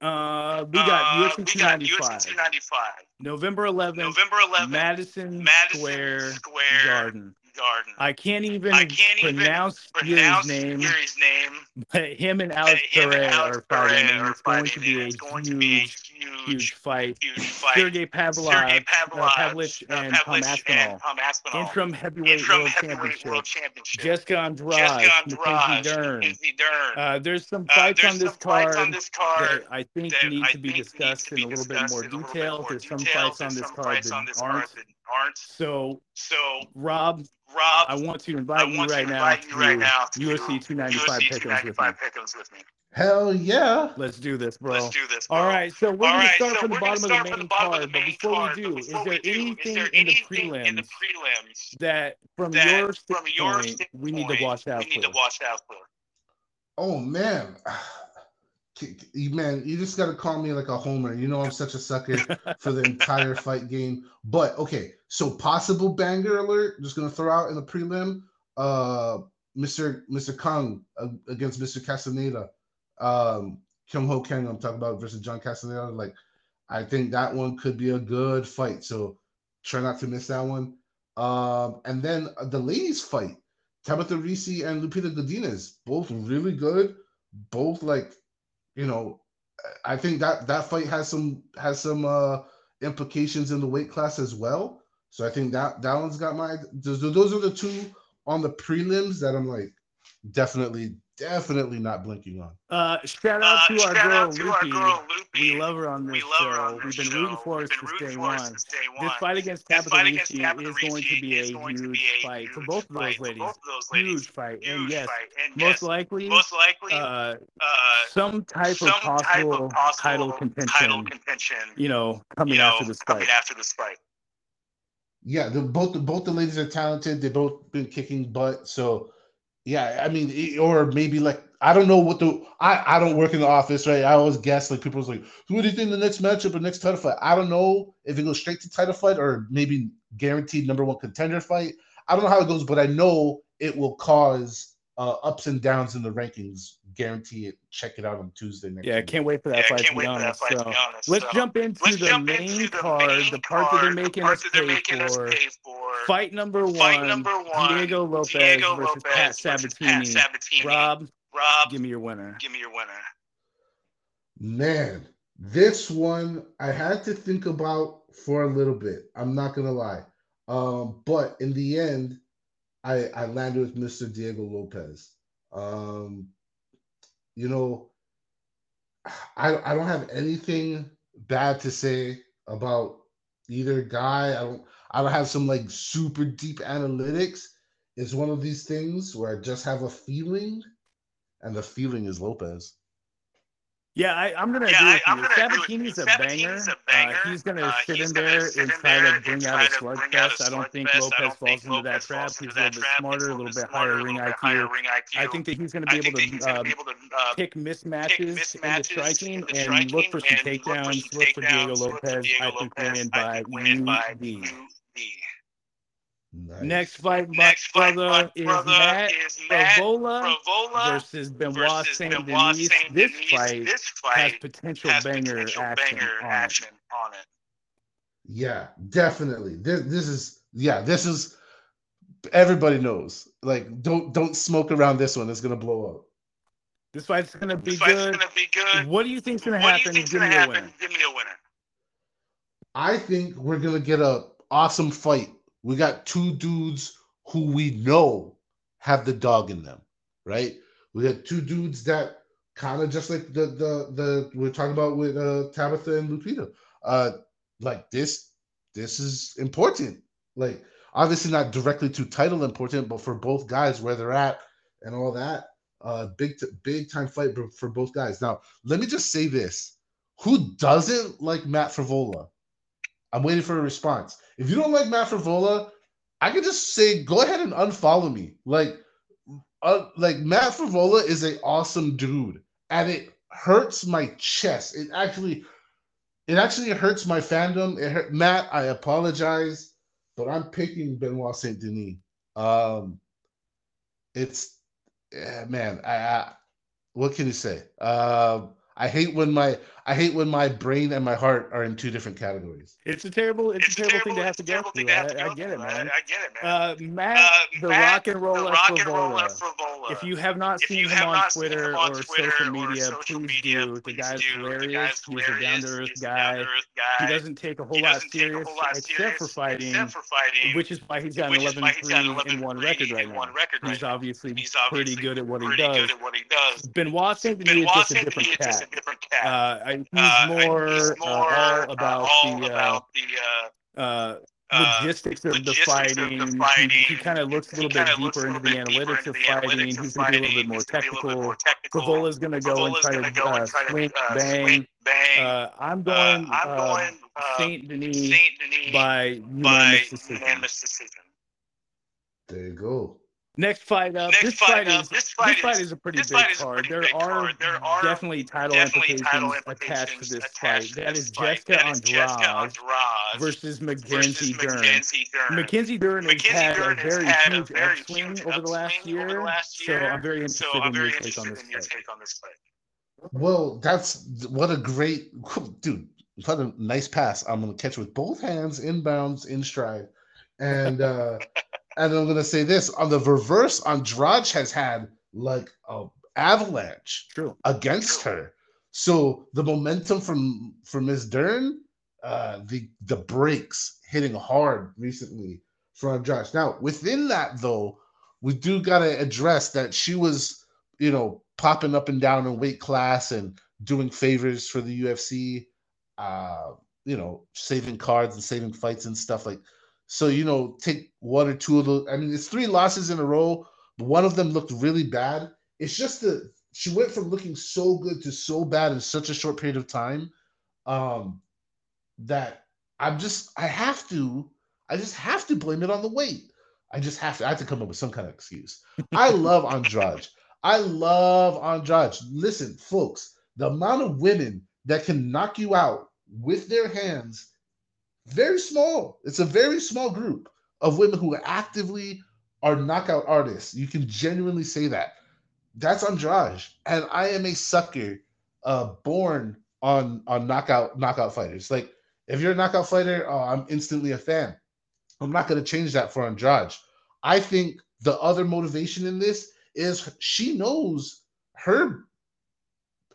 D: uh,
B: we got
D: uh,
B: UFC
D: we got
B: 295,
D: UFC 295,
B: November 11th,
D: November 11th,
B: Madison,
D: Madison
B: Square,
D: Square
B: Garden.
D: Garden.
B: I can't even
D: I can't even
B: pronounce
D: pronounce
B: Fury's name,
D: Fury's name.
B: but him and Alex
D: him and Alex
B: are fighting,
D: Perez
B: and
D: are
B: it's going to be
D: and
B: a
D: it's going to be a
B: huge,
D: huge,
B: huge fight.
D: huge fight.
B: Sergey Pavlov,
D: Sergey
B: uh, Pavlich,
D: uh,
B: and Tom
D: Pavlich
B: Aspinall.
D: and Tom Aspinall.
B: Interim heavyweight
D: Interim
B: world
D: heavyweight
B: championship.
D: world championship.
B: Jessica Andrade,
D: Jessica
B: Mackenzie
D: Andrade,
B: Dern.
D: Mackenzie Dern.
B: Uh, there's some
D: Uh,
B: fights
D: there's
B: on this
D: some fights
B: card
D: on this card
B: that I think
D: that
B: need
D: I
B: to be discussed in a little bit more
D: in a little bit
B: detail. There's some fights on this card that aren't.
D: Card that aren't.
B: So,
D: So,
B: Rob,
D: Rob,
B: I want to
D: I
B: invite you right
D: to
B: now
D: invite you right now
B: to
D: to
B: UFC 295
D: UFC
B: pick'ems with me.
D: 295 pick'ems with me.
A: Hell yeah.
B: Let's do this, bro.
D: Let's do this. Bro.
B: All right, so we're going to
D: right,
B: start
D: so
B: from the
D: we're gonna
B: bottom of the
D: start from
B: main
D: the bottom of
B: card.
D: the
B: But before we do,
D: but
B: is there
D: we do, is
B: anything
D: there
B: in the
D: anything in the
B: prelims
D: prelims
B: that, from
D: that,
B: your
D: from your
B: standpoint, we need to
D: standpoint,
B: watch out
D: we need
B: for?
D: to watch out for?
A: Oh man. K- k- You man, you just gotta call me like a homer. You know I'm such a sucker (laughs) for the entire fight game. But okay, so possible banger alert. Just gonna throw out in the prelim. Uh, Mr. Mr. Kung uh, against Mr. Castaneda. Um, Kyung Ho Kang. I'm talking about versus John Castaneda. Like, I think that one could be a good fight. So try not to miss that one. Um, and then uh, the ladies fight. Tabatha Ricci and Lupita Godinez, both really good. both like, you know, I think that that fight has some has some uh implications in the weight class as well. So I think that that one's got my those, those are the two on the prelims that I'm like definitely definitely not blinking on.
B: Uh, shout out
D: Uh,
B: to our
D: shout
B: girl
D: out to our
B: Loopy.
D: girl Loopy.
B: We love her on this
D: We love her
B: show.
D: on
B: We've
D: this
B: been
D: show.
B: rooting for
D: We've
B: us
D: been
B: since
D: rooting
B: day
D: for us
B: one.
D: since day
B: This
D: one.
B: fight against
D: This fight
B: Tabatha
D: against
B: Ricci
D: Tabatha
B: is going to be a
D: is
B: huge fight for both of those
D: fight
B: ladies.
D: both of those ladies.
B: Huge fight, and yes,
D: fight. And
B: most
D: yes,
B: likely,
D: most likely,
B: uh,
D: uh,
B: some type
D: some
B: of
D: type
B: possible
D: of possible
B: title contention.
D: title contention.
B: You know, coming
D: you know,
B: after this
D: coming
B: fight.
D: after this fight.
A: Yeah, the both both the ladies are talented. They've both been kicking butt. So yeah, I mean, or maybe like I don't know what the I I don't work in the office, right? I always guess like people's like, who do you think the next matchup or next title fight? I don't know if it goes straight to title fight or maybe guaranteed number one contender fight. I don't know how it goes, but I know it will cause uh, ups and downs in the rankings. Guarantee it. Check it out on Tuesday next.
B: Yeah, I can't wait for that
D: Yeah,
B: fight to be
D: wait for that
B: honest.
D: fight to
B: So
D: be honest.
B: let's
D: So,
B: jump into
D: let's
B: the
D: jump
B: main
D: into the
B: card,
D: main
B: the part that they're making
D: the
B: us
D: part that they're
B: pay
D: making us pay for.
B: Fight number one,
D: Fight number one,
B: Diego Lopez
D: Diego
B: versus
D: Lopez
B: Pat
D: versus Pat
B: Sabatini.
D: Sabatini.
B: Rob,
D: Rob,
B: give me your winner.
D: give me your winner.
A: Man, this one I had to think about for a little bit. I'm not gonna lie. Um, but in the end, I I landed with Mr. Diego Lopez. Um, you know, I I don't have anything bad to say about either guy. I don't I don't have some like super deep analytics. It's one of these things where I just have a feeling, and the feeling is Lopes.
B: Yeah, I, I'm gonna
D: Yeah,
B: agree
D: I,
B: with
D: I'm
B: you.
D: gonna agree with you.
B: Sabatini's a banger.
D: A banger.
B: Uh, he's gonna
D: Uh,
B: sit
D: he's
B: in
D: gonna
B: there
D: sit
B: and
D: in
B: try
D: there
B: to bring out a
D: to bring
B: slugfest. I don't think Lopes
D: don't
B: falls
D: think
B: into that trap.
D: falls
B: He's a little bit smarter, a little bit higher
D: a
B: ring
D: little higher
B: IQ.
D: ring IQ.
B: I think that he's gonna be able
D: think that he's
B: to uh,
D: be able to uh,
B: pick
D: pick
B: mismatches in the
D: mismatches
B: striking
D: in the
B: and look
D: striking
B: for some
D: and look for
B: takedowns.
D: some
B: Look for Diego
D: takedowns. Look for Lopes.
B: I think
D: Lopes.
B: winning
D: I
B: by
D: think winning by
B: UD.
D: UD.
A: Nice.
B: Next fight, my
D: Next fight,
B: brother,
D: my
B: is
D: brother
B: Matt
D: is Matt
B: Frevola
D: Frevola
B: versus Benoit Saint Denis. This fight
D: This
B: has potential
D: has
B: banger
D: potential
B: action
D: banger
B: on it.
D: action on it.
A: Yeah, definitely. This this is yeah, this is everybody knows. Like don't don't smoke around this one. It's gonna blow up.
B: This fight's gonna be
D: This
B: good.
D: gonna be good.
B: What do you think's gonna
D: what do
B: happen?
D: you think's
B: Give
D: gonna
B: me a
D: happen?
B: winner.
D: Give me a winner.
A: I think we're gonna get a awesome fight. We got two dudes who we know have the dog in them, right? We got two dudes that kind of just like the the the we're talking about with uh Tabatha and Lupita. Uh like this this is important. Like obviously not directly to title important, but for both guys where they're at and all that. Uh big t- big time fight for- both guys. Now, let me just say this. Who doesn't like Matt Frevola? I'm waiting for a response. If you don't like Matt Frevola, I can just say go ahead and unfollow me. Like, uh, like Matt Frevola is an awesome dude, and it hurts my chest. It actually, it actually hurts my fandom. It hurt Matt. I apologize, but I'm picking Benoit Saint Denis. Um, it's yeah, man. I, I what can you say? Um, I hate when my I hate when my brain and my heart are in two different categories.
B: It's a terrible, it's,
D: It's
B: a terrible thing to have to
D: a
B: go through.
D: thing to have to
B: I, I
D: go
B: get it, man.
D: I, I get it, man.
B: Uh, Matt,
D: Uh,
B: the
D: Matt,
B: rock and
D: roll
B: roller
D: rock and roller
B: Frevola.
D: Frevola.
B: If you have not
D: If
B: seen him on
D: not seen
B: Twitter
D: him on
B: or
D: Twitter
B: social
D: or
B: media,
D: social
B: please
D: media,
B: do. The
D: please
B: guy's
D: do. The
B: hilarious.
D: guy's
B: He's a
D: hilarious.
B: down to earth
D: He's a
B: guy.
D: down-to-earth
B: He
D: guy.
B: doesn't take a whole
D: He
B: lot
D: doesn't take a
B: serious,
D: whole lot
B: except
D: serious,
B: for fighting,
D: except for fighting,
B: which is why he's got an 11
D: why he's got
B: 3
D: an 11
B: and one record right now. He's obviously
D: He's
B: pretty
D: obviously
B: good at what he
D: pretty
B: does.
D: good at what he does.
B: Benoit Saint Denis is
D: Benoit
B: just a different
D: Denis is just
B: cat.
D: A different cat.
B: Uh, I- he's
D: Uh,
B: more,
D: he's
B: uh,
D: more
B: all
D: uh,
B: about
D: all
B: the uh,
D: about the uh,
B: uh,
D: uh,
B: logistics of the
D: logistics of
B: fighting.
D: the
B: He-
D: fighting.
B: He, kind of looks a little bit
D: kinda
B: deeper into
D: little
B: the
D: bit deeper
B: analytics
D: into
B: of
D: the
B: fighting.
D: analytics of
B: He's going to be a little bit
D: fighting.
B: more
D: He's gonna be a little bit
B: technical.
D: more technical.
B: Frevola's going to go and try
D: gonna
B: uh,
D: and try to
B: swing,
D: uh,
B: bang.
D: bang.
B: Uh, I'm
D: Uh,
B: going
D: I'm
B: uh,
D: going uh,
B: Saint Denis
D: Saint Denis
B: by
D: by
B: unanimous decision.
D: unanimous decision.
A: There you go.
B: Next fight up.
D: Next
B: this
D: fight
B: fight
D: up.
B: is
D: This fight
B: fight
D: is-
B: is a pretty big
D: fight is a
B: card.
D: pretty
B: There
D: big
B: are
D: card. There are
B: definitely title
D: definitely
B: implications
D: title
B: attached to
D: implications
B: this
D: attached
B: fight.
D: to
B: That
D: this
B: is
D: fight.
B: Jessica
D: That is Jessica
B: Andrade
D: Andrade
B: versus
D: versus
B: Mackenzie Dern.
D: Mackenzie Dern.
B: Mackenzie Dern has had
D: Dern
B: a very
D: had a
B: huge
D: very
B: upswing
D: huge
B: over the last year.
D: the last
B: So. I'm very interested
D: So I'm
B: in
D: very
B: your take on
D: interested
B: this
D: in your
B: fight.
D: take on this fight.
A: Well, that's what a great dude. What a nice pass. I'm gonna catch with both hands inbounds in stride. And uh (laughs) and I'm gonna say this on the reverse, Andrade has had like a avalanche
B: True.
A: against her. So the momentum from from Ms. Dern, uh, the the breaks hitting hard recently from Josh. Now within that though, we do gotta address that she was, you know, popping up and down in weight class and doing favors for the UFC, uh, you know, saving cards and saving fights and stuff like. So you know, take one or two of those. I mean, it's three losses in a row. But one of them looked really bad. It's just that she went from looking so good to so bad in such a short period of time um, that I'm just I have to I just have to blame it on the weight. I just have to I have to come up with some kind of excuse. I (laughs) love Andrade. I love Andrade. Listen, folks, the amount of women that can knock you out with their hands very small. It's a very small group of women who actively are knockout artists. You can genuinely say that. That's Andrade, and I am a sucker, uh, born on on knockout knockout fighters. Like if you're a knockout fighter, oh, I'm instantly a fan. I'm not going to change that for Andrade. I think the other motivation in this is she knows her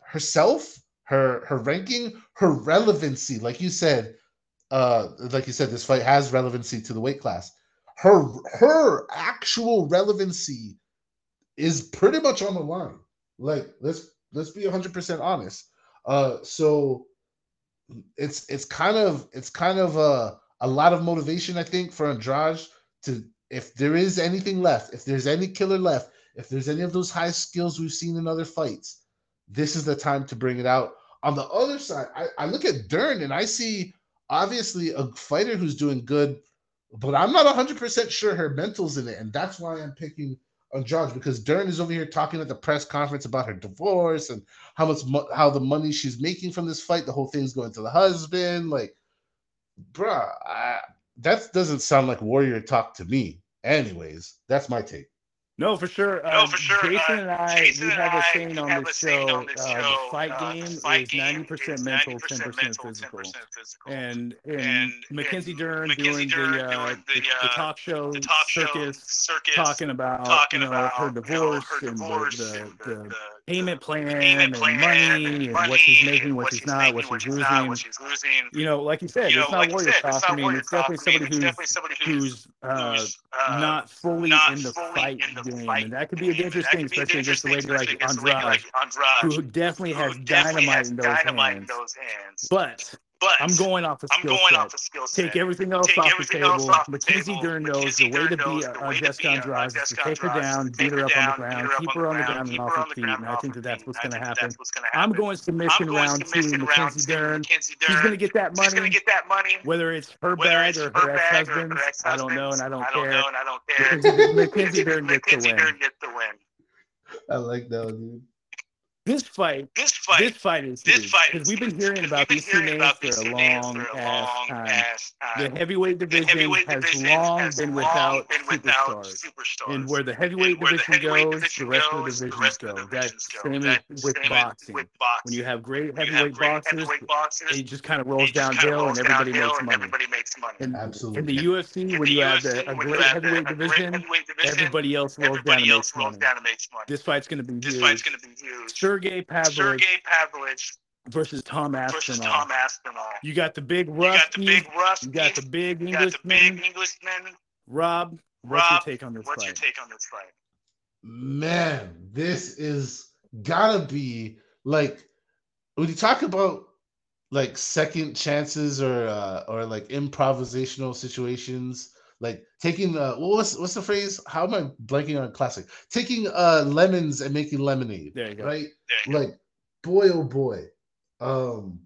A: herself, her her ranking, her relevancy. Like you said, uh, like you said, this fight has relevancy to the weight class. Her her actual relevancy is pretty much on the line. Like let's let's be 100% honest. Uh, so it's it's kind of it's kind of a a lot of motivation I think for Andrade to if there is anything left, if there's any killer left, if there's any of those high skills we've seen in other fights, this is the time to bring it out. On the other side, I, I look at Dern and I see obviously a fighter who's doing good, but I'm not 100% sure her mental's in it. And that's why I'm picking on Andrade because Dern is over here talking at the press conference about her divorce and how much mo- how the money she's making from this fight, the whole thing's going to the husband. Like, bruh, I, that doesn't sound like warrior talk to me. Anyways, that's my take.
B: No, for sure.
D: No,
B: Uh,
D: for sure.
B: Jason
D: uh,
B: and I,
D: Jason
B: we have a saying on this
D: a saying
B: show.
D: on this
B: uh,
D: show,
B: the fight game
D: fight
B: is 90%
D: is
B: mental,
D: 90%
B: 10% physical.
D: 10% physical.
B: And and, Mackenzie Dern doing the, uh, the, talk show
D: the talk show
B: circus,
D: circus
B: talking about
D: talking
B: you know
D: about
B: her divorce and the,
D: and
B: the, the
D: the
B: payment plan and money
D: and
B: and what she's making, what
D: what
B: she's
D: she's
B: not,
D: making,
B: what
D: what
B: she's
D: she's not,
B: losing.
D: what she's losing.
B: You know, like you said,
D: You know,
B: it's not
D: like
B: warrior talk.
D: it's
B: I
D: not
B: mean, it's definitely somebody who's
D: definitely somebody who's
B: who's uh,
D: who's uh,
B: not fully
D: not
B: in the
D: fully
B: fight
D: in the
B: game,
D: fight
B: and that could be
D: game. And that
B: interesting, especially against a lady like
D: especially against a lady like Andrade,
B: who definitely has
D: definitely
B: dynamite
D: has
B: in
D: dynamite in those hands.
B: But
D: But
B: I'm going off the
D: I'm
B: skill
D: going
B: set.
D: off the skill set.
B: Take everything else
D: Take
B: off the table.
D: else off the
B: Mackenzie. Dern knows the way to
D: Dern knows
B: beat
D: the
B: uh, Jessica
D: beat,
B: Andrade is to take her down, beat her
D: her
B: up on the ground,
D: beat her up
B: keep her on the
D: ground,
B: ground and off
D: her
B: her
D: on the
B: feet. And
D: and
B: I think that that's what's going to happen.
D: that's what's going to
B: I'm going submission
D: I'm
B: round two.
D: submission round
B: Mackenzie. Dern.
D: Mackenzie
B: She's going to get that
D: She's going
B: money,
D: to get that money.
B: whether it's her
D: Whether
B: bag or
D: her
B: her
D: bag or
B: ex-husband's.
D: her
B: I don't know, and I don't care.
D: know, I don't care.
B: Mackenzie, Mackenzie Dern gets the win.
D: Dern gets the win.
A: I like that, dude.
B: This fight,
D: This fight,
B: this fight is
D: this
B: huge
D: fight
B: because
D: is
B: we've been
D: huge,
B: hearing
D: 'cause
B: about
D: we've
B: these
D: been
B: two
D: hearing
B: names
D: about
B: for
D: these
B: a
D: two names
B: long
D: for a
B: ass
D: long
B: time.
D: ass
B: The
D: time.
B: heavyweight
D: The
B: division
D: heavyweight
B: has
D: division
B: long
D: has
B: been
D: long
B: without
D: been without
B: superstars.
D: superstars.
B: And where the heavyweight
D: And where the
B: division
D: heavyweight
B: goes,
D: division
B: the rest
D: goes,
B: of the
D: the
B: divisions
D: rest of
B: go.
D: the
B: That's
D: divisions go.
B: same
D: That-
B: with
D: same
B: boxing.
D: with boxing.
B: When you have great
D: you
B: heavyweight
D: have great
B: boxers,
D: heavyweight boxers,
B: it just kind of rolls downhill and everybody makes money.
D: everybody makes money.
B: And
A: Absolutely.
B: in the UFC, when you have a great heavyweight division, everybody else rolls down and
D: else
B: makes
D: rolls
B: money.
D: down and makes money.
B: This fight's going to be huge.
D: fight's going to be.
B: Sergey Pavlovich
D: Sergey Pavlovich
B: versus Tom
D: versus
B: Aspinall.
D: Tom Aspinall.
B: You got the big
D: You got the big Rusty.
B: You got the big
D: you got the
B: Englishman.
D: big Englishman.
B: Rob, what's your take on this
D: What's your
B: fight?
D: take on this fight?
A: man, this is gotta be like when you talk about like second chances or uh, or like improvisational situations, like taking uh what's what's the phrase? How am I blanking on classic? Taking uh lemons and making lemonade,
B: There you go.
A: right?
D: There you go.
A: Like boy oh boy, um,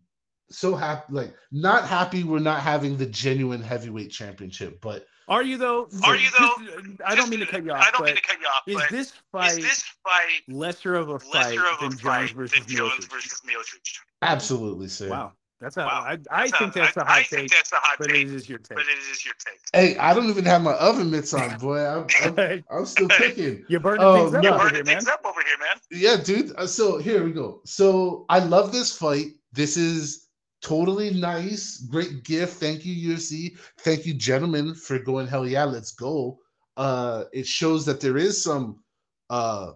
A: so happy like not happy we're not having the genuine heavyweight championship, but
B: Are you though?
D: Are you, though?
B: Just- I don't mean to cut you off,
D: I don't
B: but
D: mean to cut you off,
B: is
D: but
B: this
D: is
B: fight
D: this fight
B: lesser of a fight
D: lesser of
B: than
D: a
B: Jones
D: fight
B: versus
D: than Jones versus Miocic?
A: absolutely, sir.
B: Wow, that's a.
D: Wow.
B: I, I
D: That's
B: think
D: a-
B: that's a
D: I,
B: hot
D: I
B: take,
D: think that's a hot
B: but
D: take,
B: it is your take.
D: but it is your take.
A: Hey, I don't even have my oven mitts on, (laughs) boy. I'm, I'm, (laughs) I'm still cooking.
B: You're burning
A: Oh,
B: things up
A: no.
B: over
D: Burning
B: here, man.
D: things up over here, man.
A: Yeah, dude. Uh, So here we go. So I love this fight. This is totally nice. Great gift. Thank you, UFC. Thank you, gentlemen, for going. Hell yeah, let's go. Uh, it shows that there is some uh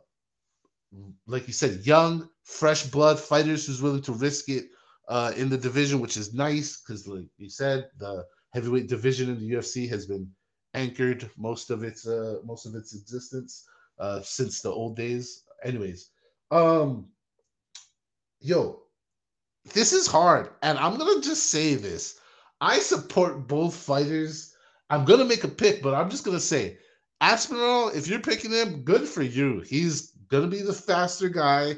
A: like you said, young, fresh blood fighters who's willing to risk it uh, in the division, which is nice because, like you said, the heavyweight division in the UFC has been anchored most of its uh, most of its existence uh, since the old days. Anyways, um, yo, this is hard, and I'm gonna just say this: I support both fighters. I'm gonna make a pick, but I'm just gonna say, Aspinall, if you're picking him, good for you. He's gonna be the faster guy,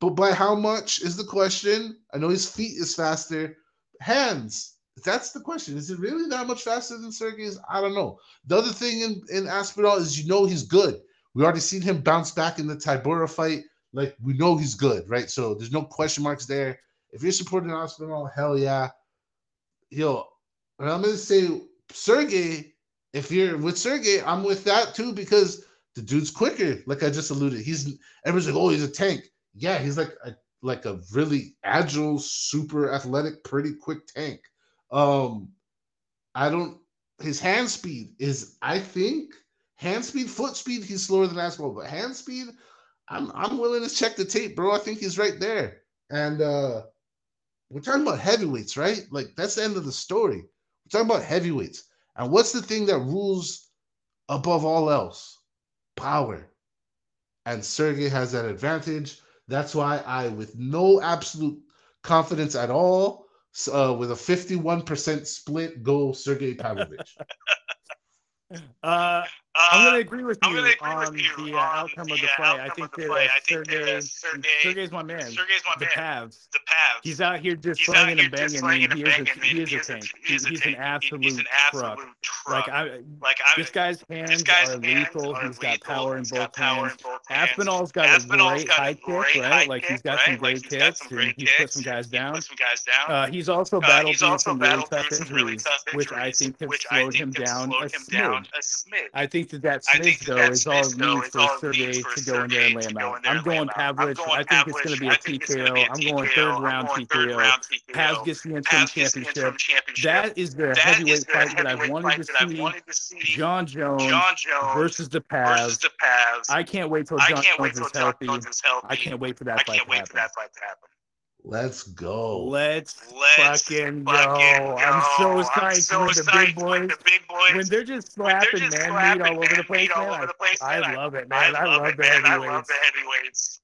A: but by how much is the question? I know his feet is faster. Hands, that's the question. Is it really that much faster than Sergey's? I don't know. The other thing in, in Aspinall is you know he's good. We already seen him bounce back in the Tybura fight. Like we know he's good, right? So there's no question marks there. If you're supporting Aspinall, hell yeah. Yo, and I'm gonna say Sergey. If you're with Sergey, I'm with that too because the dude's quicker. Like I just alluded, he's everyone's like, oh, he's a tank. Yeah, he's like a like a really agile, super athletic, pretty quick tank. Um, I don't. His hand speed is, I think, hand speed, foot speed. He's slower than Aspinall, but hand speed, I'm I'm willing to check the tape, bro. I think he's right there. And uh we're talking about heavyweights, right? Like that's the end of the story. We're talking about heavyweights. And what's the thing that rules above all else? Power. And Sergey has that advantage. That's why I, with no absolute confidence at all, uh, with a 51% split, go Sergey Pavlovich. (laughs)
B: Uh,
D: Uh,
B: I'm gonna agree with you
D: agree
B: on
D: with you
B: the uh,
D: on
B: outcome
D: the,
B: of the
D: uh,
B: fight. I
D: outcome
B: think
D: of the
B: that
D: fight.
B: uh,
D: I think that,
B: Sergey,
D: uh, Sergey-
B: Sergey's my man.
D: Sergey's my
B: the
D: man.
B: Pavs.
D: The Pavs.
B: He's out here just
D: He's
B: slinging and banging. and he is
D: banging.
B: a, he is a
D: He's
B: tank.
D: he's
B: He-
D: a
B: He's an
D: tank. He-
B: absolute
D: He's an
B: truck.
D: absolute truck.
B: Like I,
D: Like I,
B: this guy's hands
D: this guy's
B: are
D: hands
B: lethal.
D: are
B: He's got
D: lethal.
B: power in
D: got
B: both
D: power
B: hands.
D: in both hands.
B: Aspinall's got
D: Aspinall's
B: a great high kick, right? like he's got some great
D: he's got some great kicks,
B: some guys
D: and he put some guys down.
B: Uh, he's also
D: Uh,
B: battled through some really tough
D: through some really
B: injuries, which I think have slowed him down
D: slowed
B: a
D: him down
B: smidge.
D: a smidge.
B: I think that that
D: I think that
B: though
D: that
B: is all
D: smidge, though,
B: for
D: all
B: Sergey to go in there and lay him out. I'm going
D: him out. I'm
B: Pavlich. I think it's going to be a
D: I think it's gonna
B: TKO. I'm going third
D: I'm going third round TKO. Pavs gets the interim
B: championship. That is the heavyweight fight that I've wanted to see.
D: wanted to see.
B: Jon Jones versus the Pavs. I can't wait till
D: Jon
B: Jones is healthy.
D: Jones is healthy.
B: I can't wait for that fight to happen.
A: Let's go.
B: Let's,
D: Let's
B: fucking go.
D: fucking go.
B: I'm so
D: I'm
B: psyched
D: so
B: when the big boys
D: the big boys
B: when they're just
D: when they're
B: slapping
D: just
B: man
D: slapping
B: meat all over the place, man.
D: over
B: I,
D: the place,
B: I
D: man.
B: love it, man. I,
D: love
B: love
D: it,
B: the
D: man. I
B: heavyweights.
D: love the heavyweights.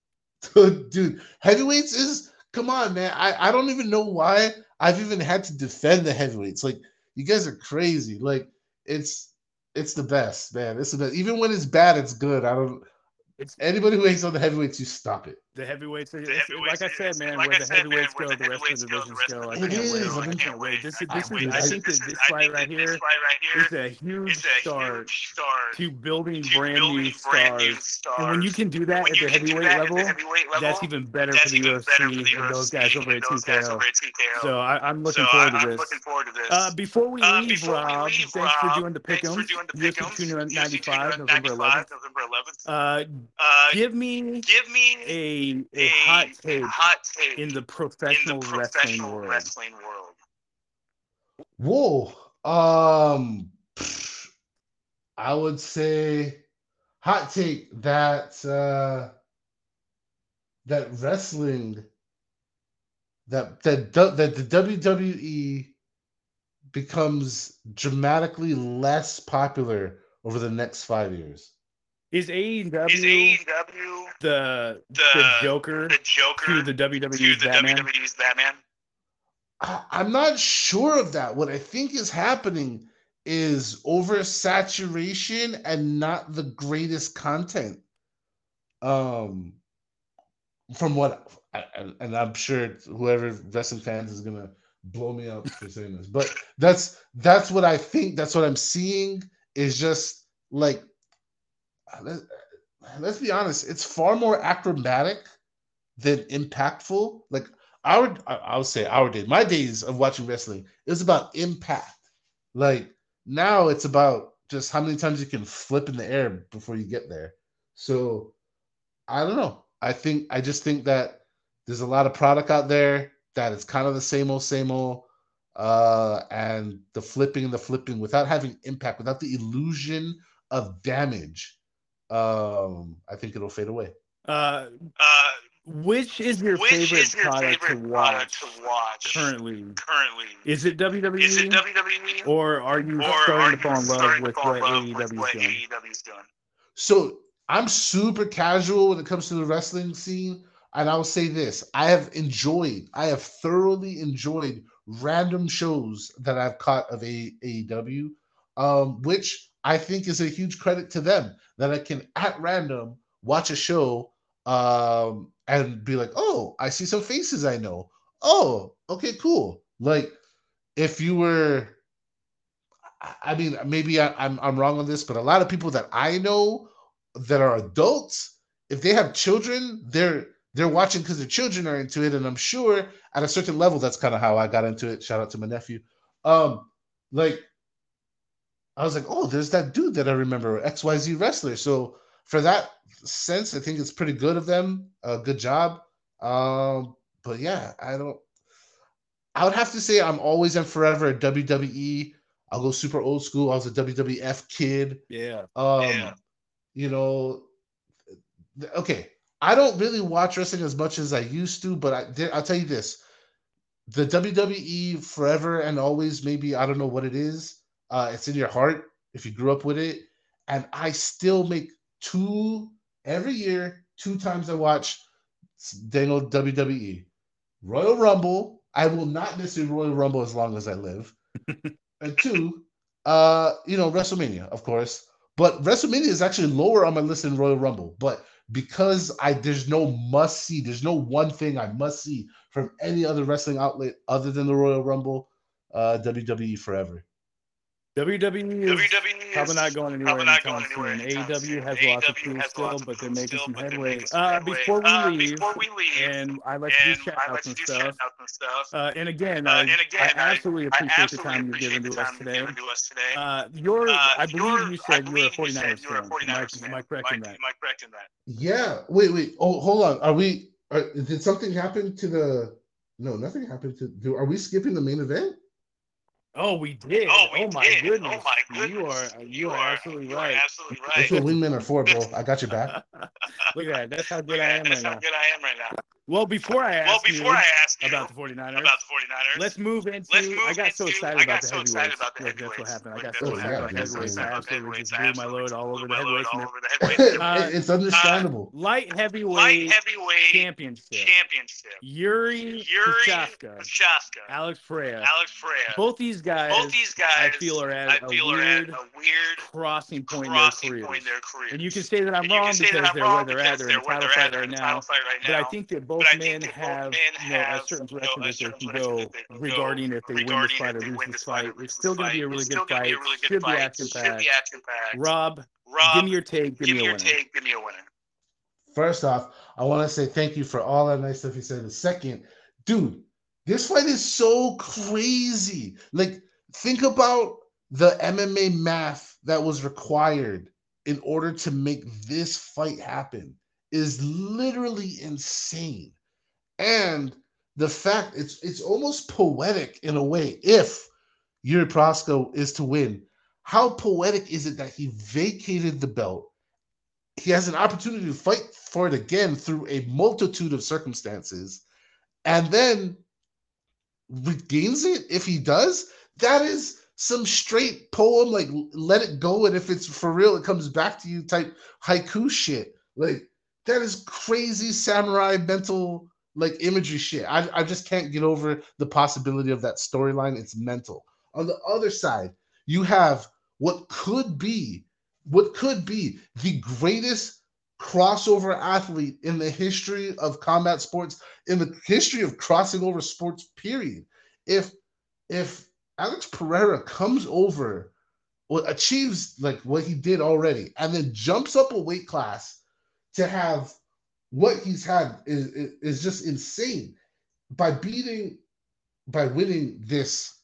A: Dude, heavyweights is come on, man. I, I don't even know why I've even had to defend the heavyweights. Like you guys are crazy. Like it's it's the best, man. It's the best. Even when it's bad, it's good. I don't
B: It's
A: anybody who hates on the heavyweights, you stop it.
B: The heavyweights.
D: The heavyweights
B: like I said, man,
D: like
B: where
D: I
B: the
D: said, man,
B: heavyweights
D: where
B: go,
D: the
B: rest of the divisions go. I can't wait. I can't wait. This
D: I
B: is this
D: can't
B: is. I think this
D: I
B: fight
D: think
B: right
D: that this fight right here
B: is a huge start to building brand new stars. And when you can do that at the heavyweight level,
D: the heavyweight level,
B: that's even better for the UFC and those guys over at TKO.
D: over at TKO.
B: So I, I'm looking forward to this.
D: looking forward to this.
B: Uh, before we
D: Uh,
B: leave, Rob, thanks for doing the
D: thanks for
B: pick'ems.
D: doing the
B: UFC 295, November
D: 295,
B: 11th.
D: November 11th.
B: Uh,
D: Uh,
B: give me
D: give me
B: a a
D: a
B: hot take
D: hot take
B: in the
D: in
B: professional
D: the
B: wrestling
D: professional
B: world.
D: wrestling world.
A: Whoa. Um I would say hot take that uh that wrestling that that that the WWE becomes dramatically less popular over the next 5 years.
B: Is AEW
D: Is AEW
B: the the
D: the
B: Joker
D: the Joker
B: to the
D: to
B: WWE's
D: the
B: Batman?
D: WWE's Batman?
A: I, I'm not sure of that. What I think is happening is oversaturation and not the greatest content. Um, from what, I, I- and I'm sure whoever wrestling fans is gonna blow me up for saying this, but that's that's what I think. That's what I'm seeing. Is just like, let, let's be honest. It's far more acrobatic than impactful. Like our I- I'll say our day, my days of watching wrestling, was about impact. Like now it's about just how many times you can flip in the air before you get there. So I don't know. I think I just think that there's a lot of product out there that it's kind of the same old, same old. Uh, and the flipping and the flipping without having impact, without the illusion of damage, um, I think it'll fade away.
B: Uh,
D: Uh,
B: which is your
D: which
B: favorite
D: is your
B: product
D: favorite
B: to
D: product
B: watch
D: to watch
B: currently?
D: Currently,
B: Is it WWE?
D: is it WWE?
B: or are you
D: or are
B: starting to fall in love with what
D: in love with
B: AEW's
D: what
B: doing?
D: AEW's doing?
A: So I'm super casual when it comes to the wrestling scene. And I'll say this I have enjoyed, I have thoroughly enjoyed random shows that I've caught of A- AEW, um, which I think is a huge credit to them that I can at random watch a show um, and be like, oh, I see some faces I know. Oh, okay, cool. Like if you were I- mean, maybe I, I'm I'm wrong on this, but a lot of people that I know that are adults, if they have children, they're they're watching because their children are into it, and I'm sure at a certain level, that's kind of how I got into it. Shout out to my nephew. Um, like I was like, oh, there's that dude that I remember, XYZ wrestler. So for that sense, I think it's pretty good of them. Uh, good job. Um, but yeah, I don't. I would have to say I'm always and forever a WWE. I'll go super old school. I was a WWF kid.
B: Yeah.
A: Um,
D: Yeah.
A: you know, okay. I don't really watch wrestling as much as I used to, but I did. I'll tell you this: the WWE forever and always. Maybe I don't know what it is. Uh, it's in your heart if you grew up with it, and I still make two every year. Two times I watch Daniel WWE Royal Rumble. I will not miss a Royal Rumble as long as I live. (laughs) and two, uh, you know, WrestleMania, of course. But WrestleMania is actually lower on my list than Royal Rumble. But because I there's no must see, there's no one thing I must see from any other wrestling outlet other than the Royal Rumble, uh, WWE forever.
B: WWE is
D: WWE
B: probably
D: is
B: not going anywhere
D: probably not
B: anytime
D: going anywhere
B: soon.
D: anytime
B: AEW
D: soon.
B: has lots of
D: AEW
B: proof still, but they're making
D: still,
B: some headway.
D: making some
B: Uh, before we
D: Uh,
B: leave,
D: before we leave,
B: and I'd like to do
D: and
B: shout outs and stuff.
D: and.
B: Uh, and again,
D: Uh,
B: I,
D: and again,
B: I absolutely
D: I
B: appreciate the
D: absolutely
B: time you've
D: appreciate
B: given
D: the
B: to
D: time
B: us
D: you've
B: today.
D: given to us today.
B: Uh, you're,
D: Uh,
B: I believe
D: you're-
B: you said you were a
D: believe you
B: 49ers
D: you
B: fan.
D: 49ers
B: Am I, am I correct in that?
D: Am I correct in that?
A: Yeah. Wait, wait. Oh, hold on. Are we? Are, did something happen to the? No, nothing happened to. Do are we skipping the main event?
B: Oh, we did.
D: Oh, we oh,
B: my
D: did.
B: Oh, goodness.
D: Oh my goodness.
B: You are you, are, absolutely
D: you
B: right.
D: Are absolutely right.
A: That's
D: right.
A: what wingmen are for, bro. I got your back. (laughs)
B: Look at that. That's how good I am
D: that.
B: right
D: That's how
B: now.
D: good I am right now.
B: Well, before I ask
D: Well,
B: ask
D: before
B: you
D: I ask you
B: about the 49ers,
D: about the 49ers,
B: let's move into.
D: let's move
B: I got so
D: into-
B: excited
D: I
B: about
D: got
B: the
D: so
B: heavyweights.
D: excited about the
B: Like, that's what happened. I got so excited about the heavyweights. I
A: happened.
B: absolutely just blew
D: I
B: my load all over the
D: my load
B: heavyweights.
D: all over the.
B: Uh,
A: it's understandable.
B: Light
D: Light
B: heavyweight
D: heavyweight
B: championship.
D: championship.
B: Jiri
D: Jiri
B: Prochazka,
D: Prochazka,
B: Alex Pereira.
D: Alex Pereira.
B: Both these guys,
D: Both these guys,
B: I feel are at
D: I
B: a
D: feel are
B: weird
D: at a weird
B: crossing point in their
D: crossing
B: careers.
D: in their careers.
B: And you can say that I'm wrong because they're where they're at.
D: because
B: They're in
D: where
B: title
D: they're
B: fight.
D: They're
B: right
D: in
B: now.
D: title
B: But I
D: now.
B: think that both
D: But
B: men
D: think both
B: have
D: men
B: you know,
D: have, you know, a certain
B: can
D: direction
B: go
D: that they can go
B: regarding if they win this fight or lose this
D: this fight
B: fight. It's still going to be a really good fight.
D: be really good
B: Should be
D: fight.
B: action
D: Should be
B: packed.
D: action packed.
B: Rob,
D: Rob,
B: give me your take. Give,
D: give
B: me
D: me
B: a
D: your
B: winner.
D: take. Give me a winner.
A: First off, I want to say thank you for all that nice stuff you said. The second, dude, this fight is so crazy. Like, think about the MMA math that was required in order to make this fight happen is literally insane. And the fact it's it's almost poetic in a way if Jiri Prochazka is to win. How poetic is it that he vacated the belt? He has an opportunity to fight for it again through a multitude of circumstances, and then regains it if he does. That is some straight poem, like let it go, and if it's for real, it comes back to you type haiku shit. Like that is crazy samurai mental like imagery shit. I, I just can't get over the possibility of that storyline. It's mental. On the other side, you have what could be, what could be the greatest crossover athlete in the history of combat sports, in the history of crossing over sports, period. If if Alex Pereira comes over or achieves like what he did already, and then jumps up a weight class to have what he's had is, is, just insane. By beating by winning this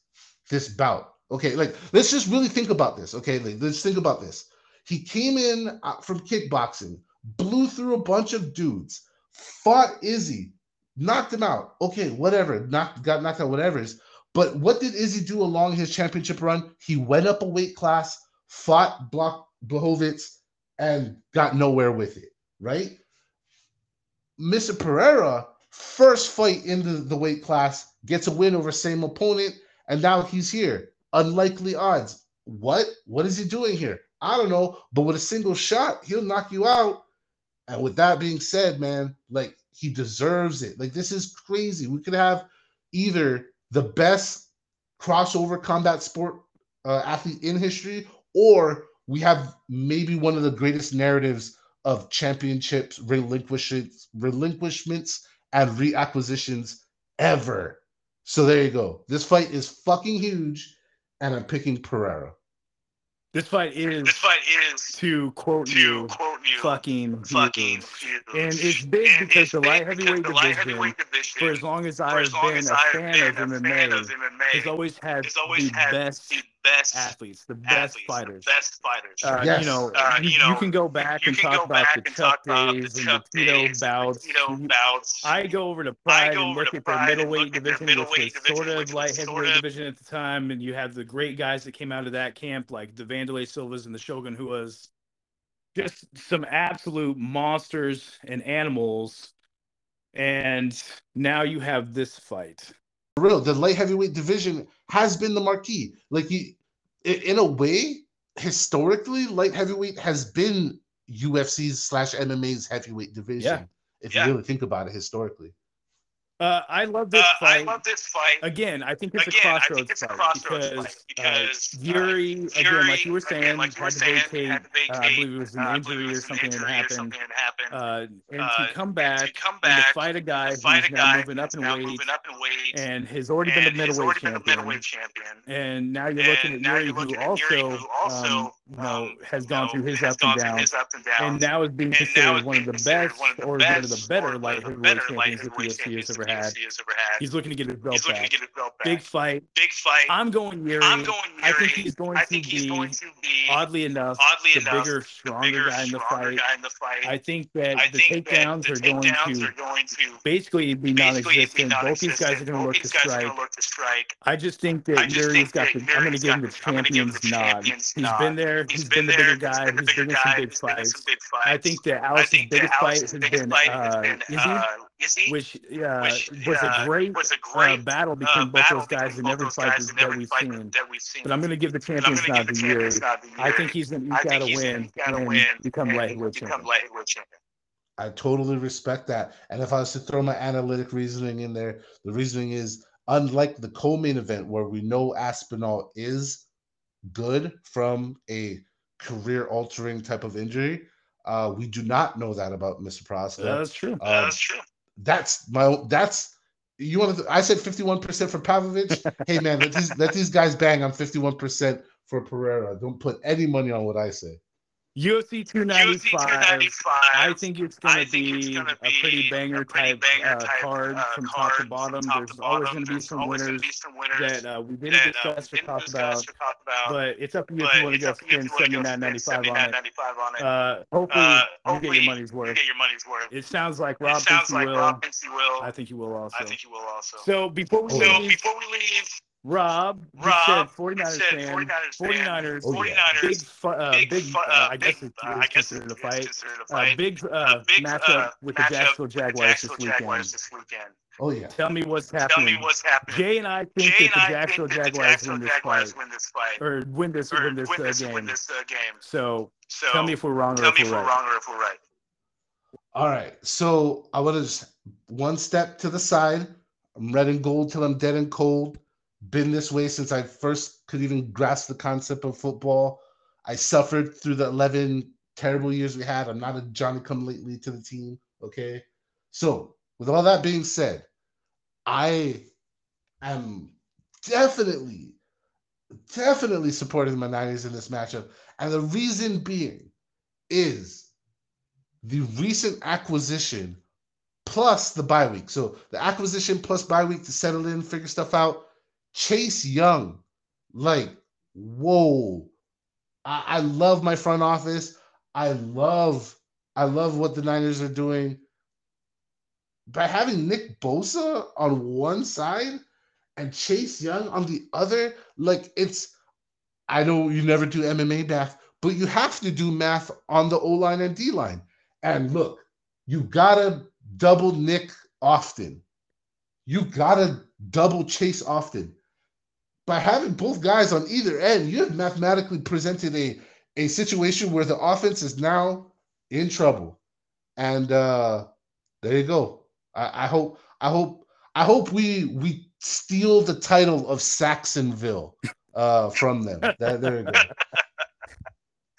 A: this bout okay like let's just really think about this okay like, let's think about this. He came in uh, from kickboxing blew through a bunch of dudes fought izzy knocked him out okay whatever knocked got knocked out whatever it is. But what did izzy do along his championship run? He went up a weight class fought block Blachowicz and got nowhere with it right Mr. Pereira, first fight into the weight class, gets a win over same opponent, and now he's here. Unlikely odds. What? What is he doing here? I don't know, but with a single shot, he'll knock you out. And with that being said, man, like he deserves it. Like this is crazy. We could have either the best crossover combat sport uh, athlete in history, or we have maybe one of the greatest narratives of championships, relinquishments, relinquishments, and reacquisitions ever. So there you go. This fight is fucking huge, and I'm picking Pereira.
B: This fight is
D: This fight is
B: to quote
D: to
B: you
D: quote you
B: fucking
D: fucking
B: huge.
D: huge.
B: And it's big
D: And
B: because
D: it's
B: the light heavyweight
D: the light
B: division,
D: heavyweight division,
B: for as long as I've been
D: as
B: a
D: I've
B: fan
D: been
B: of
D: a fan
B: MMA,
D: of MMA,
B: has always had
D: has always
B: the
D: had
B: best
D: the best
B: athletes, the best
D: athletes,
B: fighters.
D: the best fighters.
B: Uh,
A: Yes.
B: You know,
D: Uh,
B: you,
D: you know,
B: you can go back and talk
D: go
B: about the
D: and
B: Chuck
D: talk
B: days
D: the
B: and the Tito bouts.
D: Bouts.
B: I go over to Pride
D: go
B: and
D: over
B: look
D: to
B: at their middleweight
D: look their
B: division, which
D: middleweight
B: was
D: division,
B: sort of light heavyweight
D: of-
B: division at the time, and you have the great guys that came out of that camp, like the Wanderlei Silvas and the Shogun, who was just some absolute monsters and animals. And now you have this fight.
A: Real, the light heavyweight division has been the marquee. Like you, in a way, historically, light heavyweight has been UFC's slash MMA's heavyweight division. If
D: Yeah.
A: you really think about it historically.
B: Uh, I love this
D: Uh, I
B: fight.
D: love this fight.
B: Again, I think it's
D: Again,
B: a
D: I
B: crossroads
D: it's a crossroads
B: because,
D: fight because,
B: uh,
D: uh,
B: Jiri, again,
D: Fury,
B: like you were saying,
D: again, like you were
B: had to
D: saying,
B: vacate.
D: had to
B: uh, I believe it was an
D: uh, I
B: injury or
D: was an
B: something that
D: injury or
B: happened.
D: something that happened.
B: Uh, and to come
D: and
B: back,
D: to come
B: and to fight a guy
D: to
B: who's
D: fight a
B: now
D: guy
B: moving up in
D: now
B: weight
D: moving up in weight,
B: and has already been
D: and has
B: middleweight
D: already been the
B: champion.
D: middleweight champion.
B: And now you're looking at
D: now Jiri,
B: who
D: at
B: also,
D: Jiri, who also,
B: um,
D: um,
B: has gone through his ups and downs,
D: and
B: now is being
D: And
B: considered one of the best,
D: one of the
B: or one of the better light heavyweight champions that the UFC has ever
D: the
B: had.
D: UFC has ever had.
B: He's looking to get his belt
D: He's looking to
B: back.
D: get his belt back.
B: Big fight.
D: Big fight.
B: I'm going Jiri.
D: I'm going Jiri.
B: I think he's going
D: I
B: to
D: he's
B: be,
D: going to be
B: oddly enough,
D: oddly
B: the
D: enough
B: bigger,
D: the
B: stronger
D: bigger,
B: guy in the
D: stronger
B: fight.
D: guy in the fight.
B: I think that
D: I
B: the
D: think that
B: takedowns
D: the
B: are going
D: takedowns are going to
B: basically be non-existent. Both these guys are
D: non-existent.
B: going to
D: Both
B: look to
D: these guys are
B: strike.
D: going to look to strike.
B: I just think that
D: Jiri's
B: got the. I'm going to give him the
D: the- I'm gonna give him
B: champions nod. He's been there.
D: He's been
B: been the bigger guy.
D: the bigger
B: been in some
D: guy. He's been in some big fights.
B: I think that Alex's biggest fight has been uh, Izzy,
D: uh, Izzy,
B: which uh,
D: which
B: was
D: uh,
B: a great,
D: was a
B: uh,
D: great
B: battle
D: uh,
B: between both
D: battle
B: those guys
D: between
B: in every fight that, that
D: every
B: we've
D: fight
B: seen.
D: that we've seen.
B: But I'm going to give the champions
D: going to
B: nod to
D: the
B: Jiri.
D: champions nod to
B: I think he's going to
D: think
B: got to
D: he's
B: win
D: got to
B: and
D: win
B: become
D: and
B: light heavyweight
D: become
B: champion.
D: champion.
A: I totally respect that. And if I was to throw my analytic reasoning in there, the reasoning is unlike the co-main event where we know Aspinall is good from a career-altering type of injury. Uh, we do not know that about Mr. Prospect.
B: That's true.
A: Um,
D: That's true.
A: That's my that's you want to I said 51% for Pavlovich. (laughs) hey man, let these let these guys bang. I'm 51% for Pereira. Don't put any money on what I say.
B: UFC
D: UFC
B: 295.
D: 295.
B: I think it's going to be a pretty banger
D: a pretty
B: type,
D: banger
B: uh,
D: type,
B: card
D: uh,
B: from top to bottom.
D: top
B: There's
D: to
B: always going to be some winners
D: be some winners
B: that uh, we didn't
D: that uh,
B: discuss or
D: didn't
B: talk
D: discuss
B: about.
D: or talk about.
B: But it's up to you if you want to go
D: up to you if
B: spend
D: you want to go spend
B: 79.95 on it.
D: 79.95 on.
B: Uh, hopefully,
D: Uh,
B: you get your money's
D: you
B: worth.
D: get your money's worth.
B: It sounds like
D: It
B: Rob
D: sounds
B: thinks you
D: like
B: will.
D: Rob thinks you will.
B: I think you will also.
D: I think you will also.
B: So before we
D: So
A: yeah.
B: leave,
D: before we leave,
B: Rob,
D: Rob,
B: said
D: you
B: 49ers
D: said
B: fan.
D: 49ers fan,
B: 49ers,
A: Oh, yeah.
D: 49ers,
B: big, fu- uh,
D: big,
B: big, uh,
D: uh,
B: I guess
D: big,
B: it
D: uh, I guess
B: considered a
D: it's
B: fight.
D: considered a
B: Uh,
D: fight.
B: big, uh,
D: A big
B: matchup
D: uh,
B: with the
D: matchup
B: Jacksonville
D: with the
B: Jaguars this
D: Jacksonville
B: weekend.
D: Jaguars this weekend.
A: Oh yeah.
B: Tell me what's happening.
D: Tell
B: happening.
D: me what's happening.
B: Jay and I think
D: Jay
B: that the
D: I
B: Jacksonville
D: that
B: Jaguars
D: Jacksonville
B: win this
D: Jaguars
B: fight,
D: win this fight,
B: or win this,
D: or
B: win this,
D: win
B: uh,
D: this,
B: game.
D: win this uh, game.
B: So
D: So
B: tell me if we're wrong or if we're
D: we're
B: right.
D: wrong or if we're right.
A: All right. So I want to just one step to the side. I'm red and gold till I'm dead and cold. Been this way since I first could even grasp the concept of football. I suffered through the 11 terrible years we had. I'm not a Johnny come lately to the team. Okay. So, with all that being said, I am definitely, definitely supporting my Niners in this matchup. And the reason being is the recent acquisition plus the bye week. So the acquisition plus bye week to settle in, figure stuff out. Chase Young, like, whoa. I, I love my front office. I love, I love what the Niners are doing. By having Nick Bosa on one side and Chase Young on the other, like it's I know you never do MMA math, but you have to do math on the O line and D line. And look, you gotta double Nick often. You gotta double chase often. By having both guys on either end, you have mathematically presented a, a situation where the offense is now in trouble. And uh there you go. I, I hope I hope I hope we we steal the title of Sacksonville uh from them. There you go. (laughs)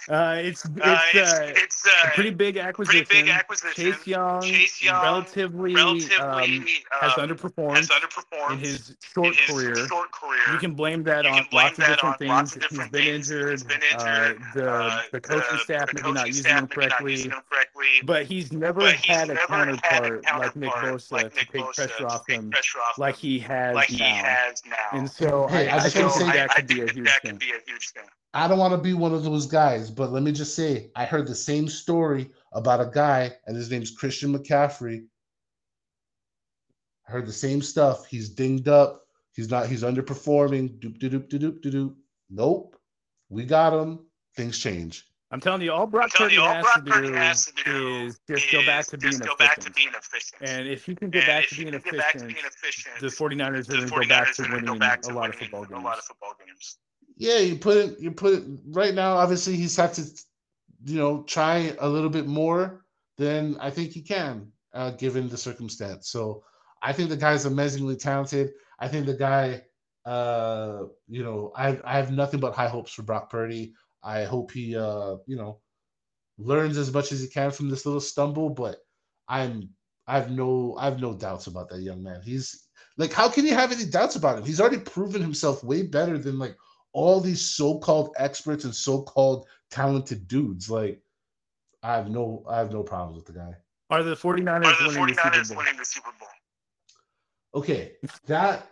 B: Uh, it's it's,
D: Uh, it's
B: uh,
D: it's
B: a
D: uh,
B: pretty big acquisition.
D: pretty big acquisition.
B: Chase Young,
D: Chase Young,
B: relatively,
D: relatively
B: um, has
D: um,
B: underperformed
D: has underperformed
B: in his
D: in
B: short
D: his
B: career.
D: Short career.
B: You can blame that
D: You
B: on
D: blame
B: lots of different things.
D: lots of
B: He's
D: different
B: been
D: things.
B: injured.
D: He's been
B: Uh,
D: injured.
B: the
D: Uh,
B: the coaching staff
D: the
B: maybe
D: coaching
B: not using
D: staff
B: him
D: maybe not
B: correctly.
D: using him correctly.
B: But he's never
D: But he's
B: had a
D: had a
B: counterpart like Nick
D: counterpart
B: Bosa
D: like
B: to
D: Nick
B: take pressure off him
D: pressure off
B: like
D: him
B: he has
D: like
B: now.
D: he has now.
B: And so
A: Hey, I
B: I, I think
A: say-
B: that could be a huge thing.
D: Could be a huge thing.
A: I don't want to be one of those guys, but let me just say, I heard the same story about a guy, and his name's Christian McCaffrey. I heard the same stuff. He's dinged up. He's not. He's underperforming. Doop doop doop doop doop doop. Nope. We got him. Things change.
B: I'm telling you, all
D: I'm
B: Brock Purdy has, to do
D: has to do
B: is just go back
D: is
B: to being
D: just go back to
B: efficient.
D: being efficient.
B: And if he can get back to
D: you
B: being
D: can get back to
B: efficient,
D: being efficient,
B: the 49ers are going to go back to
D: are going to
B: winning
D: go back to
B: a lot of
D: winning
B: football games.
A: Yeah, you put it. You put it right now. Obviously, he's had to, you know, try a little bit more than I think he can, uh, given the circumstance. So I think the guy's amazingly talented. I think the guy, uh, you know, I I have nothing but high hopes for Brock Purdy. I hope he, uh, you know, learns as much as he can from this little stumble. But I'm, I have no, I have no doubts about that young man. He's like, how can you have any doubts about him? He's already proven himself way better than like all these so-called experts and so-called talented dudes. Like, I have no, I have no problems with the guy.
B: Are the 49ers
D: Are the
B: winning the Super Bowl?
D: winning the Super Bowl?
A: Okay, that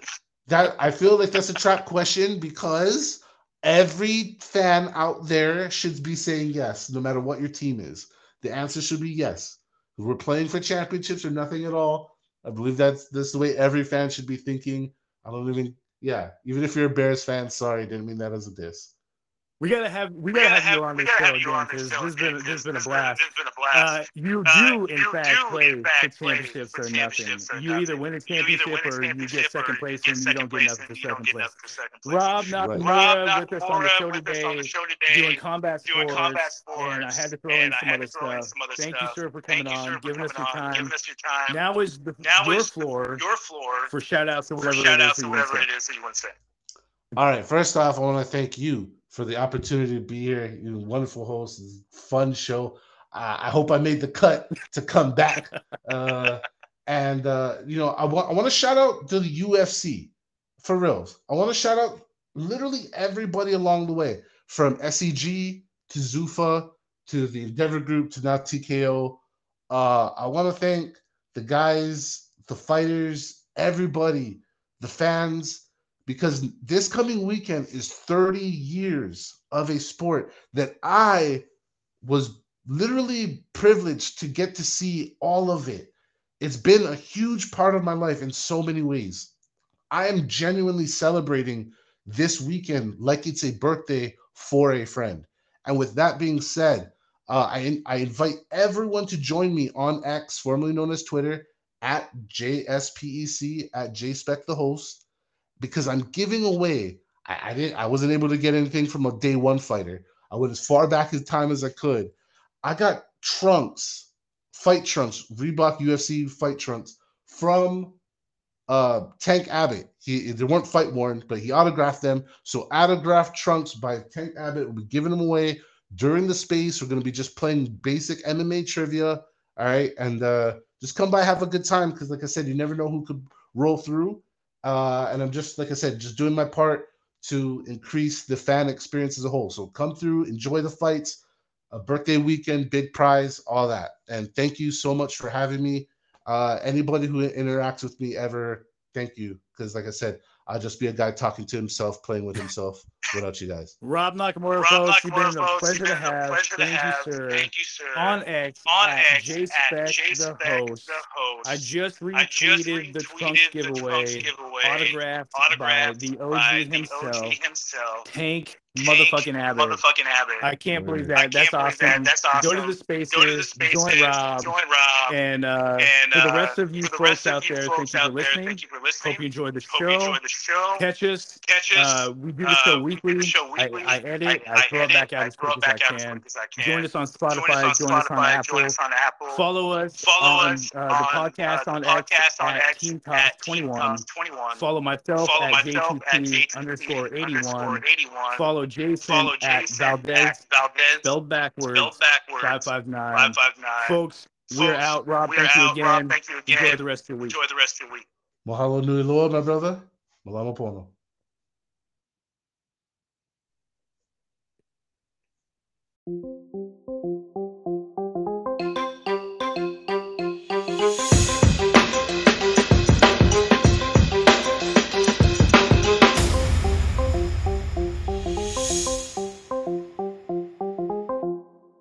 A: that I feel like that's a trap question because every fan out there should be saying yes, no matter what your team is. The answer should be yes. We're playing for championships or nothing at all. I believe that's that's the way every fan should be thinking. I don't even yeah, even if you're a Bears fan, sorry, didn't mean that as a diss.
B: We gotta have we
D: We
B: gotta
D: gotta
B: have you on this show again because this has been this has been a blast.
D: This has been a
B: Uh, you
D: Uh,
B: do in
D: you
B: fact
D: do,
B: play
D: in fact,
B: for championships or nothing. You either win a
D: You either win
B: championship or you get second
D: or
B: place
D: you
B: and you
D: second
B: don't get
D: place
B: nothing for
D: and you don't
B: second
D: get
B: place.
D: nothing for second place.
B: Rob. Nakamura
D: Rob
B: with us on the show
D: with us on the
B: today, doing combat sports, and I had to throw in some other
D: to throw in
B: stuff. Thank you, sir, for coming on, giving us your time.
D: giving us your time.
B: Now is the, your floor
D: your floor
B: for shout outs or
D: for
B: whatever
D: shout
B: it is
D: outs
B: that
D: or
B: you want to
D: whatever it is that you want to say.
A: All right. First off, I want to thank you for the opportunity to be here. You're wonderful host. Fun show. Uh, I hope I made the cut to come back. (laughs) Uh, and uh, you know, I want I want to shout out to the UFC for reals. I want to shout out literally everybody along the way, from SEG to Zuffa to the Endeavor Group to now TKO. Uh, I want to thank the guys, the fighters, everybody, the fans because this coming weekend is 30 years of a sport that I was literally privileged to get to see all of it. It's been a huge part of my life in so many ways. I am genuinely celebrating this weekend like it's a birthday for a friend. And with that being said, uh, I, I invite everyone to join me on X, formerly known as Twitter, at JSPEC, at JSpec the host because I'm giving away. I, I didn't. I wasn't able to get anything from a day one fighter. I went as far back in time as I could. I got trunks, fight trunks, Reebok UFC fight trunks from uh Tank Abbott. He they weren't fight worn, but he autographed them. So autographed trunks by Tank Abbott will be giving them away during the space. We're gonna be just playing basic MMA trivia. All right, and uh just come by, have a good time because, like I said, you never know who could roll through. Uh, and I'm just like I said, just doing my part to increase the fan experience as a whole. So come through, enjoy the fights, a birthday weekend, big prize, all that. And thank you so much for having me. Uh, anybody who interacts with me ever, thank you. Because like I said, I'll just be a guy talking to himself, playing with himself without you guys.
B: Rob Nakamura,
D: Rob
B: folks, you've
D: Nakamura,
B: been a pleasure
D: it's
B: to have.
D: pleasure to
B: Thank
D: have.
B: you, sir.
D: Thank you, sir.
B: On X,
D: on
B: at
D: X,
B: JSpec,
D: at
B: the
D: JSpec,
B: host.
D: the host.
B: I just
D: I just
B: retweeted the
D: retweeted
B: Trunks giveaway,
D: giveaway,
B: autographed,
D: autographed
B: by the OG
D: by the OG himself,
B: Tank motherfucking Abbott.
D: Motherfucking Abbott.
B: I can't believe that. That's awesome.
D: that. That's awesome.
B: Go to the spaces,
D: Go to the spaces.
B: join Rob,
D: Join Rob.
B: and uh,
D: and
B: for the
D: uh,
B: rest of you folks out there, thank you for listening.
D: Thank you for listening.
B: Hope you enjoyed the
D: Hope you
B: show.
D: enjoyed the show.
B: Catch us.
D: Catch us.
B: Uh, we do the show
D: Uh,
B: weekly.
D: the show weekly.
B: I, I edit. I, throw it back out
D: I
B: as
D: throw
B: quick
D: it
B: as I
D: back out as
B: can.
D: quick as I can.
B: Join us on Spotify. Join us on
D: Spotify.
B: Apple.
D: Join us on Apple.
B: Follow us
D: Follow
B: on
D: us
B: uh, the podcast
D: uh,
B: on X at Team Talk 21.
D: 21.
B: Follow myself at
D: myself at
B: JTP
D: JTP
B: underscore 81.
D: underscore 81.
B: Follow Jason
D: Follow
B: at Valdez,
D: at Valdez.
B: spelled backwards,
D: Spelled backwards.
B: 559.
D: 559.
B: Folks, we're out. Rob,
D: we're
B: thank you
D: out.
B: again.
D: Rob, thank you again.
B: Enjoy the rest of your week.
D: Enjoy the rest of your week.
A: Mahalo nui loa, my brother. Malama pono.